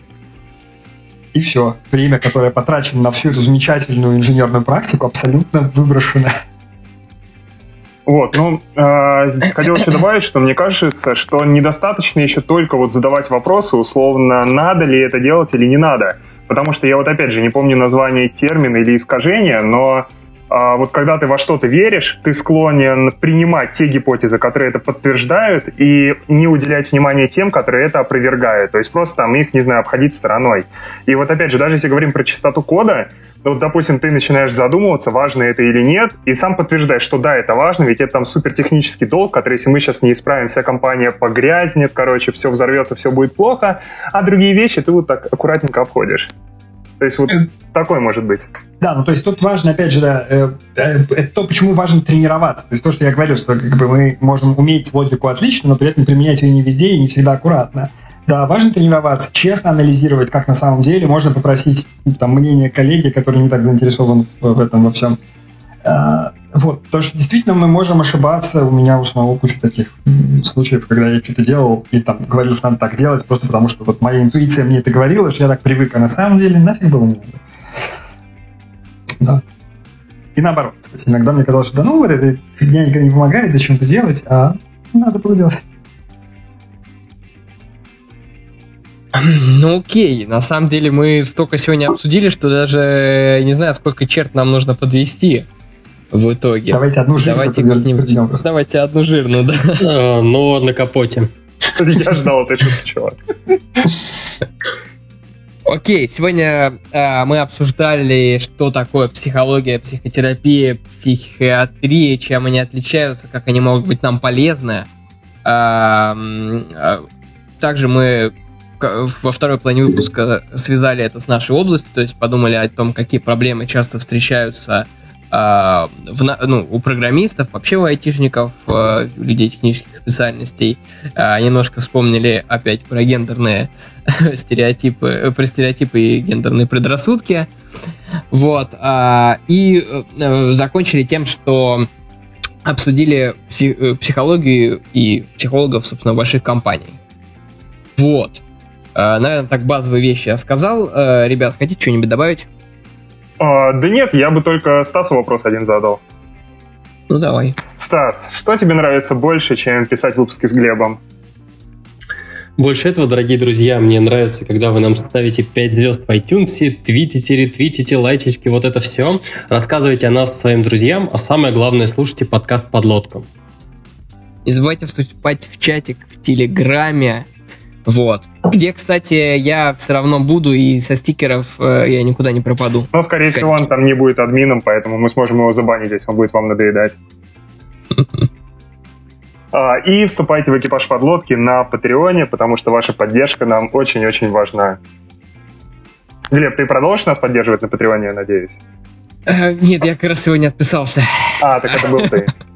и все. Время, которое потрачено на всю эту замечательную инженерную практику, абсолютно выброшено. Вот, ну, э, хотел еще добавить, что мне кажется, что недостаточно еще только вот задавать вопросы, условно, надо ли это делать или не надо. Потому что я вот опять же не помню название термина или искажения, но а, вот когда ты во что-то веришь, ты склонен принимать те гипотезы, которые это подтверждают, и не уделять внимания тем, которые это опровергают. То есть просто там их, не знаю, обходить стороной. И вот опять же, даже если говорим про чистоту кода, ну, вот, допустим, ты начинаешь задумываться, важно это или нет, и сам подтверждаешь, что да, это важно, ведь это там супертехнический долг, который, если мы сейчас не исправим, вся компания погрязнет, короче, все взорвется, все будет плохо, а другие вещи ты вот так аккуратненько обходишь. То есть вот э, такой может быть. Да, ну то есть тут важно, опять же, да, э, э, то, почему важно тренироваться. То есть то, что я говорил, что как бы мы можем уметь логику отлично, но при этом применять ее не везде и не всегда аккуратно. Да, важно тренироваться, честно анализировать, как на самом деле. Можно попросить там, мнение коллеги, который не так заинтересован в, в этом во всем. А, вот, потому что действительно мы можем ошибаться. У меня у самого куча таких случаев, когда я что-то делал или там говорил, что надо так делать, просто потому что вот моя интуиция мне это говорила, что я так привык, а на самом деле нафиг было мне Да. И наоборот, кстати, иногда мне казалось, что да ну вот эта фигня никогда не помогает, зачем это делать, а надо было делать. Ну окей, на самом деле мы столько сегодня обсудили, что даже не знаю, сколько черт нам нужно подвести в итоге. Давайте одну жирную Давайте как-нибудь. Давайте одну жирную, да. А, но на капоте. Я ждал этой шутки, чувак. Окей, сегодня э, мы обсуждали, что такое психология, психотерапия, психиатрия, чем они отличаются, как они могут быть нам полезны. Э, э, также мы во второй плане выпуска связали это с нашей областью, то есть подумали о том, какие проблемы часто встречаются э, в, ну, у программистов, вообще у айтишников, э, людей технических специальностей. Э, немножко вспомнили опять про гендерные стереотипы, про стереотипы и гендерные предрассудки. Вот. И э, закончили тем, что обсудили э, психологию и психологов, собственно, больших компаний. Вот. Наверное, так базовые вещи я сказал. Э, ребят, хотите что-нибудь добавить? А, да нет, я бы только Стасу вопрос один задал. Ну, давай. Стас, что тебе нравится больше, чем писать выпуски с Глебом? Больше этого, дорогие друзья, мне нравится, когда вы нам ставите 5 звезд в iTunes, твитите, ретвитите, лайчички, вот это все. Рассказывайте о нас своим друзьям, а самое главное, слушайте подкаст «Подлодка». Не забывайте вступать в чатик в Телеграме, вот. Где, кстати, я все равно буду, и со стикеров э, я никуда не пропаду. Ну, скорее всего, он там не будет админом, поэтому мы сможем его забанить, если он будет вам надоедать. А, и вступайте в экипаж подлодки на Патреоне, потому что ваша поддержка нам очень-очень важна. Глеб, ты продолжишь нас поддерживать на Патреоне, я надеюсь? Э, нет, я как раз сегодня отписался. А, так это был ты.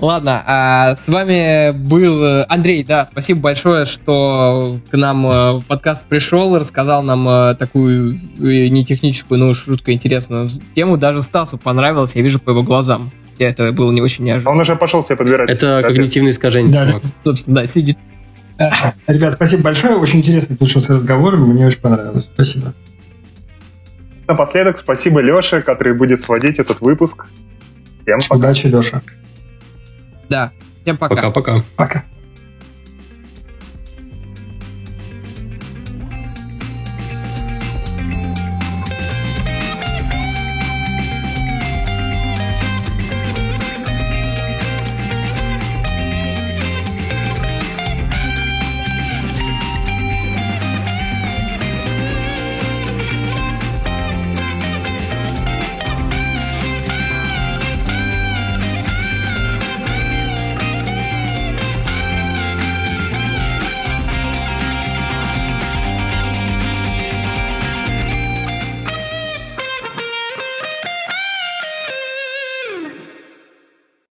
Ладно, а с вами был Андрей, да, спасибо большое, что к нам э, подкаст пришел, рассказал нам э, такую э, не техническую, но уж жутко интересную тему. Даже Стасу понравилось, я вижу по его глазам. Это было не очень неожиданно. Он уже пошел себе подбирать. Это когнитивное искажение, да, чувак. Собственно, да, следит. Ребят, спасибо большое, очень интересный получился разговор, мне очень понравилось. Спасибо. Напоследок, спасибо Леше, который будет сводить этот выпуск. Всем пока. Удачи, Леша. Да. Всем пока. Пока-пока. Пока.